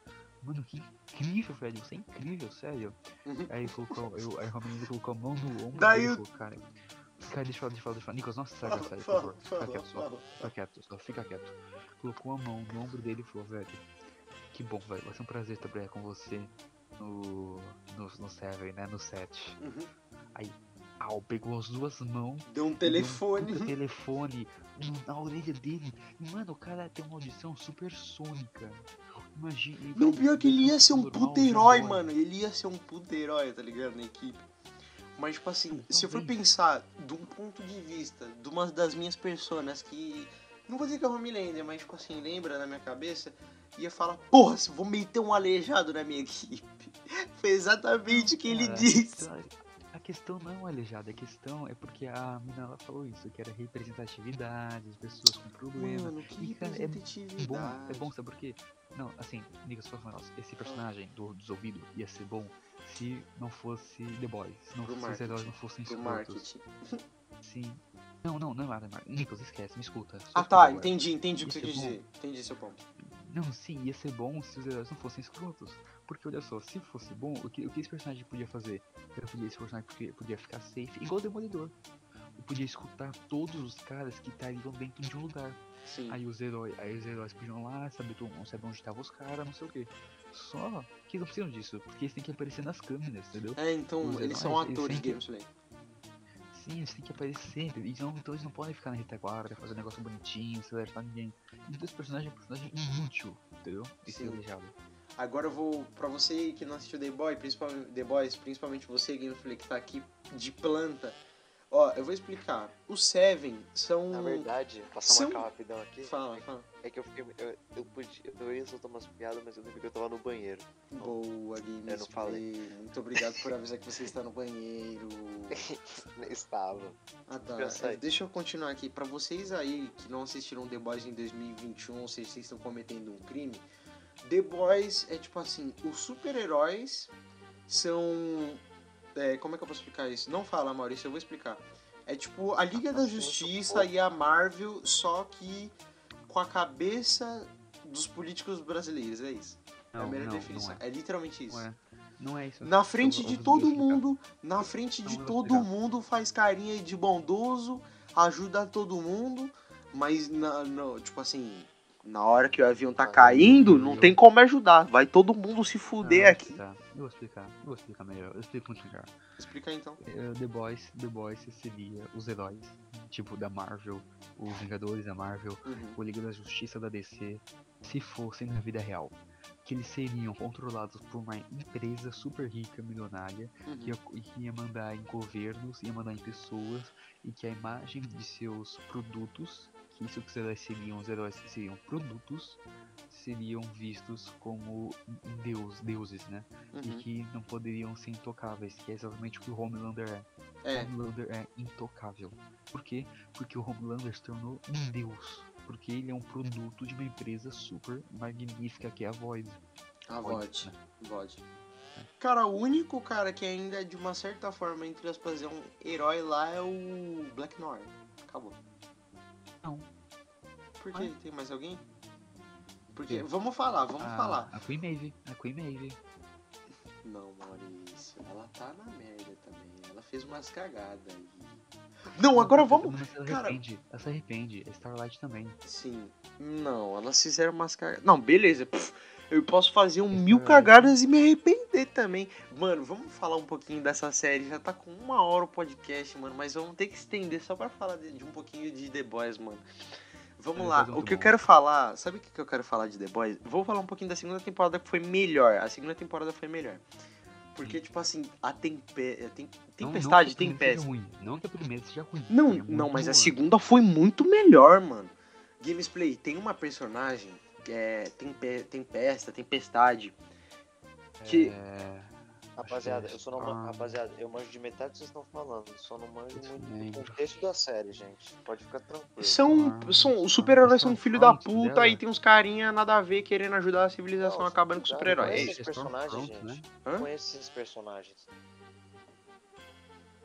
Speaker 2: Mano, que incrível, velho, você é incrível, sério.
Speaker 1: Uhum.
Speaker 2: Aí colocou, eu, aí a Homelander colocou a mão no ombro
Speaker 1: Daí
Speaker 2: dele e
Speaker 1: o-
Speaker 2: falou, cara, cara, deixa eu falar, deixa eu falar, deixa eu falar. Nicolas, não estraga série, por favor. Fica quieto, só. Fica quieto, só fica quieto. Colocou a mão no ombro dele e falou, velho, que bom, velho, vai ser um prazer trabalhar com você no, no, no Seven, né, no 7.
Speaker 1: Uhum.
Speaker 2: Au, pegou as duas mãos,
Speaker 1: Deu um
Speaker 2: e deu um
Speaker 1: telefone.
Speaker 2: telefone na orelha dele. E, mano, o cara tem uma audição supersônica. Imagina.
Speaker 1: Não, pior que ele ia ser um puta herói,
Speaker 2: dói.
Speaker 1: mano. Ele ia ser um puta herói, tá ligado? Na equipe. Mas, tipo assim,
Speaker 2: Então,
Speaker 1: se eu for pensar de um ponto de vista de uma das minhas personas que. Não vou dizer que é Homelander, mas, tipo assim, lembra na minha cabeça, ia falar: Porra, se eu vou meter um aleijado na minha equipe. *laughs* Foi exatamente o que ele
Speaker 2: Cara,
Speaker 1: disse.
Speaker 2: então, A questão não é aleijada, a questão é porque a mina ela falou isso, que era representatividade, as pessoas com problemas.
Speaker 1: Mano, que
Speaker 2: E, cara, é bom, é bom, sabe por quê? Não, assim, Nicolas, só um negócio. Esse personagem do Desolvido ia ser bom se não fosse The Boys. Se, não,
Speaker 1: Pro
Speaker 2: se os heróis não fossem escrotos. Sim. Não, não, não é nada, Nicolas, esquece, me escuta.
Speaker 1: Ah tá, entendi, entendi o que você quis dizer. Entendi seu ponto.
Speaker 2: Não, sim, ia ser bom se os heróis não fossem escrotos. Porque olha só, se fosse bom, o que, o que esse personagem podia fazer? Podia, esse personagem podia, podia ficar safe, igual o Demolidor. O e podia escutar todos os caras que estariam dentro de um lugar.
Speaker 1: Sim.
Speaker 2: Aí os heróis, aí os heróis podiam lá, saber, saber onde estavam os caras, não sei o que. Só que não precisam disso, porque eles têm que aparecer nas câmeras, entendeu?
Speaker 1: É, então,
Speaker 2: Os
Speaker 1: eles são
Speaker 2: heróis, eles
Speaker 1: atores de gameplay.
Speaker 2: Sim, eles têm que aparecer. Então, então eles não podem ficar na retaguarda, fazer um negócio bonitinho, sem alertar ninguém. Então esse personagem é um personagem inútil, entendeu? Esse
Speaker 1: Sim. Agora eu vou, pra você que não assistiu The, Boy, principalmente, The Boys, principalmente você, Gameplay, que tá aqui de planta. Ó, eu vou explicar. Os Seven são...
Speaker 3: Na verdade, passar
Speaker 1: são-
Speaker 3: uma calma rapidão aqui.
Speaker 1: Fala, fala.
Speaker 3: É que eu fiquei. Eu, eu, podia, eu ia soltar umas piadas, mas eu lembro que eu tava no banheiro.
Speaker 1: Boa, Gameplay.
Speaker 3: Eu não falei.
Speaker 1: Muito obrigado por avisar que você está no banheiro. *laughs*
Speaker 3: Estava.
Speaker 1: Ah, tá.
Speaker 3: Eu.
Speaker 1: É, Deixa eu continuar aqui. Pra vocês aí que não assistiram The Boys em 2021, ou seja, vocês estão cometendo um crime. The Boys é tipo assim: os super-heróis são. É, como é que eu posso explicar isso? Não fala, Maurício, eu vou explicar. É tipo a Liga da
Speaker 3: Nossa,
Speaker 1: Justiça e a Marvel, só que com a cabeça dos políticos brasileiros, é isso. é a
Speaker 2: Não,
Speaker 1: melhor
Speaker 2: não,
Speaker 1: definição.
Speaker 2: não
Speaker 1: é. literalmente isso.
Speaker 2: Não é. Não é isso.
Speaker 1: Na frente de todo mundo, na frente
Speaker 2: Não,
Speaker 1: de todo mundo faz carinha de bondoso, ajuda todo mundo, mas na, no- tipo assim, na hora que o avião tá
Speaker 3: Ah,
Speaker 1: caindo, não tem como ajudar. Vai todo mundo se fuder
Speaker 2: Não,
Speaker 1: aqui.
Speaker 2: tá. Eu vou explicar. Eu vou explicar melhor. Eu explico muito melhor.
Speaker 1: Explica então.
Speaker 2: Eh, The Boys, The Boys seria os heróis, tipo da Marvel, os Vingadores da Marvel,
Speaker 1: Uhum.
Speaker 2: o Liga da Justiça da DC, se fossem na vida real. Que eles seriam controlados por uma empresa super rica, milionária, que ia,
Speaker 1: Uhum.
Speaker 2: que ia mandar em governos, ia mandar em pessoas, e que a imagem de seus produtos, isso que os heróis seriam, os heróis seriam produtos, seriam vistos como deus, deuses, né? E
Speaker 1: Uhum.
Speaker 2: que não poderiam ser intocáveis, que é exatamente o que o Homelander é.
Speaker 1: É,
Speaker 2: Homelander é intocável. Por quê? Porque o Homelander se tornou um deus. Porque ele é um produto de uma empresa super magnífica que é a Void.
Speaker 1: a
Speaker 2: Void, né?
Speaker 1: VOD. Cara, o único cara que ainda, de uma certa forma, entre aspas, é um herói lá é o Black Noir. Acabou.
Speaker 2: Não.
Speaker 1: Por quê? Tem mais alguém? Porque,
Speaker 2: Quê?
Speaker 1: vamos falar, vamos
Speaker 2: a,
Speaker 1: falar.
Speaker 2: A Queen Maeve. A Queen Maeve.
Speaker 1: Não, Maurício, ela tá na merda também. Ela fez umas cagadas aí. Não, agora vamos.
Speaker 2: Mas ela se
Speaker 1: cara-
Speaker 2: arrepende. Ela se arrepende. A Starlight também.
Speaker 1: Sim. Não, elas fizeram umas cagadas. Não, beleza. pff, eu posso fazer um mil
Speaker 2: é-
Speaker 1: cagadas e me arrepender também. Mano, vamos falar um pouquinho dessa série. Já tá com uma hora o podcast, mano. Mas vamos ter que estender só pra falar de, de um pouquinho de The Boys, mano. Vamos lá. O que eu quero falar. Sabe o que eu quero falar de The Boys? Vou falar um pouquinho da segunda temporada que foi melhor. A segunda temporada foi melhor. Porque, tipo assim, a tempe... tem- tempestade,
Speaker 2: não que a primeira
Speaker 1: tempestade.
Speaker 2: ruim. Não que a primeira seja ruim.
Speaker 1: Não,
Speaker 2: é
Speaker 1: não, mas a segunda foi muito melhor, mano. Gamesplay, tem uma personagem que é Tempe- Tempesta, Tempestade. que-
Speaker 2: É...
Speaker 3: Rapaziada, eu só não manjo. Rapaziada, eu manjo de metade do que vocês estão falando. Só não manjo muito do contexto da série, gente. Pode ficar tranquilo.
Speaker 1: São,
Speaker 2: Storm,
Speaker 1: são os super-heróis são filho da puta
Speaker 2: dela.
Speaker 1: e tem uns carinha nada a ver querendo ajudar a civilização
Speaker 3: Não,
Speaker 1: acabando com os super-heróis.
Speaker 3: não
Speaker 1: É
Speaker 3: é
Speaker 1: isso.
Speaker 3: esses personagens, gente.
Speaker 1: Hã?
Speaker 3: Conheço esses personagens.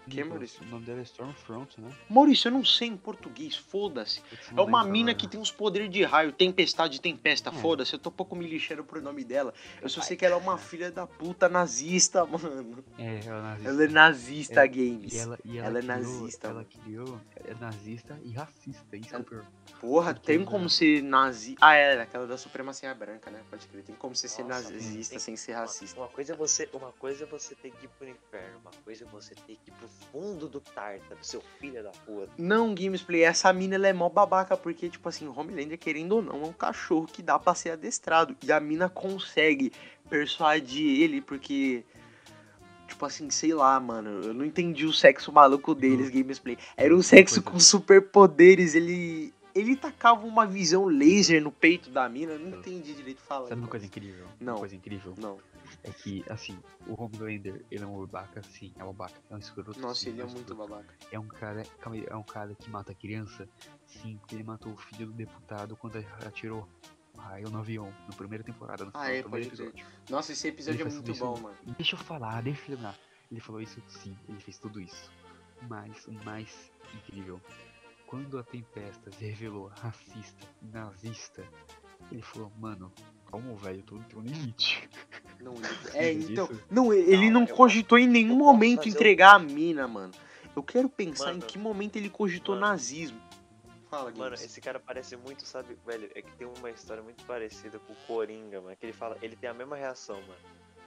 Speaker 1: Que, Maurício?
Speaker 2: O nome dela é Stormfront, né?
Speaker 1: Maurício, eu não sei em português, foda-se. É uma
Speaker 2: lembro
Speaker 1: mina que tem uns poderes de raio, tempestade, tempesta,
Speaker 2: É.
Speaker 1: foda-se. Eu tô um pouco me lixando pro nome dela. Eu só sei que ela é uma filha da puta nazista, mano.
Speaker 2: É, ela é nazista.
Speaker 1: Ela é nazista,
Speaker 2: É,
Speaker 1: games.
Speaker 2: E ela, e ela,
Speaker 1: Ela é
Speaker 2: criou,
Speaker 1: nazista,
Speaker 2: Ela criou, é nazista e racista, isso
Speaker 1: Ela-
Speaker 2: é pior.
Speaker 1: Porra,
Speaker 2: Porque
Speaker 1: tem como ser nazi. Ah, é, aquela da supremacia branca, né? Pode crer. Tem como você ser
Speaker 3: Nossa,
Speaker 1: nazista
Speaker 3: tem-
Speaker 1: sem ser
Speaker 3: Uma-
Speaker 1: racista.
Speaker 3: Uma coisa é você, uma coisa é você ter que ir pro inferno, uma coisa é você ter que ir pro fundo do Tártaro, seu filho da puta.
Speaker 1: Não, Gamesplay, essa mina ela é mó babaca, porque, tipo assim, Homelander, querendo ou não, é um cachorro que dá pra ser adestrado. E a mina consegue persuadir ele, porque. Tipo assim, sei lá, mano. Eu não entendi o sexo maluco deles, Gamesplay. Era um sexo com superpoderes. Ele. Ele tacava uma visão laser no peito da mina. Eu não entendi direito falando.
Speaker 2: Sabe uma coisa incrível?
Speaker 1: Não.
Speaker 2: Uma coisa incrível
Speaker 1: Não.
Speaker 2: É que, assim, o Homelander, ele é um babaca, sim, é um babaca. É um escroto,
Speaker 1: Nossa,
Speaker 2: sim,
Speaker 1: ele é
Speaker 2: um
Speaker 1: muito
Speaker 2: escroto.
Speaker 1: babaca.
Speaker 2: É um cara, calma aí, é um cara que mata criança? Sim, porque ele matou o filho do deputado quando atirou raio no avião, na primeira temporada, no
Speaker 1: Ah, é,
Speaker 2: primeiro episódio.
Speaker 1: Nossa, esse episódio é
Speaker 2: Ele fez
Speaker 1: muito bom,
Speaker 2: isso-
Speaker 1: mano.
Speaker 2: Deixa eu falar, deixa eu terminar. Ele falou isso sim, ele fez tudo isso. Mas o mais incrível, quando a Tempesta se revelou racista, nazista, ele falou, mano, calma, velho, tudo tem um limite.
Speaker 1: Não, *laughs* é, então.
Speaker 2: disso?
Speaker 1: Não, ele
Speaker 3: Não,
Speaker 1: não
Speaker 3: eu
Speaker 1: cogitou em nenhum momento
Speaker 3: fazer um-
Speaker 1: entregar a mina, mano. Eu quero pensar
Speaker 3: Mano.
Speaker 1: em que momento ele cogitou
Speaker 3: Mano.
Speaker 1: nazismo. Fala,
Speaker 3: Mano, esse cara parece muito, sabe, velho, é que tem uma história muito parecida com o Coringa, mano, que ele fala, ele tem a mesma reação, mano.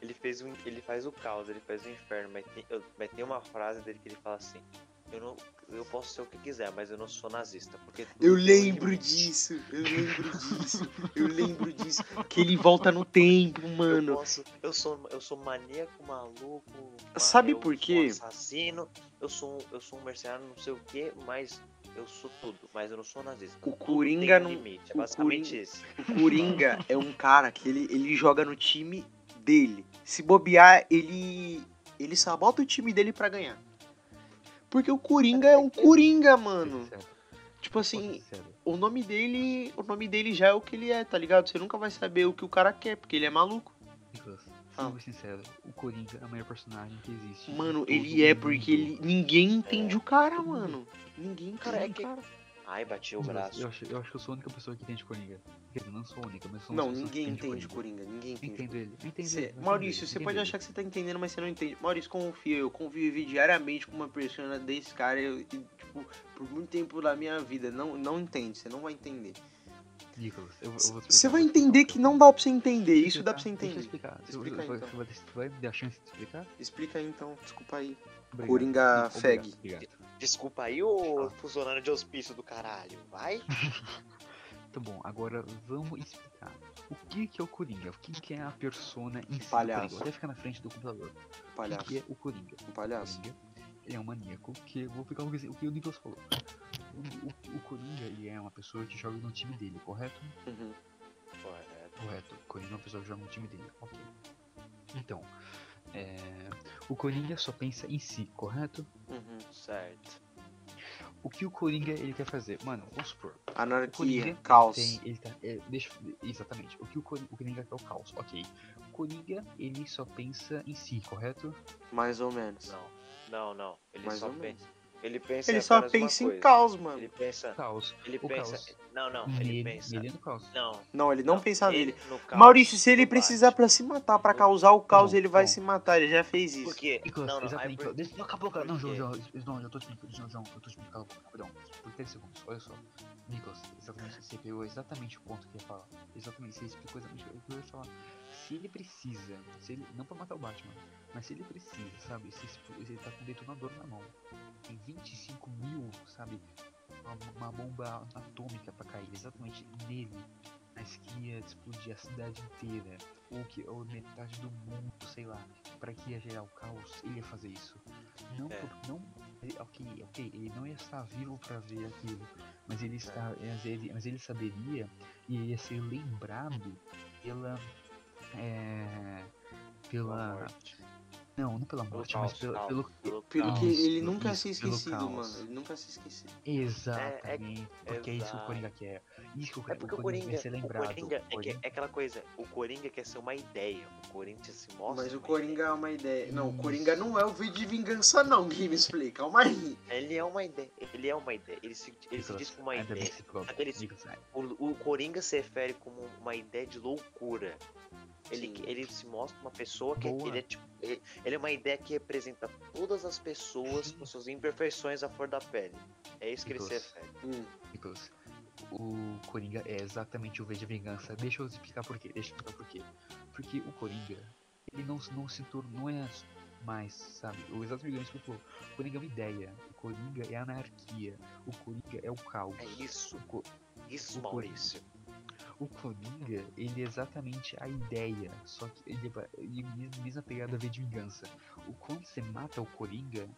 Speaker 3: Ele fez um, ele faz o caos, ele faz o inferno, mas tem, eu- mas tem uma frase dele que ele fala assim: "Eu não, eu posso ser o que quiser, mas eu não sou nazista", porque
Speaker 1: Eu lembro disso, eu lembro disso, eu *laughs* lembro disso. Que ele volta no tempo,
Speaker 3: Eu
Speaker 1: mano.
Speaker 3: posso, eu sou, eu sou maníaco, maluco. ma-
Speaker 1: Sabe
Speaker 3: eu
Speaker 1: por
Speaker 3: sou
Speaker 1: quê?
Speaker 3: assassino, eu sou, um- eu sou um mercenário, não sei o que, mas eu sou tudo, mas eu não sou nazista.
Speaker 1: O Coringa
Speaker 3: um
Speaker 1: não.
Speaker 3: limite, é
Speaker 1: o
Speaker 3: basicamente
Speaker 1: Coringa-
Speaker 3: isso.
Speaker 1: O Coringa *laughs* é um cara que ele, ele joga no time dele. Se bobear, ele. Ele sabota o time dele pra ganhar. Porque o Coringa é um *laughs* Coringa, mano.
Speaker 2: Sincero,
Speaker 1: Tipo assim,
Speaker 2: sincero.
Speaker 1: o nome dele. O nome dele já é o que ele é, tá ligado? Você nunca vai saber o que o cara quer, porque ele é maluco.
Speaker 2: Nicolas, sendo sincero, o Coringa é o melhor personagem que existe.
Speaker 1: Mano, ele é porque ele. Ninguém entende
Speaker 3: É.
Speaker 1: o cara, mano. Ninguém entende
Speaker 3: é
Speaker 1: o cara.
Speaker 3: Ai, bati o braço.
Speaker 2: Eu acho, eu acho que eu sou a única pessoa que entende Coringa. Dizer, não sou a única, mas sou
Speaker 1: Não, ninguém
Speaker 2: entende
Speaker 1: entende Coringa. Ninguém
Speaker 2: Eu
Speaker 1: entende.
Speaker 2: entendo ele. Eu entendo ele, eu
Speaker 1: Maurício, você
Speaker 2: eu
Speaker 1: pode achar que você tá entendendo, mas você não entende. Maurício, confia, eu convivi diariamente com uma persona desse cara e, tipo, por muito tempo da minha vida. Não, não entende, você não vai entender.
Speaker 2: Nicolas, eu, eu
Speaker 1: Você vai entender que não dá pra você entender,
Speaker 2: eu
Speaker 1: isso dá pra você
Speaker 2: Deixa eu
Speaker 1: entender.
Speaker 2: explicar.
Speaker 1: Explica aí, então.
Speaker 2: você vai- me dar a chance de explicar?
Speaker 1: Explica aí então, desculpa aí.
Speaker 2: Obrigado.
Speaker 1: Coringa
Speaker 2: Não,
Speaker 1: feg.
Speaker 2: obrigado, obrigado.
Speaker 3: Desculpa aí, ô funcionário de hospício do caralho. Vai? *laughs*
Speaker 2: Tá bom, agora vamos explicar. O que que é o Coringa? O que que é a persona em si do
Speaker 1: Palhaço.
Speaker 2: Coringa? Até ficar na frente do computador. O
Speaker 1: Palhaço.
Speaker 2: que é o Coringa?
Speaker 1: Um palhaço.
Speaker 2: Coringa, ele é um maníaco que eu vou pegar o que o que o Nicolas falou. O, o- o Coringa, ele é uma pessoa que joga no time dele, correto?
Speaker 1: Uhum.
Speaker 3: Correto.
Speaker 2: Correto. O Coringa é uma pessoa que joga no time dele, ok. Então, é, o Coringa só pensa em si, correto?
Speaker 1: Uhum.
Speaker 3: Certo.
Speaker 2: O que o Coringa ele quer fazer? Mano, vamos supor. O
Speaker 1: Anarquia,
Speaker 2: Coringa
Speaker 1: caos.
Speaker 2: tem, ele tá, é, deixa, exatamente. O que o Coringa, o Coringa quer é o caos, ok. O Coringa ele só pensa em si, correto?
Speaker 1: Mais ou menos.
Speaker 3: Não, não, não. Ele
Speaker 1: Mais
Speaker 3: só
Speaker 1: ou menos.
Speaker 3: Ele pensa
Speaker 1: Ele
Speaker 3: em
Speaker 1: só pensa em
Speaker 3: coisa.
Speaker 1: caos, mano.
Speaker 3: Ele pensa.
Speaker 2: Caos.
Speaker 3: Ele
Speaker 2: O
Speaker 3: pensa.
Speaker 2: caos.
Speaker 3: Não, não.
Speaker 2: nele,
Speaker 3: Ele pensa.
Speaker 2: nele é no caos.
Speaker 3: Não.
Speaker 1: Não, ele não, pensa
Speaker 3: ele
Speaker 1: nele.
Speaker 3: no caos,
Speaker 1: Maurício, se ele precisar pra se matar, pra causar o caos,
Speaker 2: bom,
Speaker 1: ele vai
Speaker 2: bom.
Speaker 1: se matar. Ele já fez isso.
Speaker 3: Por quê?
Speaker 2: Nicolas,
Speaker 3: Não, não. Aí por...
Speaker 2: Não, acabou, cara. Não, João? João, João, eu tô te explicando, João, João, eu tô te explicando, rapidão, por 3 segundos, olha só. Nicolas, exatamente, você pegou exatamente o ponto que eu ia falar. Exatamente, você explicou exatamente o que eu ia falar. Se ele precisa, se ele, não pra matar o Batman, mas se ele precisa, sabe, se, se ele tá com um detonador na mão, tem 25 mil, sabe, uma, uma bomba atômica pra cair exatamente nele, mas que ia explodir a cidade inteira, ou que ou metade do mundo, sei lá, para que ia gerar o caos, ele ia fazer isso. Não,
Speaker 3: É.
Speaker 2: por- não, ok, ok, ele não ia estar vivo para ver aquilo, mas ele está, mas ele, mas ele saberia e ia ser lembrado pela, é,
Speaker 3: Pela morte.
Speaker 2: não, não pela
Speaker 3: Pelo
Speaker 2: morte, mas
Speaker 3: caos,
Speaker 2: pelo,
Speaker 3: caos,
Speaker 2: pelo,
Speaker 3: pelo
Speaker 1: Pelo
Speaker 3: caos.
Speaker 1: que ele nunca
Speaker 2: isso,
Speaker 1: se
Speaker 2: pelo
Speaker 1: esquecido, mano. Ele nunca se esquecido.
Speaker 2: Exatamente, porque é isso que o. Coringa quer. Isso que o,
Speaker 3: É porque o
Speaker 2: quer
Speaker 3: Coringa,
Speaker 2: ser
Speaker 3: o
Speaker 2: lembrado.
Speaker 3: Coringa é, que,
Speaker 2: Coringa-
Speaker 3: é aquela coisa, o Coringa quer ser uma ideia, o Corinthians se mostra.
Speaker 1: Mas o Coringa é uma ideia. Não, o. Coringa não é o V de vingança, não, Game Play. Calma aí.
Speaker 3: ideia. Ele é uma ideia, ele é uma ideia, ele se, ele se diz como uma ideia.
Speaker 2: que ai,
Speaker 3: O, o Coringa se refere como uma ideia de loucura. Ele,
Speaker 1: Sim.
Speaker 3: ele se mostra uma pessoa que
Speaker 2: Boa.
Speaker 3: ele é tipo. Ele, ele é uma ideia que representa todas as pessoas com suas imperfeições à flor da pele. É isso que ele se refere.
Speaker 1: Hum,
Speaker 2: Nicolas, o Coringa é exatamente o V de vingança. Deixa eu explicar por quê. Deixa eu explicar por quê. Porque o Coringa, ele não, não se tornou, não é mais, sabe? O exatamente isso que eu falou. O Coringa é uma ideia. O Coringa é a anarquia. O Coringa é o caos.
Speaker 3: É isso,
Speaker 2: O,
Speaker 3: isso,
Speaker 2: O Coringa. O Coringa, ele é exatamente a ideia. Só que ele vai. Ele mesma, pegada de vingança. O quando você mata o Coringa,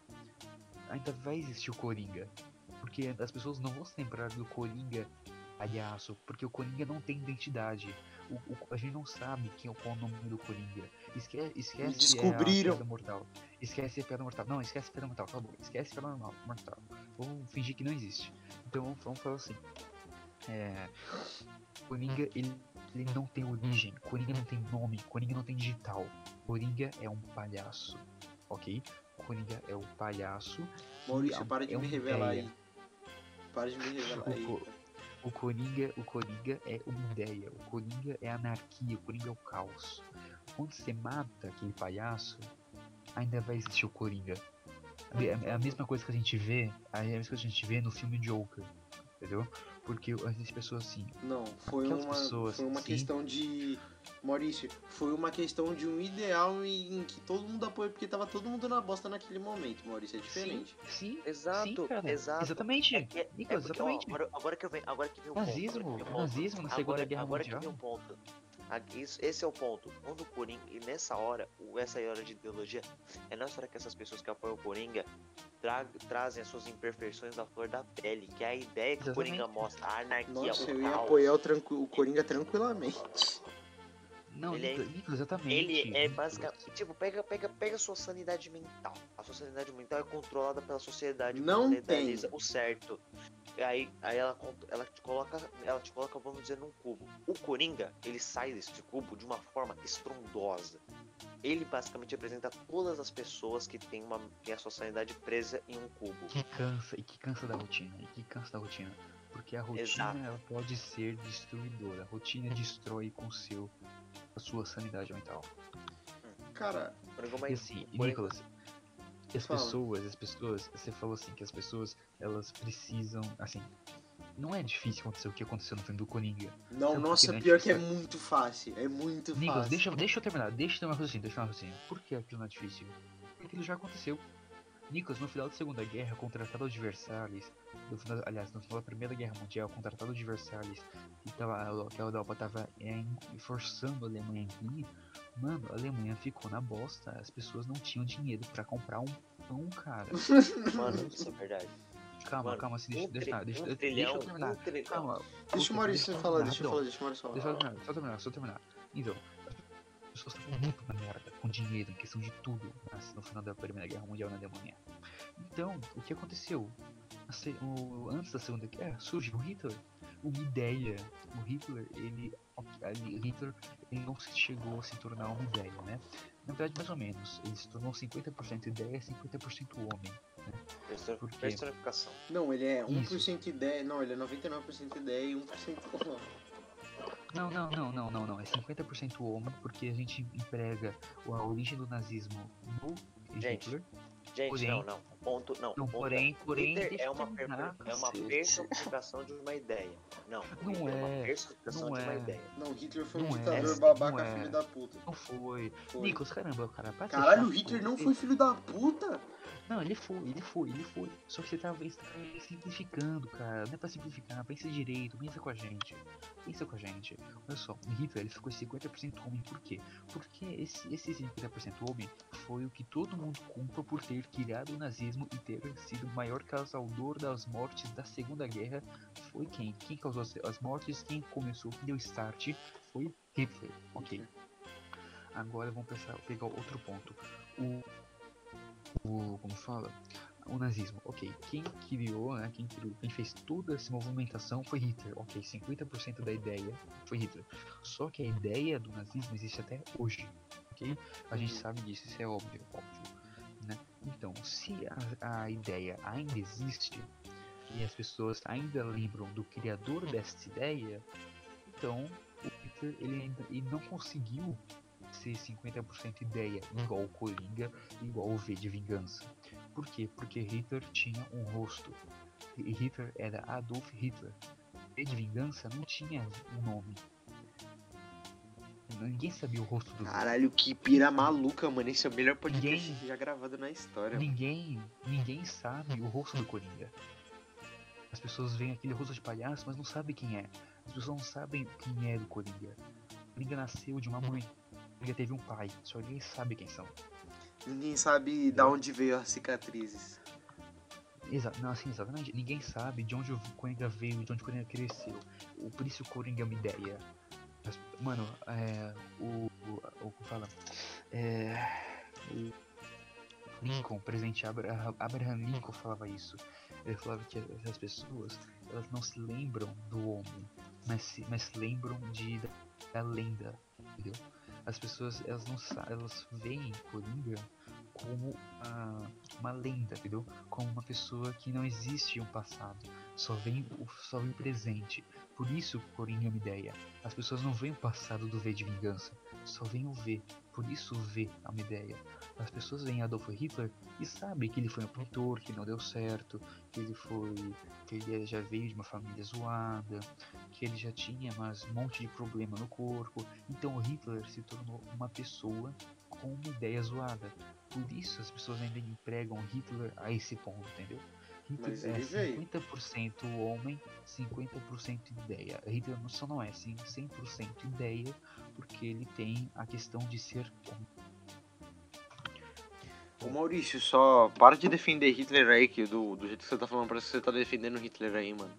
Speaker 2: ainda vai existir o Coringa. Porque as pessoas não vão se lembrar do Coringa palhaço, porque o Coringa não tem identidade. O, o- a gente não sabe quem, é qual é o nome do Coringa. Esque, esquece
Speaker 1: Descobriram.
Speaker 2: a piada mortal. Esquece a piada mortal. Não, esquece a piada mortal, tá bom. Esquece a normal- mortal. Vamos fingir que não existe. Então vamos falar assim. É, Coringa, ele, ele não tem origem. Coringa não tem nome. Coringa não tem digital. Coringa é um palhaço. Ok? Coringa é o palhaço
Speaker 1: Maurício,
Speaker 2: é
Speaker 1: para de
Speaker 2: um
Speaker 1: me revelar
Speaker 2: ideia.
Speaker 1: aí. Para de me revelar
Speaker 2: O
Speaker 1: aí.
Speaker 2: O Coringa, o Coringa é uma ideia, o Coringa é anarquia, o Coringa é o caos. Quando você mata aquele palhaço, ainda vai existir o Coringa. É a mesma coisa que a gente vê, é a mesma coisa que a gente vê no filme Joker, entendeu? Porque as pessoas assim,
Speaker 1: Não, foi uma,
Speaker 2: pessoas,
Speaker 1: foi uma
Speaker 2: sim.
Speaker 1: questão de. Maurício, foi uma questão de um ideal em, em que todo mundo apoia, porque tava todo mundo na bosta naquele momento, Maurício, é diferente.
Speaker 2: sim,
Speaker 3: Exato,
Speaker 2: sim, cara,
Speaker 3: exato.
Speaker 2: exatamente,
Speaker 3: É que- é
Speaker 2: Nicolas,
Speaker 3: porque, ó,
Speaker 2: exatamente.
Speaker 3: agora, agora que eu venho, agora que vem o
Speaker 2: Nazismo,
Speaker 3: ponto. agora que vem o ponto.
Speaker 2: nazismo na Segunda
Speaker 3: agora,
Speaker 2: Guerra
Speaker 3: agora
Speaker 2: Mundial.
Speaker 3: que vem o ponto. Isso, esse é o ponto. Quando o Coringa, e nessa hora, o- essa hora de ideologia, é nessa hora que essas pessoas que apoiam o Coringa tra- trazem as suas imperfeições da flor da pele, que é a ideia que o Coringa mostra, a anarquia,
Speaker 1: Nossa,
Speaker 3: o
Speaker 1: eu ia
Speaker 3: caos.
Speaker 1: apoiar o, o Coringa tranquilamente.
Speaker 2: Não,
Speaker 3: Ele é-
Speaker 2: exatamente.
Speaker 3: Ele é basicamente. Tipo, pega, pega, pega a sua sanidade mental. A sua sanidade mental é controlada pela sociedade.
Speaker 1: Não tem.
Speaker 3: O certo. E aí, aí ela, ela te coloca. Ela te coloca, vamos dizer, num cubo. O Coringa, ele sai desse cubo de uma forma estrondosa. Ele basicamente representa todas as pessoas que têm, uma, têm a sua sanidade presa em um cubo.
Speaker 2: que cansa e que cansa da rotina e que cansa da rotina porque a rotina
Speaker 3: Exato.
Speaker 2: ela pode ser destruidora a rotina destrói com seu a sua sanidade mental
Speaker 1: Cara,
Speaker 3: é uma-
Speaker 2: e assim Nicolas as
Speaker 1: Fala.
Speaker 2: pessoas as pessoas você falou assim que as pessoas elas precisam assim não é difícil acontecer o que aconteceu no filme do Coringa
Speaker 1: não,
Speaker 2: por
Speaker 1: nossa,
Speaker 2: que não é
Speaker 1: pior que é muito fácil. É muito
Speaker 2: Nicolas
Speaker 1: fácil.
Speaker 2: deixa, deixa eu terminar deixa eu ter uma raciocínio deixa eu ter uma raciocínio por que aquilo não é difícil porque aquilo já aconteceu Nicolas, no final da Segunda Guerra, contra o Tratado de Versalhes, no final, aliás, no final da Primeira Guerra Mundial, contra o Tratado de Versalhes, que, tava, que a Europa tava é, forçando a Alemanha a ir, mano, a Alemanha ficou na bosta, as pessoas não tinham dinheiro pra comprar um pão, cara. *laughs*
Speaker 3: Mano, isso é verdade.
Speaker 2: Calma,
Speaker 3: Mano,
Speaker 2: calma, assim,
Speaker 3: um
Speaker 2: deixa, deixa,
Speaker 3: um
Speaker 2: deixa,
Speaker 3: trilhão,
Speaker 2: deixa eu terminar.
Speaker 3: um trilhão.
Speaker 2: Calma.
Speaker 1: Deixa o Maurício
Speaker 2: eu
Speaker 1: falar, deixa eu
Speaker 2: terminar,
Speaker 1: falar, deixa o Maurício falar.
Speaker 2: Deixa eu terminar, só terminar, só terminar. Então, as pessoas estavam muito na merda com dinheiro, em questão de tudo, no final da Primeira Guerra Mundial na Alemanha. Então, o que aconteceu? Antes da Segunda Guerra, surgiu o Hitler. Uma ideia. O Hitler, ele, ele- Hitler, ele não se chegou a se tornar uma ideia, né? Na verdade, mais ou menos. Ele se tornou 50% ideia e 50% homem.
Speaker 3: Personificação.
Speaker 1: Não, ele é
Speaker 2: Isso.
Speaker 1: 1% ideia. Não, ele é 99% ideia e 1% *laughs* homem.
Speaker 2: Não, não, não, não, não, não. É 50% homem, porque a gente emprega a origem do nazismo no
Speaker 3: Gente,
Speaker 2: Hitler.
Speaker 3: Gente,
Speaker 2: Porém-
Speaker 3: não, não. Ponto, não.
Speaker 2: Não,
Speaker 3: ponto
Speaker 2: porém,
Speaker 3: é,
Speaker 2: porém,
Speaker 3: Hitler é
Speaker 2: eu
Speaker 3: uma, per- é uma personificação de uma ideia. Não,
Speaker 2: Não
Speaker 3: Hitler uma
Speaker 2: é,
Speaker 3: personificação
Speaker 2: não
Speaker 3: de uma
Speaker 2: é.
Speaker 3: ideia.
Speaker 1: Não, Hitler foi um
Speaker 2: Não é,
Speaker 1: ditador
Speaker 3: não
Speaker 1: babaca,
Speaker 2: é.
Speaker 1: filho da puta.
Speaker 2: Não foi.
Speaker 1: Foi.
Speaker 2: Nicolas, caramba, cara.
Speaker 1: Caralho, o Hitler não foi filho da puta?
Speaker 2: Não, ele foi, ele foi, ele foi. Só que você tá, você tá simplificando, cara. Não é pra simplificar, pensa direito, pensa com a gente. Pensa com a gente. Olha só, o Hitler ele ficou 50% homem, por quê? Porque esse, esse 50% homem foi o que todo mundo culpa por ter criado o nazismo e ter sido o maior causador das mortes da Segunda Guerra. Foi quem? Quem causou as, as mortes? Quem começou, quem deu start foi Hitler. Ok. Agora vamos pensar, pegar outro ponto. O o como fala? O nazismo. Ok quem criou né quem criou quem fez toda essa movimentação foi Hitler. Ok 50% da ideia foi Hitler. Só que a ideia do nazismo existe até hoje ok? A gente
Speaker 1: Uhum.
Speaker 2: sabe disso isso é óbvio óbvio né? Então se a, a ideia ainda existe e as pessoas ainda lembram do criador dessa ideia então o Hitler ele ainda ele não conseguiu ser 50% ideia, igual o Coringa, igual o V de Vingança. Por quê? Porque Hitler tinha um rosto. E Hitler era Adolf Hitler. V de Vingança não tinha um nome. Ninguém sabia o rosto do.
Speaker 1: Caralho, que pira maluca, mano. Esse é o melhor podcast
Speaker 2: Ninguém-
Speaker 1: já gravado na história.
Speaker 2: Ninguém, ninguém sabe o rosto do Coringa. As pessoas veem aquele rosto de palhaço, mas não sabem quem é. As pessoas não sabem quem é o Coringa. O Coringa nasceu de uma mãe. Coringa teve um pai. Só ninguém sabe quem são.
Speaker 1: Ninguém sabe da onde veio as cicatrizes.
Speaker 2: Exa não, assim, exatamente. Ninguém sabe de onde o Coringa veio, de onde o Coringa cresceu. O, por isso o Coringa é uma ideia. Mas, mano, é. O. o, o como fala? É. O Lincoln, presidente Abra Abraham Lincoln falava isso. Ele falava que as- as pessoas elas não se lembram do homem, mas se, mas se lembram de, da, da lenda, entendeu? As pessoas elas não elas veem Coringa como uma, uma lenda, entendeu? Como uma pessoa que não existe um passado, só vem o só vem o presente. Por isso Coringa é uma ideia. As pessoas não veem o passado do V de vingança, só veem o V. por isso vê a uma ideia. As pessoas veem Adolf Hitler e sabem que ele foi um opositor, que não deu certo, que ele foi. que ele já veio de uma família zoada, que ele já tinha mas um monte de problema no corpo. Então Hitler se tornou uma pessoa com uma ideia zoada. Por isso as pessoas ainda empregam Hitler a esse ponto, entendeu? Hitler
Speaker 1: Mas
Speaker 2: é
Speaker 1: ele veio.
Speaker 2: 50% homem, 50% ideia. Hitler só não é assim 100% ideia, porque ele tem a questão de ser.
Speaker 1: Ô Maurício, só para de defender Hitler aí, que do, do jeito que você tá falando, parece que você tá defendendo Hitler aí, mano.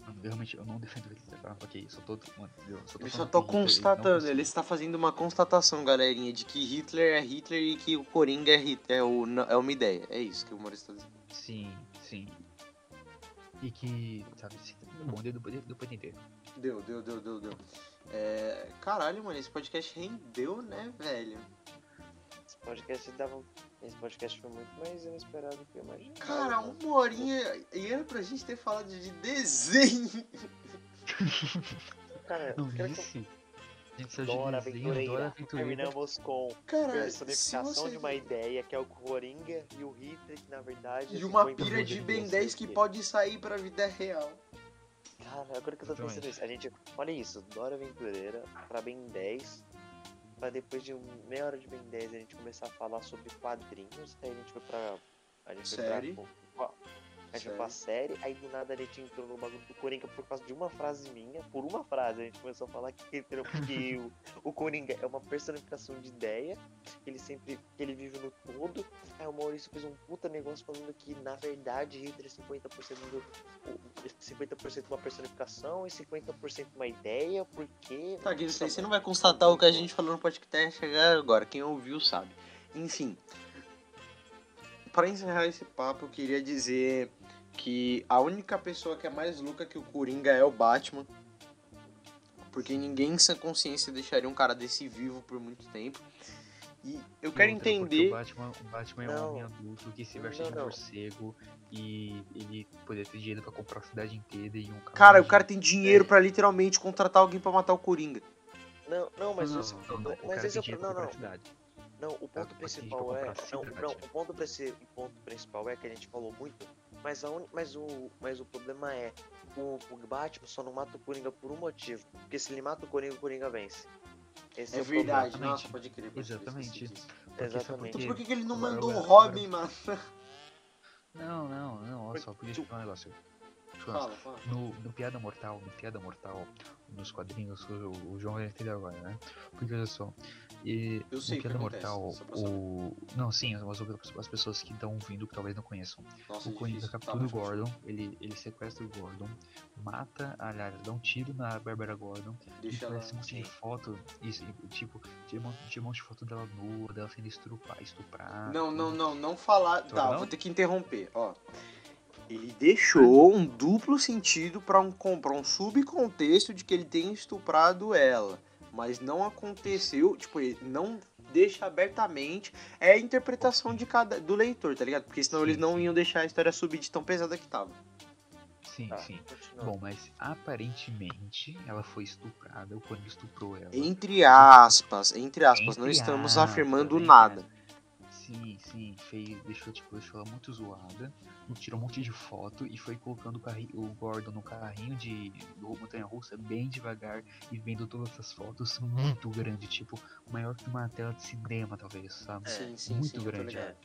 Speaker 2: Mano, realmente, eu não defendo Hitler, tá? Ok, só tô. Mano, entendeu? Só tô
Speaker 1: Ele só tô
Speaker 2: que Hitler, ele
Speaker 1: constatando, ele está fazendo uma constatação, galerinha, de que Hitler é Hitler e que o Coringa é Hitler, é, o, é uma ideia. É isso que o Maurício tá dizendo.
Speaker 2: Sim, sim. E que, sabe, se tá bom, deu, deu, deu pra entender.
Speaker 1: Deu, deu, deu, deu, deu. É... Caralho, mano, esse podcast rendeu, né, velho?
Speaker 3: Esse podcast dava. Esse podcast foi muito mais inesperado do que eu imaginava.
Speaker 1: Cara, uma horinha e era pra gente ter falado de desenho. *laughs*
Speaker 3: Cara,
Speaker 2: Não
Speaker 3: quero que
Speaker 2: disse? A gente saiu
Speaker 3: Dora
Speaker 2: de desenho, Dora
Speaker 3: Aventureira.
Speaker 2: Aventureira.
Speaker 3: Terminamos com
Speaker 1: Cara,
Speaker 3: personificação
Speaker 1: você...
Speaker 3: de uma ideia, que é o Coringa e o Hitler, que na verdade. é
Speaker 1: E uma
Speaker 3: 50%
Speaker 1: pira de Ben
Speaker 3: você
Speaker 1: 10 que pode sair pra vida real.
Speaker 3: Cara, agora que eu tô pensando
Speaker 2: Exatamente.
Speaker 3: nisso, a gente. Olha isso, Dora Aventureira pra Ben 10. Pra depois de meia hora de Ben 10 a gente começar a falar sobre quadrinhos. Aí a gente foi pra. A gente
Speaker 1: Série.
Speaker 3: foi pra. A gente foi pra série, aí do nada a gente entrou no bagulho do Coringa por causa de uma frase minha. Por uma frase a gente começou a falar que, que o, o Coringa é uma personificação de ideia. Que ele sempre. que ele vive no todo. Aí o Maurício fez um puta negócio falando que na verdade Hitler é 50% do. o- 50% uma personificação e 50% uma ideia, porque.
Speaker 1: Tá, isso aí você não vai constatar o que a gente falou no podcast chegar agora. Quem ouviu sabe. Enfim. Pra encerrar esse papo, eu queria dizer que a única pessoa que é mais louca que o Coringa é o Batman. Porque ninguém em sã consciência deixaria um cara desse vivo por muito tempo. E eu quero
Speaker 2: Outra,
Speaker 1: entender.
Speaker 2: O Batman, o Batman é um
Speaker 3: Não.
Speaker 2: homem adulto que se veste
Speaker 3: Não,
Speaker 2: de
Speaker 3: não.
Speaker 2: morcego e ele poderia ter dinheiro pra comprar a cidade inteira e um carro.
Speaker 1: Cara, o cara tem dinheiro
Speaker 3: É.
Speaker 1: pra literalmente contratar alguém pra matar o Coringa.
Speaker 3: Não, não, mas
Speaker 2: não,
Speaker 3: isso.
Speaker 2: não, não, o
Speaker 3: mas
Speaker 2: cara
Speaker 3: esse é
Speaker 2: tem
Speaker 3: o Não, não.
Speaker 2: cidade.
Speaker 3: Não, o
Speaker 2: Tá,
Speaker 3: ponto principal é. Não, não, o ponto, o ponto principal é que a gente falou muito, mas, a un... mas, o... mas o problema é o... o Batman só não mata o Coringa por um motivo. Porque se ele mata o Coringa, o Coringa vence. Esse
Speaker 1: É
Speaker 3: o
Speaker 1: verdade,
Speaker 2: Exatamente.
Speaker 1: nossa, pode crer.
Speaker 2: Exatamente. Porque
Speaker 3: Exatamente.
Speaker 1: Então por que, que ele não
Speaker 2: Agora-
Speaker 1: mandou o Robin, mano?
Speaker 2: Não, não, não, olha só, podia explicar um negócio. Deixa eu falar.
Speaker 1: Fala, fala.
Speaker 2: No, no Piada Mortal, no Piada Mortal, nos quadrinhos, o, o João vai entender agora, né? Porque olha só, e
Speaker 1: Eu sei o que acontece,
Speaker 2: Mortal, o. Não, sim, mas as pessoas que estão ouvindo que talvez não conheçam.
Speaker 1: Nossa,
Speaker 2: O Coringa
Speaker 1: difícil.
Speaker 2: captura
Speaker 1: Tá,
Speaker 2: o. Gordon, ele, ele sequestra o Gordon, mata, aliás, dá um tiro na Bárbara Gordon,
Speaker 1: Deixa
Speaker 2: e
Speaker 1: ela.
Speaker 2: um monte de foto, isso, tipo, tira um, monte- de foto dela nua, dela sendo estuprada. estuprada
Speaker 1: Não, não, não, não falar. Tá,
Speaker 2: não?
Speaker 1: vou ter que interromper, ó. Ele deixou um duplo sentido pra um, pra um subcontexto de que ele tenha estuprado ela. Mas não aconteceu, tipo, ele não deixa abertamente. É a interpretação de cada do leitor, tá ligado? Porque senão
Speaker 2: Sim,
Speaker 1: eles não
Speaker 2: sim.
Speaker 1: iam deixar a história subir de tão pesada que tava.
Speaker 2: Sim,
Speaker 3: Tá,
Speaker 2: sim. Bom, mas aparentemente ela foi estuprada, o Coringa estuprou ela.
Speaker 1: Entre aspas, entre aspas, não
Speaker 2: Entre
Speaker 1: estamos
Speaker 2: aspas,
Speaker 1: afirmando
Speaker 2: entre
Speaker 1: nada.
Speaker 2: Sim, sim, fez, deixou, tipo, deixou ela muito zoada, e tirou um monte de foto e foi colocando o, carri- o Gordon no carrinho de do montanha russa bem devagar e vendo todas essas fotos muito grande, tipo, maior que uma tela de cinema, talvez, sabe?
Speaker 3: É,
Speaker 1: sim, sim,
Speaker 2: muito
Speaker 1: sim,
Speaker 2: grande.
Speaker 1: ligado.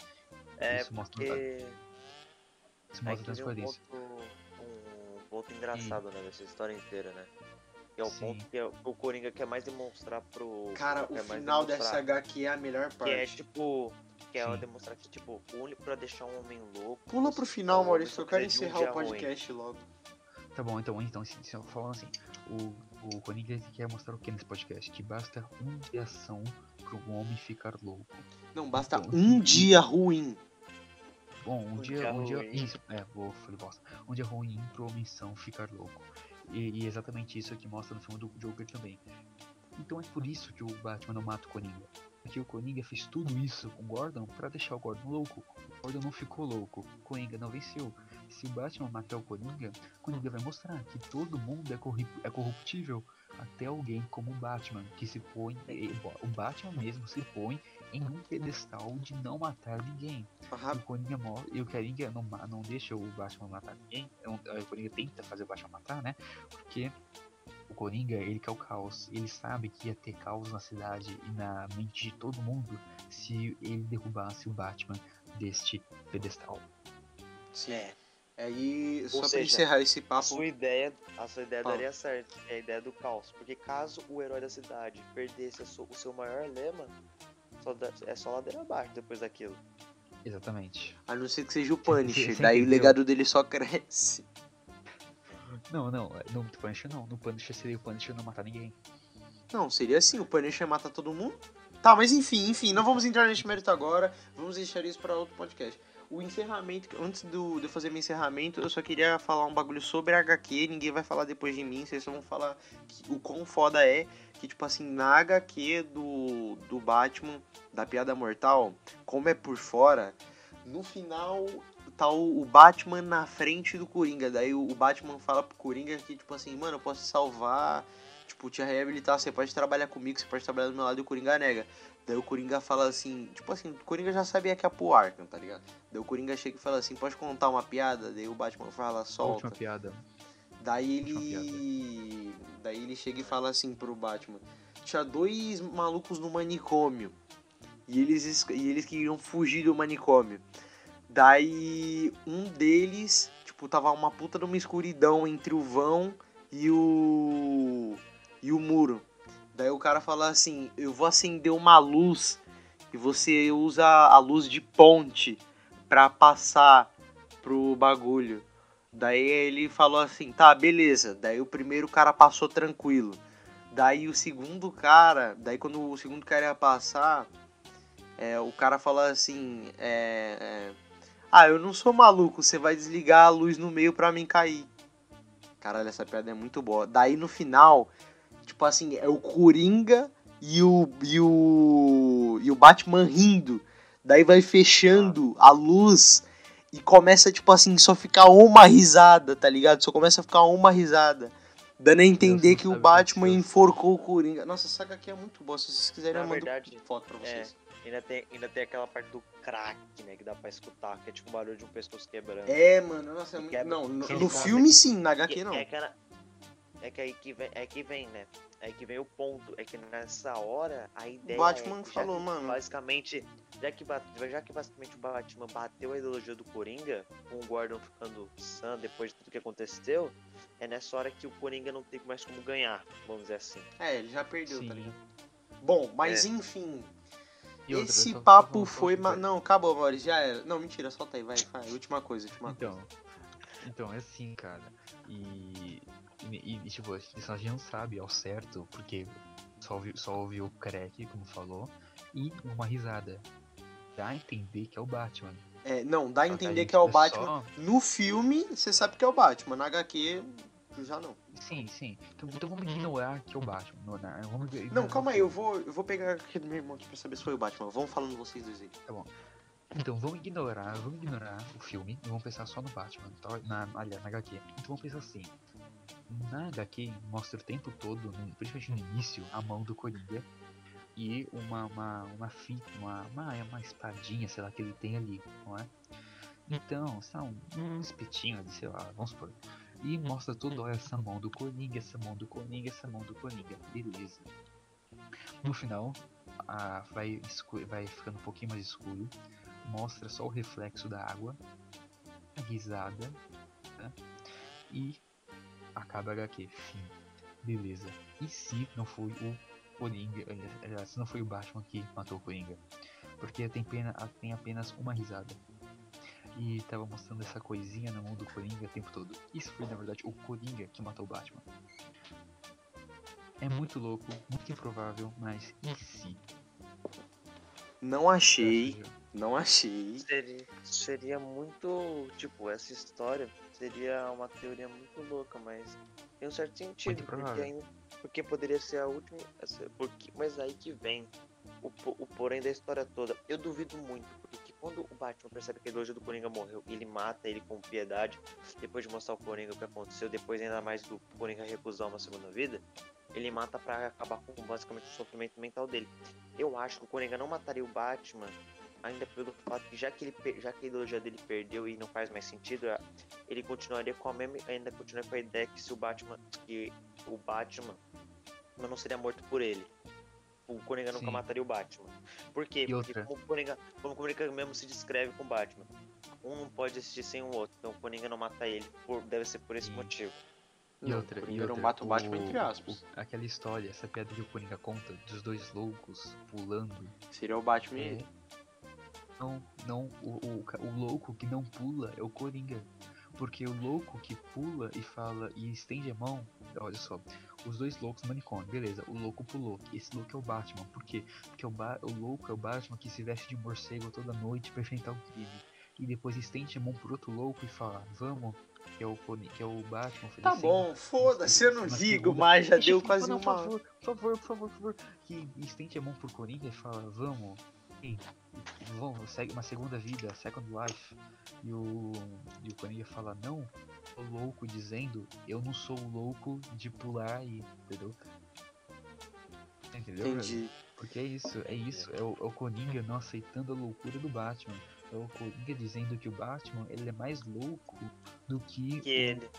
Speaker 3: É,
Speaker 2: Isso mostra
Speaker 3: porque.
Speaker 2: Isso
Speaker 3: É
Speaker 2: mostra
Speaker 3: que vem um
Speaker 2: transparência.
Speaker 3: ponto, um ponto engraçado, né, dessa história inteira, né? Que é o
Speaker 2: Sim.
Speaker 3: ponto que é o- o Coringa quer mais demonstrar pro.
Speaker 1: Cara, o final dessa HQ é a melhor
Speaker 3: Que é
Speaker 1: parte.
Speaker 3: tipo. Que é
Speaker 2: Sim.
Speaker 3: demonstrar que, tipo, o único pra deixar um homem louco.
Speaker 1: Pula pro final,
Speaker 3: é um
Speaker 1: Maurício,
Speaker 3: só
Speaker 1: eu quero
Speaker 3: de um
Speaker 1: encerrar o
Speaker 3: dia ruim.
Speaker 1: podcast logo.
Speaker 2: Tá bom, então, então, se, se eu falando assim, o, o quer mostrar o que nesse podcast? Que basta um dia de ação pro homem ficar louco.
Speaker 1: Não, basta
Speaker 2: Então,
Speaker 1: um dia ruim.
Speaker 2: Bom, um,
Speaker 3: Um
Speaker 2: dia,
Speaker 3: dia
Speaker 2: um dia,
Speaker 3: ruim.
Speaker 2: isso, é, vou, falei bosta. Um dia ruim pro homem são ficar louco. E, e exatamente isso que mostra no filme do Joker também. Então é por isso que o Batman não mata o Coringa. Porque o Coringa fez tudo isso com o Gordon pra deixar o Gordon louco. O Gordon não ficou louco. O Coringa não venceu. Se o Batman matar o Coringa, o Coringa vai mostrar que todo mundo é, corri- é corruptível. até alguém como o Batman, que se põe. eh, O Batman mesmo se põe em um pedestal de não matar ninguém.
Speaker 1: Ah,
Speaker 2: O Coringa morre e o Coringa não, não deixa o Batman matar ninguém. É O Coringa tenta fazer o Batman matar, né? Porque Coringa, ele quer o caos. Ele sabe que ia ter caos na cidade e na mente de todo mundo se ele derrubasse o Batman deste pedestal.
Speaker 1: sim.
Speaker 3: É.
Speaker 1: Aí, só
Speaker 3: Ou
Speaker 1: pra
Speaker 3: seja,
Speaker 1: encerrar esse
Speaker 3: A
Speaker 1: papo.
Speaker 3: sua ideia, a sua ideia daria certo. É a ideia do caos. Porque caso o herói da cidade perdesse a sua- o seu maior lema, só dá- é só ladeira abaixo depois daquilo.
Speaker 2: Exatamente.
Speaker 1: A não ser que seja o *laughs* Punisher. daí o legado dele só cresce.
Speaker 2: Não, não, no Punisher não. No Punisher seria o Punisher não matar ninguém.
Speaker 1: Não, seria assim, o Punisher mata todo mundo. Tá, mas enfim, enfim, não vamos entrar nesse mérito agora. Vamos deixar isso pra outro podcast. O encerramento, antes do, de eu fazer meu encerramento, eu só queria falar um bagulho sobre a HQ. Ninguém vai falar depois de mim, vocês vão falar que- o quão foda é. Que, tipo assim, na HQ do, do Batman, da Piada Mortal, como é por fora, no final tá o, o Batman na frente do Coringa. Daí o, o Batman fala pro Coringa que, tipo assim, mano, eu posso te salvar, tipo, te reabilitar, você pode trabalhar comigo, você pode trabalhar do meu lado e o Coringa nega. Daí o Coringa fala assim, tipo assim, o Coringa já sabia que é pro Arkham, tá ligado? Daí o Coringa chega e fala assim, pode contar uma piada? Daí o Batman fala,
Speaker 2: A
Speaker 1: solta.
Speaker 2: última piada.
Speaker 1: Daí ele. Daí ele chega e fala assim pro Batman: Tinha dois malucos no manicômio. E eles, es- e eles queriam fugir do manicômio. Daí um deles, tipo, tava uma puta de uma escuridão entre o vão e o. e o muro. Daí o cara fala assim: Eu vou acender uma luz e você usa a luz de ponte pra passar pro bagulho. Daí ele falou assim, tá, beleza. Daí o primeiro cara passou tranquilo. Daí o segundo cara, daí quando o segundo cara ia passar, é, o cara falou assim, é, é, ah, eu não sou maluco, você vai desligar a luz no meio pra mim cair. Caralho, essa piada é muito boa. Daí no final, tipo assim, é o Coringa e o, e o, e o Batman rindo. Daí vai fechando a luz e começa, tipo assim, só ficar uma risada, tá ligado? Só começa a ficar uma risada. Dando a entender que o Batman enforcou o Coringa. Nossa, essa aqui é muito boa. Se vocês quiserem,
Speaker 3: Na
Speaker 1: eu mando
Speaker 3: verdade,
Speaker 1: foto pra vocês.
Speaker 3: Ainda tem, ainda tem aquela parte do crack, né? Que dá pra escutar, que é tipo um barulho de um pescoço quebrando.
Speaker 1: É, mano, nossa, é muito...
Speaker 3: Quebra-
Speaker 1: Não, no, no filme sim, na HQ não.
Speaker 3: É que, era- é que aí que vem, é que vem, né? É que vem o ponto. É que nessa hora a ideia.
Speaker 1: Batman
Speaker 3: é
Speaker 1: falou,
Speaker 3: que
Speaker 1: mano.
Speaker 3: Basicamente, já que, já que basicamente o Batman bateu a ideologia do Coringa, com o Gordon ficando sã depois de tudo que aconteceu, é nessa hora que o Coringa não tem mais como ganhar, vamos dizer assim.
Speaker 1: É, ele já perdeu, tá
Speaker 2: Sim.
Speaker 1: ligado? Bom, mas
Speaker 3: É.
Speaker 1: enfim,
Speaker 2: outra,
Speaker 1: esse
Speaker 2: só- só
Speaker 1: papo foi... ma- Não, acabou, Maurício, já era. Não, mentira, solta aí, vai, vai. Última coisa, última coisa.
Speaker 2: Então, então é assim, cara. E, e, e, tipo, isso a gente não sabe ao certo, porque só ouviu, só ouviu o crack, como falou, e uma risada. Dá a entender que é o Batman.
Speaker 1: É, não, dá a entender que é o
Speaker 2: é
Speaker 1: Batman.
Speaker 2: só-
Speaker 1: No filme, você sabe que é o Batman. Na HQ, já não.
Speaker 2: Sim, sim. Então, então vamos ignorar que é o Batman. Não, não, vamos
Speaker 1: Não, calma aí, eu vou, eu vou pegar a HQ do meu irmão aqui pra saber se foi o Batman. Vamos falando vocês dois aí.
Speaker 2: Então vamos ignorar, vamos ignorar o filme e vamos pensar só no Batman, tá? na, aliás, na HQ. Então vamos pensar assim. Na HQ mostra o tempo todo, no- principalmente no início, a mão do Coringa e uma uma uma fita, uma, uma uma espadinha, sei lá, que ele tem ali, não é? Então, sei lá, um, um espetinho ali, sei lá, vamos supor. E mostra toda hora essa mão do Coringa, essa mão do Coringa, essa mão do Coringa. Beleza. No final, a, vai, vai ficando um pouquinho mais escuro mostra só o reflexo da água, a risada, né? E acaba HQ. Fim. Beleza. E se não foi o Coringa, aliás, aliás, se não foi o Batman que matou o Coringa? Porque tem, pena, tem apenas uma risada. E tava mostrando essa coisinha na mão do Coringa o tempo todo. Isso foi na verdade o Coringa que matou o Batman. É muito louco, muito improvável, mas e se?
Speaker 1: Não achei, não achei.
Speaker 3: Seria, seria muito. Tipo, essa história seria uma teoria muito louca, mas tem um certo sentido. Porque, ainda, porque poderia ser a última. Porque, mas aí que vem o, o porém da história toda. Eu duvido muito, porque quando o Batman percebe que a ideologia do Coringa morreu, ele mata ele com piedade, depois de mostrar o Coringa o que aconteceu, depois ainda mais do Coringa recusar uma segunda vida. ele mata pra acabar com basicamente o sofrimento mental dele. Eu acho que o Coringa não mataria o Batman, ainda pelo fato que já que, ele, já que a ideologia dele perdeu e não faz mais sentido, é, ele continuaria com a mesma, ainda continua com a ideia que se o Batman, que o Batman não seria morto por ele. O Coringa nunca
Speaker 2: Sim.
Speaker 3: mataria o Batman. Por quê?
Speaker 2: E
Speaker 3: Porque
Speaker 2: outra?
Speaker 3: como o Coringa, como o Coringa mesmo se descreve com o Batman, um não pode existir sem o outro, então o Coringa não mata ele, por- deve ser por esse
Speaker 2: E-
Speaker 3: motivo.
Speaker 2: E
Speaker 1: Não,
Speaker 2: outra,
Speaker 1: o
Speaker 2: e
Speaker 1: Coringa não
Speaker 2: outra,
Speaker 1: mata o Batman entre aspas.
Speaker 2: o- aquela história, essa piada que o Coringa conta dos dois loucos pulando.
Speaker 1: Seria o Batman.
Speaker 2: É. Não, não, o, o, o louco que não pula é o Coringa. Porque o louco que pula e fala e estende a mão, olha só, os dois loucos manicômio, beleza, o louco pulou, esse louco é o Batman, por quê? Porque o, ba o louco é o Batman que se veste de morcego toda noite pra enfrentar o crime. E depois estende a mão pro outro louco e fala, vamos, que é o, que é o Batman
Speaker 1: Tá
Speaker 2: oferecendo
Speaker 1: bom, foda-se, eu não digo, mas já deu
Speaker 2: eu
Speaker 1: quase
Speaker 2: falar,
Speaker 1: uma.
Speaker 2: Por favor, por favor, por favor, por favor. Que estende a mão pro Coringa e fala, vamos, ei, vamos, segue uma segunda vida, second life. E o, e o Coringa fala, não, louco dizendo, eu não sou o louco de pular aí, entendeu? Entendeu? velho?
Speaker 1: Entendi.
Speaker 2: Porque é isso, é isso, é o, é o Coringa não aceitando a loucura do Batman. É o Coringa dizendo que o Batman ele é mais louco do que,
Speaker 3: Que
Speaker 2: o,
Speaker 3: ele.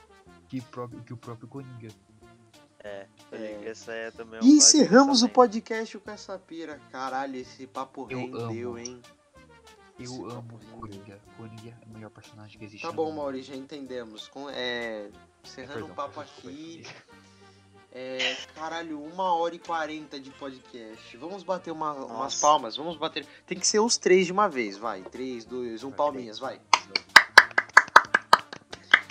Speaker 2: que, próprio, que o próprio Coringa.
Speaker 3: É,
Speaker 1: É.
Speaker 3: essa é também
Speaker 1: E encerramos o podcast com essa pira. Caralho, esse papo
Speaker 2: Eu
Speaker 1: rendeu,
Speaker 2: amo.
Speaker 1: hein?
Speaker 2: Eu amo. Coringa. Coringa é o melhor personagem que existe.
Speaker 1: Tá bom. Maurício, já entendemos. Com, é, encerrando o papo aqui. *laughs* É, caralho, uma hora e quarenta de podcast. Vamos bater uma- umas palmas, vamos bater. Tem que ser os três de uma vez, vai. Três, dois, um,
Speaker 2: Vai,
Speaker 1: palminhas, vai.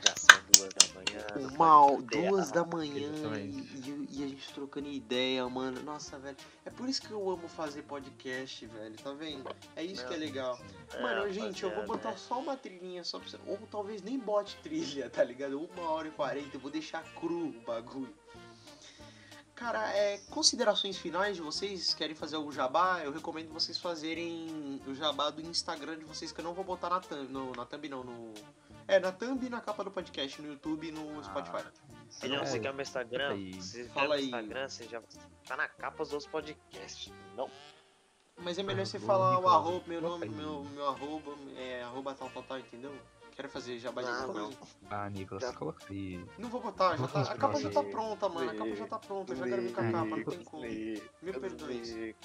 Speaker 3: Já são duas da manhã. não
Speaker 1: Uma, duas da manhã e, e- a gente trocando ideia, mano. Nossa, velho. É por isso que eu amo fazer podcast, velho. Tá vendo? É isso que é
Speaker 3: Não,
Speaker 1: legal.
Speaker 3: É,
Speaker 1: Mano, gente, eu vou botar só uma trilhinha só pra você. Ou talvez nem bote trilha, tá ligado? Uma hora e quarenta, eu vou deixar cru o bagulho. Cara, é, considerações finais de vocês? Querem fazer algum jabá? Eu recomendo vocês fazerem o jabá do Instagram de vocês, que eu não vou botar na thumb, no, na thumb não, no... É, na thumb e na capa do podcast, no YouTube e no Spotify.
Speaker 2: Ah,
Speaker 3: Filhão,
Speaker 2: é,
Speaker 3: você quer o meu Instagram?
Speaker 2: aí.
Speaker 3: Você
Speaker 1: Fala
Speaker 3: quer o
Speaker 1: aí.
Speaker 3: Instagram, você já tá na capa dos outros podcasts. Não.
Speaker 1: Mas é melhor
Speaker 2: Ah,
Speaker 1: você falar o arroba, meu nome, meu, meu arroba, é arroba tal, tal, tal, entendeu? Quero fazer jabá de
Speaker 3: Ah, não.
Speaker 1: coisa?
Speaker 2: Ah, Nicolas,
Speaker 3: Já-
Speaker 2: coloca aí.
Speaker 1: Não vou botar, já tá, a capa já tá pronta, mano. A capa já tá pronta, eu já gravei com a capa, não tem como. Mil perdões.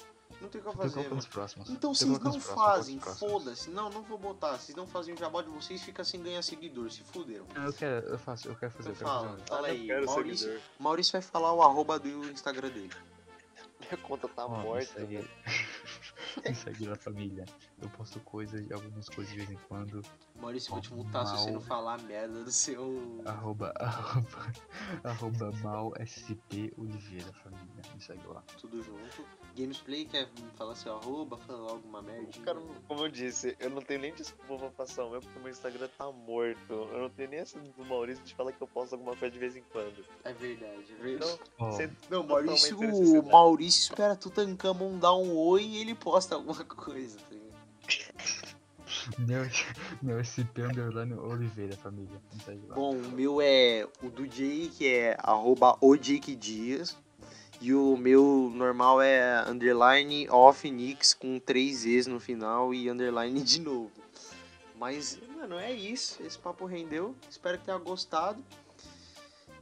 Speaker 1: Não tem o que eu
Speaker 2: Então
Speaker 1: fazer, mano.
Speaker 2: próximos.
Speaker 1: Então
Speaker 2: Então
Speaker 1: vocês não fazem, foda-se. Não, não vou botar. Vocês não fazem o jabá de vocês, fica sem ganhar seguidor, se fuderam.
Speaker 2: Não, eu quero, eu faço, eu quero fazer,
Speaker 1: Então
Speaker 2: eu quero
Speaker 1: fala,
Speaker 2: fazer.
Speaker 1: fala
Speaker 3: Ah,
Speaker 1: aí. Maurício,
Speaker 3: seguidor.
Speaker 1: Maurício vai falar o arroba do Instagram dele.
Speaker 3: Minha conta tá
Speaker 2: Ó, me
Speaker 3: morta,
Speaker 2: segue-
Speaker 3: velho. *laughs*
Speaker 2: me segue na família. Eu posto coisas, algumas coisas de vez em quando.
Speaker 1: Maurício, vou te multar se você não falar merda do seu.
Speaker 2: Arroba, *laughs* arroba, arroba mal SP Oliveira, família. Me segue lá.
Speaker 1: Tudo junto. Gamesplay quer falar seu arroba, falar alguma merda?
Speaker 3: Cara, como eu disse, eu não tenho nem desculpa pra passar o meu, porque meu Instagram tá morto. Eu não tenho nem essa do Maurício de falar que eu posto alguma coisa de vez em quando.
Speaker 1: É verdade, é verdade.
Speaker 3: Então,
Speaker 2: Ó,
Speaker 3: você
Speaker 1: Não, Maurício, o
Speaker 3: necessidade.
Speaker 1: Maurício espera Tutankhamon dar um oi e ele posta alguma *laughs* coisa, tá?
Speaker 2: Meu, meu SP underline Oliveira, família.
Speaker 1: Bom, o meu é o do Jake, é arroba o Jake Dias. E o meu normal é underline off nix com três E's no final e underline de novo. Mas, mano, é isso. Esse papo rendeu. Espero que tenha gostado.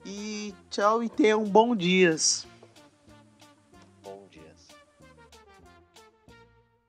Speaker 1: E tchau e tenham bom dias.